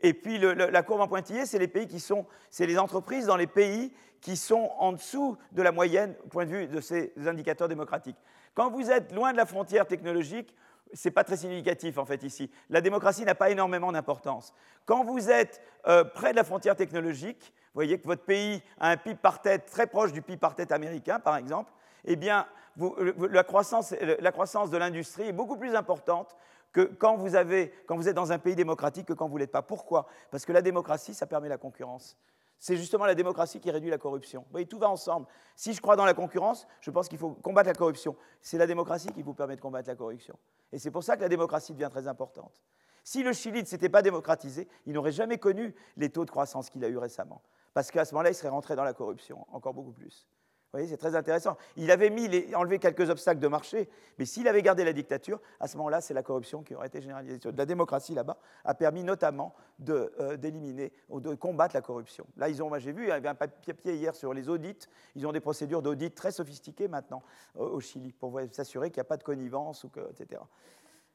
Et puis la courbe en pointillé, c'est les pays qui sont, c'est les entreprises dans les pays qui sont en dessous de la moyenne au point de vue de ces indicateurs démocratiques. Quand vous êtes loin de la frontière technologique, ce n'est pas très significatif en fait ici. La démocratie n'a pas énormément d'importance. Quand vous êtes euh, près de la frontière technologique, vous voyez que votre pays a un PIB par tête très proche du PIB par tête américain, par exemple, eh bien, la croissance de l'industrie est beaucoup plus importante que quand vous, êtes dans un pays démocratique que quand vous ne l'êtes pas. Pourquoi? Parce que la démocratie, ça permet la concurrence. C'est justement la démocratie qui réduit la corruption. Vous voyez, tout va ensemble. Si je crois dans la concurrence, je pense qu'il faut combattre la corruption. C'est la démocratie qui vous permet de combattre la corruption. Et c'est pour ça que la démocratie devient très importante. Si le Chili ne s'était pas démocratisé, il n'aurait jamais connu les taux de croissance qu'il a eu récemment. Parce qu'à ce moment-là, il serait rentré dans la corruption, encore beaucoup plus. Vous voyez, c'est très intéressant. Il avait mis enlevé quelques obstacles de marché, mais s'il avait gardé la dictature, à ce moment-là, c'est la corruption qui aurait été généralisée. La démocratie là-bas a permis notamment euh, d'éliminer ou de combattre la corruption. Là, ils ont, moi j'ai vu, il y avait un papier hier sur les audits. Ils ont des procédures d'audit très sophistiquées maintenant au Chili pour s'assurer qu'il n'y a pas de connivence, ou que, etc.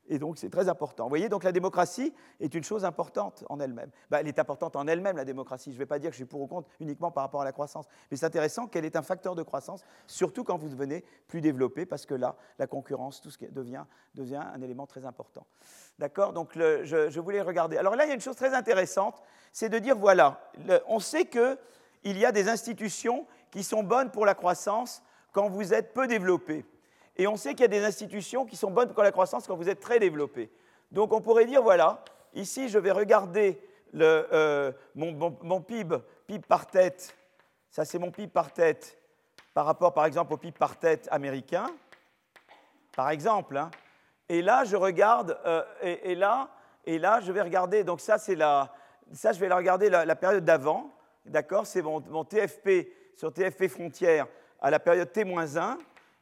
Et donc, c'est très important. Vous voyez, donc la démocratie est une chose importante en elle-même. Bah, elle est importante en elle-même, la démocratie. Je ne vais pas dire que je suis pour ou contre uniquement par rapport à la croissance. Mais c'est intéressant qu'elle est un facteur de croissance, surtout quand vous devenez plus développé, parce que là, la concurrence, tout ce qui devient, devient un élément très important. D'accord? Donc, je, voulais regarder. Alors là, il y a une chose très intéressante, c'est de dire, voilà, on sait qu'il y a des institutions qui sont bonnes pour la croissance quand vous êtes peu développé. Et on sait qu'il y a des institutions qui sont bonnes pour la croissance quand vous êtes très développé. Donc on pourrait dire, voilà, ici je vais regarder euh, mon, PIB, PIB par tête, ça c'est mon PIB par tête, par rapport par exemple au PIB par tête américain, par exemple. Hein. Et là je regarde, euh, et, là, et là je vais regarder, donc ça c'est la, ça je vais regarder la, période d'avant, d'accord, c'est mon, mon TFP sur TFP frontière à la période T-1,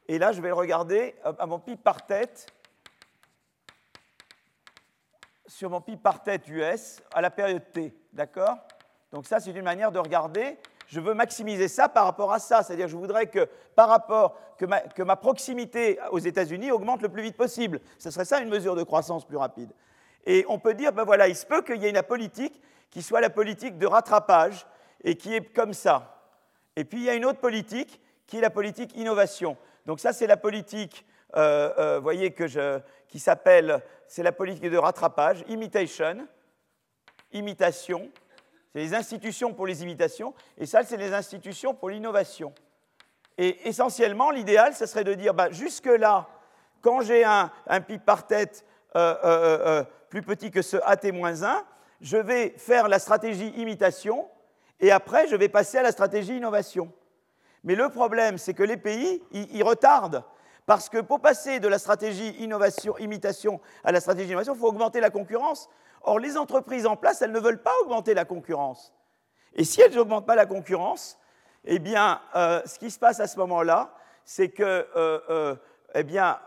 et là, je vais le regarder à mon PIB par tête sur mon PIB par tête US à la période T. D'accord? Donc ça, c'est une manière de regarder. Je veux maximiser ça par rapport à ça. C'est-à-dire, je voudrais que par rapport que ma proximité aux États-Unis augmente le plus vite possible. Ce serait ça une mesure de croissance plus rapide. Et on peut dire, ben voilà, il se peut qu'il y ait une politique qui soit la politique de rattrapage et qui est comme ça. Et puis il y a une autre politique qui est la politique innovation. Donc ça, c'est la politique, euh, euh, voyez, qui s'appelle, de rattrapage, imitation, imitation. C'est les institutions pour les imitations, et ça, c'est les institutions pour l'innovation. Et essentiellement, l'idéal, ce serait de dire, bah, jusque-là, quand j'ai un, un PIB par tête euh, plus petit que ce AT-1, je vais faire la stratégie imitation, et après, je vais passer à la stratégie innovation. Mais le problème, c'est que les pays, ils, retardent. Parce que pour passer de la stratégie innovation-imitation à la stratégie innovation, il faut augmenter la concurrence. Or, les entreprises en place, elles ne veulent pas augmenter la concurrence. Et si elles n'augmentent pas la concurrence, eh bien, euh, ce qui se passe à ce moment-là, c'est que, euh, euh, eh bien,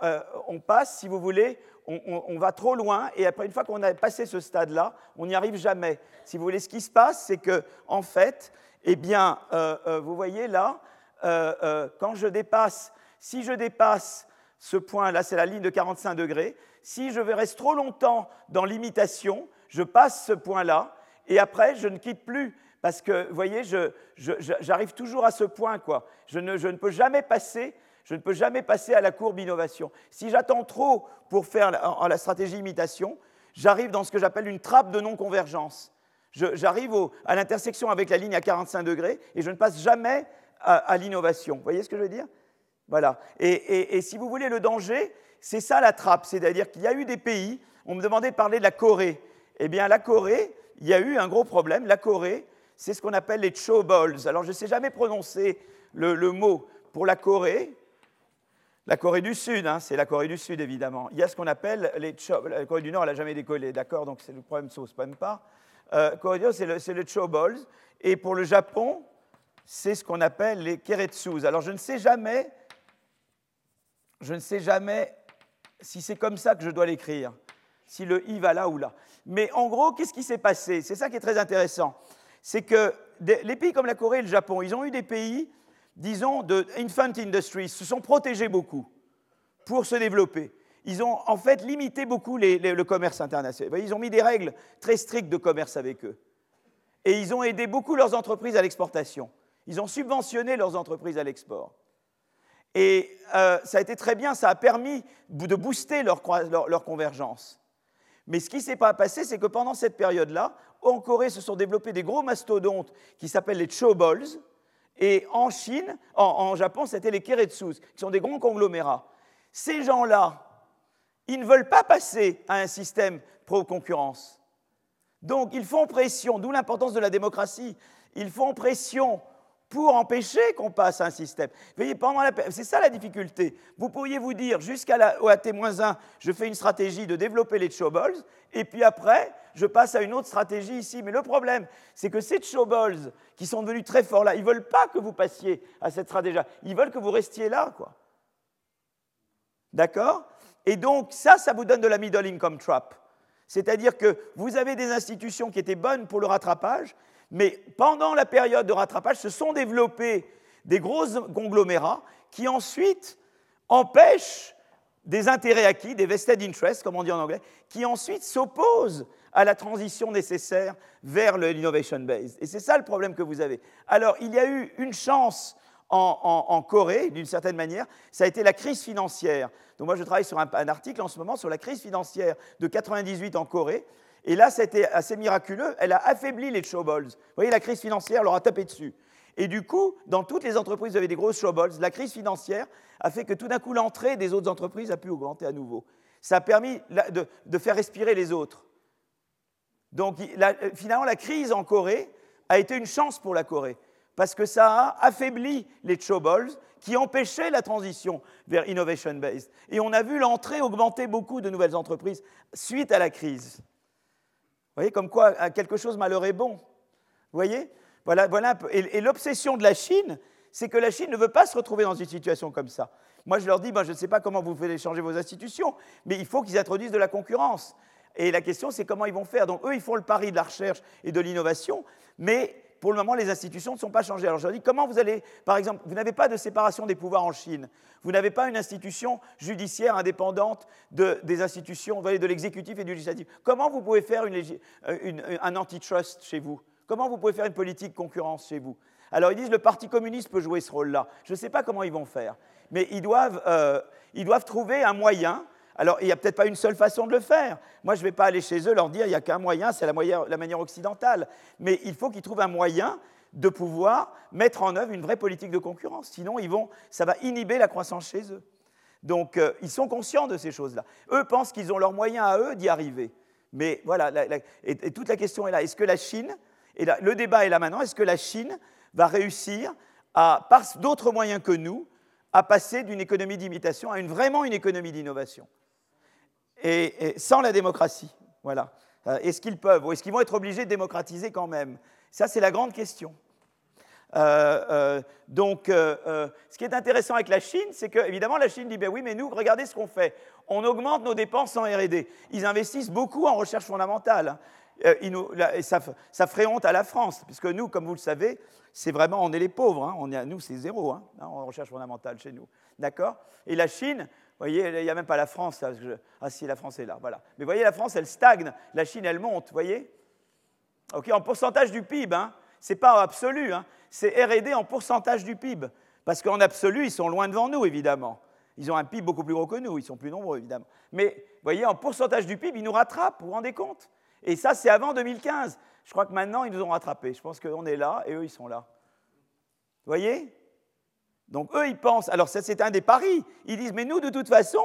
on passe, si vous voulez, on, va trop loin, et après, une fois qu'on a passé ce stade-là, on n'y arrive jamais. Si vous voulez, ce qui se passe, c'est que, en fait, eh bien, vous voyez là, euh, euh, quand je dépasse, si je dépasse ce point, là c'est la ligne de 45 degrés, si je reste trop longtemps dans l'imitation, je passe ce point-là, et après je ne quitte plus, parce que, vous voyez, j'arrive toujours à ce point, quoi. Je ne, peux jamais passer, je ne peux jamais passer à la courbe innovation. Si j'attends trop pour faire la, la stratégie imitation, j'arrive dans ce que j'appelle une trappe de non-convergence. J'arrive à l'intersection avec la ligne à 45 degrés et je ne passe jamais à, l'innovation. Vous voyez ce que je veux dire? Voilà. Et, si vous voulez, le danger, c'est ça la trappe. C'est-à-dire qu'il y a eu des pays, on me demandait de parler de la Corée. Eh bien, la Corée, il y a eu un gros problème. La Corée, c'est ce qu'on appelle les chobolls. Alors, je ne sais jamais prononcer le, mot pour la Corée. La Corée du Sud, hein, c'est la Corée du Sud évidemment. Il y a ce qu'on appelle les La Corée du Nord, elle n'a jamais décollé, d'accord? Donc c'est le problème de sauce, même pas. Euh, Corée du Nord, c'est le, le chobolls. Et pour le Japon, c'est ce qu'on appelle les keretsus. Alors je ne sais jamais, je ne sais jamais si c'est comme ça que je dois l'écrire. si le i va là ou là. Mais en gros, qu'est-ce qui s'est passé? C'est ça qui est très intéressant. C'est que les pays comme la Corée et le Japon, ils ont eu des pays, disons, de infant industries, se sont protégés beaucoup pour se développer. Ils ont en fait limité beaucoup le commerce international. Ils ont mis des règles très strictes de commerce avec eux. Et ils ont aidé beaucoup leurs entreprises à l'exportation. Ils ont subventionné leurs entreprises à l'export. Et euh, ça a été très bien, ça a permis de booster leur, convergence. Mais ce qui ne s'est pas passé, c'est que pendant cette période-là, en Corée se sont développés des gros mastodontes qui s'appellent les chobols, et en Chine, en, Japon, c'était les keretsus, qui sont des grands conglomérats. Ces gens-là, ils ne veulent pas passer à un système pro-concurrence. Donc, ils font pression, d'où l'importance de la démocratie. Ils font pression pour empêcher qu'on passe à un système. Pendant la... c'est ça la difficulté. Vous pourriez vous dire, jusqu'à la... T-1, je fais une stratégie de développer les showballs, et puis après, je passe à une autre stratégie ici. Mais le problème, c'est que ces showballs qui sont devenus très forts là, ils veulent pas que vous passiez à cette stratégie. Ils veulent que vous restiez là, quoi. D'accord? Et donc, ça, ça vous donne de la middle income trap. C'est-à-dire que vous avez des institutions qui étaient bonnes pour le rattrapage, mais pendant la période de rattrapage, se sont développés des gros conglomérats qui ensuite empêchent des intérêts acquis, des vested interests, comme on dit en anglais, qui ensuite s'opposent à la transition nécessaire vers l'innovation based. Et c'est ça le problème que vous avez. Alors, il y a eu une chance en, Corée, d'une certaine manière, ça a été la crise financière. Donc moi, je travaille sur un, un, article en ce moment sur la crise financière de 98 en Corée, et là, c'était assez miraculeux. Elle a affaibli les showballs. Vous voyez, la crise financière leur a tapé dessus. Et du coup, dans toutes les entreprises, vous avez des grosses showballs. La crise financière a fait que tout d'un coup, l'entrée des autres entreprises a pu augmenter à nouveau. Ça a permis de, faire respirer les autres. Donc, finalement, la crise en Corée a été une chance pour la Corée, parce que ça a affaibli les showballs qui empêchaient la transition vers innovation based. Et on a vu l'entrée augmenter beaucoup de nouvelles entreprises suite à la crise. Voyez, comme quoi quelque chose malheur est bon. Vous voyez voilà, voilà Et, l'obsession de la Chine, c'est que la Chine ne veut pas se retrouver dans une situation comme ça. Moi, je leur dis, ben, je ne sais pas comment vous faites changer vos institutions, mais il faut qu'ils introduisent de la concurrence. Et la question, c'est comment ils vont faire. Donc, eux, ils font le pari de la recherche et de l'innovation, mais pour le moment, les institutions ne sont pas changées. Alors je leur dis, comment vous allez, par exemple, vous n'avez pas de séparation des pouvoirs en Chine, vous n'avez pas une institution judiciaire indépendante des institutions, de l'exécutif et du législatif. Comment vous pouvez faire euh, un antitrust chez vous? Comment vous pouvez faire une politique concurrence chez vous? Alors ils disent, le Parti communiste peut jouer ce rôle-là. Je ne sais pas comment ils vont faire, mais ils doivent, euh, ils doivent trouver un moyen alors, il n'y a peut-être pas une seule façon de le faire. Moi, je ne vais pas aller chez eux leur dire il n'y a qu'un moyen, c'est la, manière occidentale. Mais il faut qu'ils trouvent un moyen de pouvoir mettre en œuvre une vraie politique de concurrence. Sinon, ça va inhiber la croissance chez eux. Donc, euh, ils sont conscients de ces choses-là. Eux pensent qu'ils ont leurs moyens à eux d'y arriver. Mais voilà, et, toute la question est là. Est-ce que la Chine, et le débat est là maintenant, est-ce que la Chine va réussir, à, par d'autres moyens que nous, à passer d'une économie d'imitation à une, vraiment une économie d'innovation? Et, sans la démocratie. Voilà. Euh, est-ce qu'ils peuvent ou est-ce qu'ils vont être obligés de démocratiser quand même? Ça, c'est la grande question. Euh, euh, donc, ce qui est intéressant avec la Chine, c'est que, évidemment, la Chine dit ben oui, mais nous, regardez ce qu'on fait. On augmente nos dépenses en RD. Ils investissent beaucoup en recherche fondamentale. et ça, ferait honte à la France, puisque nous, comme vous le savez, c'est vraiment, on est les pauvres. Hein. nous, c'est zéro hein, en recherche fondamentale chez nous. D'accord? Et la Chine, voyez, il n'y a même pas la France. Ah si, la France est là, voilà. Mais voyez, la France, elle stagne, la Chine, elle monte, voyez Ok, en pourcentage du PIB, hein, ce n'est pas en absolu, hein, c'est RD en pourcentage du PIB. Parce qu'en absolu, ils sont loin devant nous, évidemment. Ils ont un PIB beaucoup plus gros que nous, ils sont plus nombreux, évidemment. Mais voyez, en pourcentage du PIB, ils nous rattrapent, vous vous rendez compte? Et ça, c'est avant 2015. Je crois que maintenant, ils nous ont rattrapés. Je pense qu'on est là et eux, ils sont là. Vous voyez? Donc eux, ils pensent, alors ça c'est un des paris, ils disent, mais nous, de toute façon,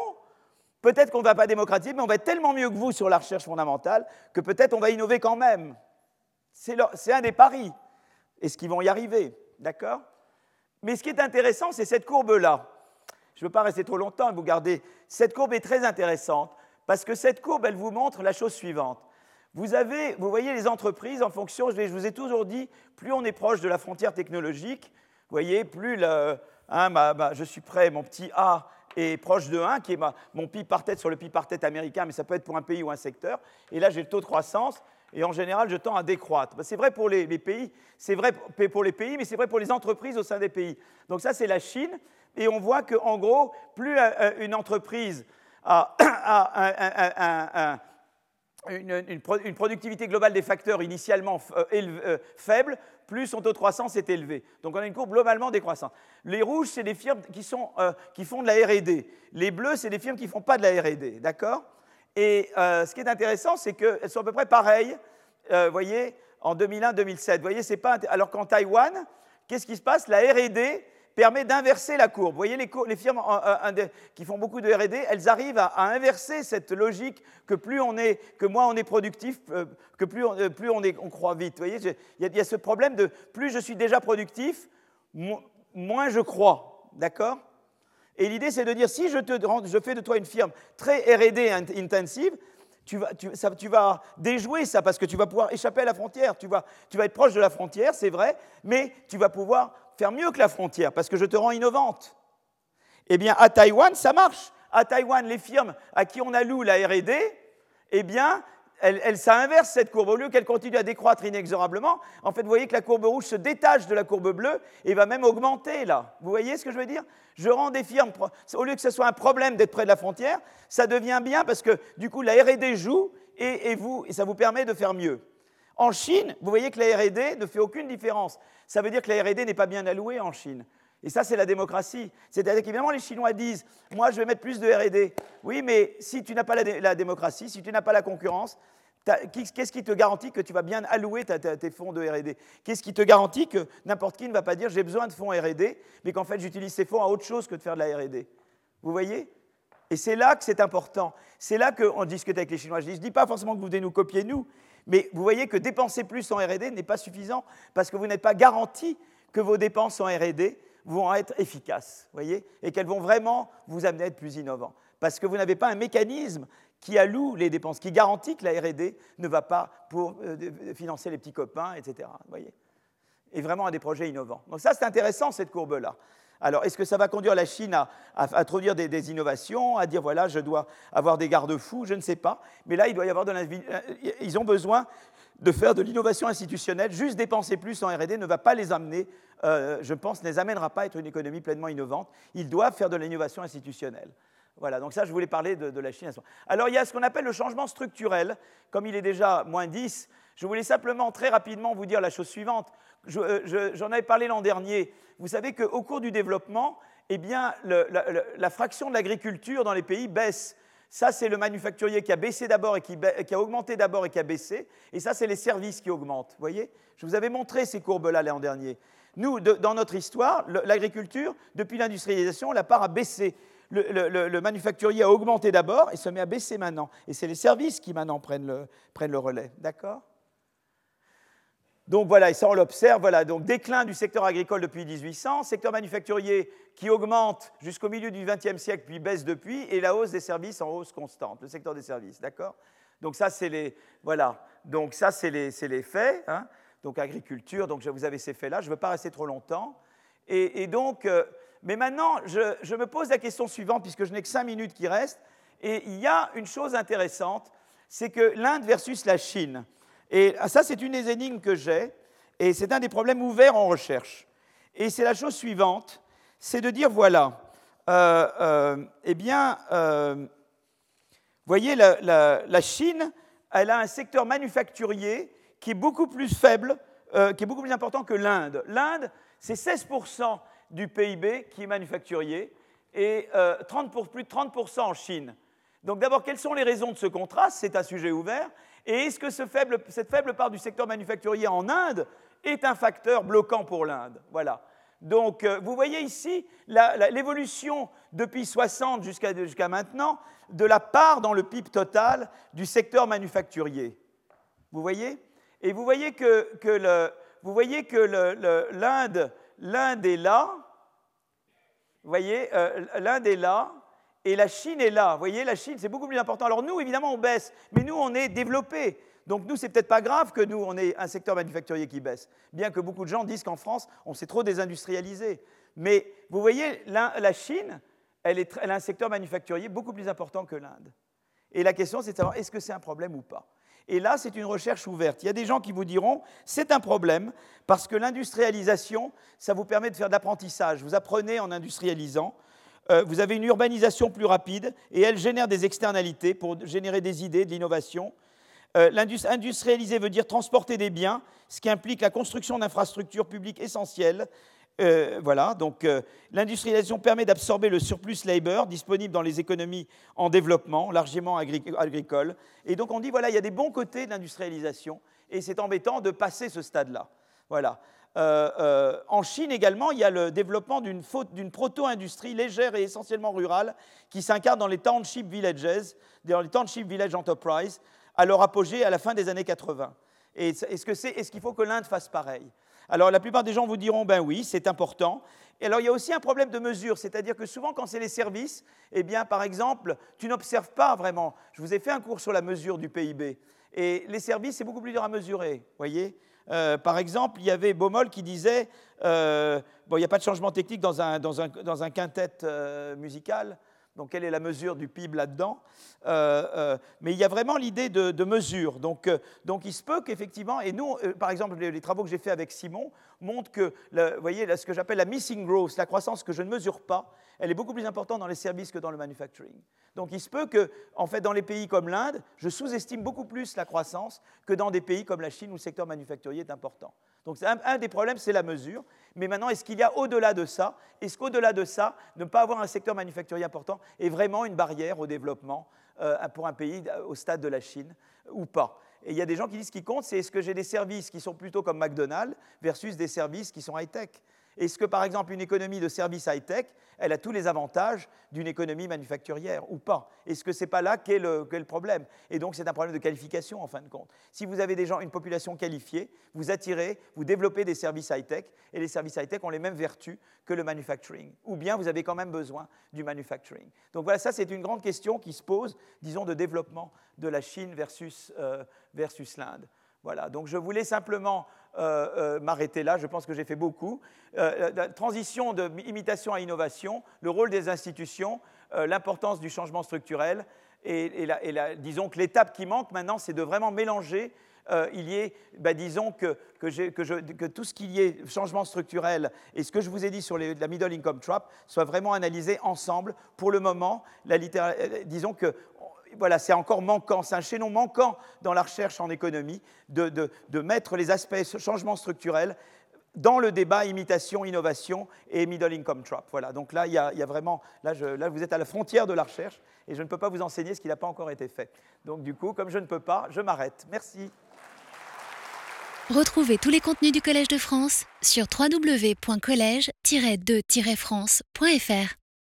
peut-être qu'on ne va pas démocratiser, mais on va être tellement mieux que vous sur la recherche fondamentale que peut-être on va innover quand même. C'est un des paris. Est-ce qu'ils vont y arriver? D'accord? Mais ce qui est intéressant, c'est cette courbe-là. Je ne veux pas rester trop longtemps et vous garder. Cette courbe est très intéressante parce que cette courbe, elle vous montre la chose suivante. Vous, avez, vous voyez les entreprises en fonction, je vous ai toujours dit, plus on est proche de la frontière technologique, vous voyez, plus le, Hein, je suis prêt, mon petit A est proche de 1, qui est mon PIB par tête sur le PIB par tête américain, mais ça peut être pour un pays ou un secteur. Et là, j'ai le taux de croissance, et en général, je tends à décroître. Ben, c'est vrai pour les, pays, c'est vrai pour les pays, mais c'est vrai pour les entreprises au sein des pays. Donc ça, c'est la Chine, et on voit qu'en gros, plus euh, euh, une entreprise a, une, productivité globale des facteurs initialement euh, faible, plus son taux de croissance est élevé. Donc on a une courbe globalement décroissante. Les rouges, c'est des firmes qui, sont, euh, qui font de la RD. Les bleus, c'est des firmes qui ne font pas de la RD. D'accord? Et euh, ce qui est intéressant, c'est qu'elles sont à peu près pareilles, euh, voyez, en 2001-2007. Vous voyez, c'est pas. Alors qu'en Taïwan, qu'est-ce qui se passe? La RD permet d'inverser la courbe. Vous voyez, les, firmes qui font beaucoup de R&D, elles arrivent à, inverser cette logique que plus on est, que moins on est productif, euh, que plus on, euh, on, croit vite. Vous voyez, il y, a ce problème de plus je suis déjà productif, moins je crois. D'accord? Et l'idée, c'est de dire, si je, fais de toi une firme très R&D intensive, tu vas, déjouer ça parce que tu vas pouvoir échapper à la frontière. Tu vas être proche de la frontière, c'est vrai, mais tu vas pouvoir faire mieux que la frontière parce que je te rends innovante. Eh bien, à Taïwan, ça marche. À Taïwan, les firmes à qui on alloue la RD, eh bien, elle, ça inverse cette courbe. Au lieu qu'elle continue à décroître inexorablement, en fait, vous voyez que la courbe rouge se détache de la courbe bleue et va même augmenter là. Vous voyez ce que je veux dire? Je rends des firmes, au lieu que ce soit un problème d'être près de la frontière, ça devient bien parce que du coup, la RD joue et, et, vous, et ça vous permet de faire mieux. En Chine, vous voyez que la RD ne fait aucune différence. Ça veut dire que la RD n'est pas bien allouée en Chine. Et ça, c'est la démocratie. C'est-à-dire qu'évidemment, les Chinois disent Moi, je vais mettre plus de RD. Oui, mais si tu n'as pas la, démocratie, si tu n'as pas la concurrence, qu'est-ce qui te garantit que tu vas bien allouer tes fonds de RD Qu'est-ce qui te garantit que n'importe qui ne va pas dire J'ai besoin de fonds RD, mais qu'en fait, j'utilise ces fonds à autre chose que de faire de la RD Vous voyez? Et c'est là que c'est important. C'est là qu'on discute avec les Chinois. Je ne dis pas forcément que vous devez nous copier, nous, mais vous voyez que dépenser plus en RD n'est pas suffisant parce que vous n'êtes pas garanti que vos dépenses en RD vont être efficaces, voyez, et qu'elles vont vraiment vous amener à être plus innovants. Parce que vous n'avez pas un mécanisme qui alloue les dépenses, qui garantit que la RD ne va pas pour euh, financer les petits copains, etc. Voyez et vraiment à des projets innovants. Donc ça, c'est intéressant, cette courbe-là. Alors, est-ce que ça va conduire la Chine à, introduire des, innovations, à dire voilà, je dois avoir des garde-fous? Je ne sais pas. Mais là, il doit y avoir euh, Ils ont besoin de faire de l'innovation institutionnelle. Juste dépenser plus en RD ne va pas les amener, euh, je pense, ne les amènera pas à être une économie pleinement innovante. Ils doivent faire de l'innovation institutionnelle. Voilà, donc ça, je voulais parler de, de la Chine. Alors, il y a ce qu'on appelle le changement structurel. Comme il est déjà moins 10, je voulais simplement très rapidement vous dire la chose suivante. Euh, j'en avais parlé l'an dernier. Vous savez qu'au cours du développement, eh bien, la, fraction de l'agriculture dans les pays baisse. Ça, c'est le manufacturier qui a baissé d'abord et qui, a augmenté d'abord et qui a baissé. Et ça, c'est les services qui augmentent. Vous voyez Je vous avais montré ces courbes-là l'an dernier. Nous, dans notre histoire, l'agriculture, depuis l'industrialisation, la part a baissé. Le, manufacturier a augmenté d'abord et se met à baisser maintenant. Et c'est les services qui maintenant prennent le relais. D'accord? Donc voilà, et ça on l'observe, voilà, donc déclin du secteur agricole depuis 1800, secteur manufacturier qui augmente jusqu'au milieu du XXe siècle puis baisse depuis, et la hausse des services en hausse constante, le secteur des services, d'accord? Donc ça c'est les, voilà, donc ça c'est les, les, faits, hein. Donc agriculture, donc vous avez ces faits-là, je ne veux pas rester trop longtemps, et, donc, euh, mais maintenant je, je, me pose la question suivante puisque je n'ai que cinq minutes qui restent, et il y a une chose intéressante, c'est que l'Inde versus la Chine. Et ça, c'est une des énigmes que j'ai, et c'est un des problèmes ouverts en recherche. Et c'est la chose suivante, c'est de dire, voilà, euh, euh, eh bien, euh, voyez, la, Chine, elle a un secteur manufacturier qui est beaucoup plus faible, qui est beaucoup plus important que l'Inde. L'Inde, c'est 16% du PIB qui est manufacturier, et 30 pour, plus de 30% en Chine. Donc d'abord, quelles sont les raisons de ce contraste? C'est un sujet ouvert. Et est-ce que cette faible part du secteur manufacturier en Inde est un facteur bloquant pour l'Inde? Voilà. Donc, euh, vous voyez ici l'évolution depuis 60 jusqu'à maintenant de la part dans le PIB total du secteur manufacturier. Vous voyez? Et vous voyez que, que l'Inde, est là. Vous voyez, euh, l'Inde est là et la Chine est là. Vous voyez, la Chine, c'est beaucoup plus important. Alors nous, évidemment, on baisse, mais nous, on est développés. Donc nous, c'est peut-être pas grave que nous, on ait un secteur manufacturier qui baisse, bien que beaucoup de gens disent qu'en France, on s'est trop désindustrialisé. Mais vous voyez, la, Chine, elle, est, elle a un secteur manufacturier beaucoup plus important que l'Inde. Et la question, c'est de savoir est-ce que c'est un problème ou pas? Et là, c'est une recherche ouverte. Il y a des gens qui vous diront, c'est un problème, parce que l'industrialisation, ça vous permet de faire de l'apprentissage. Vous apprenez en industrialisant, euh, vous avez une urbanisation plus rapide, et elle génère des externalités pour générer des idées, de l'innovation. Euh, industrialiser veut dire transporter des biens, ce qui implique la construction d'infrastructures publiques essentielles, euh, voilà, donc euh, l'industrialisation permet d'absorber le surplus labor disponible dans les économies en développement, largement agricoles. Et donc on dit, voilà, il y a des bons côtés de l'industrialisation, et c'est embêtant de passer ce stade-là. Voilà. Euh, en Chine également, il y a le développement d'une proto-industrie légère et essentiellement rurale qui s'incarne dans les township villages, dans les township village enterprise, à leur apogée à la fin des années 80. Et est-ce qu'il faut que l'Inde fasse pareil? Alors la plupart des gens vous diront, ben oui, c'est important. Et alors il y a aussi un problème de mesure, c'est-à-dire que souvent quand c'est les services, eh bien par exemple, tu n'observes pas vraiment. Je vous ai fait un cours sur la mesure du PIB. Et les services, c'est beaucoup plus dur à mesurer, voyez? Euh, par exemple, il y avait Baumol qui disait, euh, bon, il n'y a pas de changement technique dans un, dans un, quintet euh, musical, donc, quelle est la mesure du PIB là-dedans euh, euh, Mais il y a vraiment l'idée de, mesure. Donc, euh, donc, il se peut qu'effectivement, et nous, par exemple, les, travaux que j'ai faits avec Simon montrent que, voyez, ce que j'appelle la missing growth, la croissance que je ne mesure pas, elle est beaucoup plus importante dans les services que dans le manufacturing. Donc, il se peut que, en fait, dans les pays comme l'Inde, je sous-estime beaucoup plus la croissance que dans des pays comme la Chine où le secteur manufacturier est important. Donc un, des problèmes, c'est la mesure. Mais maintenant, est-ce qu'il y a au-delà de ça Est-ce qu'au-delà de ça, ne pas avoir un secteur manufacturier important est vraiment une barrière au développement euh, pour un pays au stade de la Chine ou pas? Et il y a des gens qui disent ce qui compte, c'est est-ce que j'ai des services qui sont plutôt comme McDonald's versus des services qui sont high-tech est-ce que, par exemple, une économie de services high-tech, elle a tous les avantages d'une économie manufacturière ou pas? Est-ce que ce n'est pas là qu'est le, problème? Et donc, c'est un problème de qualification, en fin de compte. Si vous avez des gens, une population qualifiée, vous attirez, vous développez des services high-tech, et les services high-tech ont les mêmes vertus que le manufacturing. Ou bien vous avez quand même besoin du manufacturing. Donc voilà, ça, c'est une grande question qui se pose, disons, de développement de la Chine versus, euh, versus l'Inde. Voilà, donc je voulais simplement euh, euh, m'arrêter là, je pense que j'ai fait beaucoup. Euh, la transition de imitation à innovation, le rôle des institutions, l'importance du changement structurel, et, disons que l'étape qui manque maintenant, c'est de vraiment mélanger il y ait, bah, disons que, que, tout ce qui y ait changement structurel et ce que je vous ai dit sur la middle income trap soit vraiment analysé ensemble. Pour le moment, la disons que voilà, c'est encore manquant, c'est un chaînon manquant dans la recherche en économie de, mettre les aspects changement structurel dans le débat imitation, innovation et middle income trap. Voilà, donc là, il y, a, vraiment, là, là, vous êtes à la frontière de la recherche et je ne peux pas vous enseigner ce qui n'a pas encore été fait. Donc du coup, comme je ne peux pas, je m'arrête. Merci. Retrouvez tous les contenus du Collège de France sur www.colège-2-france.fr.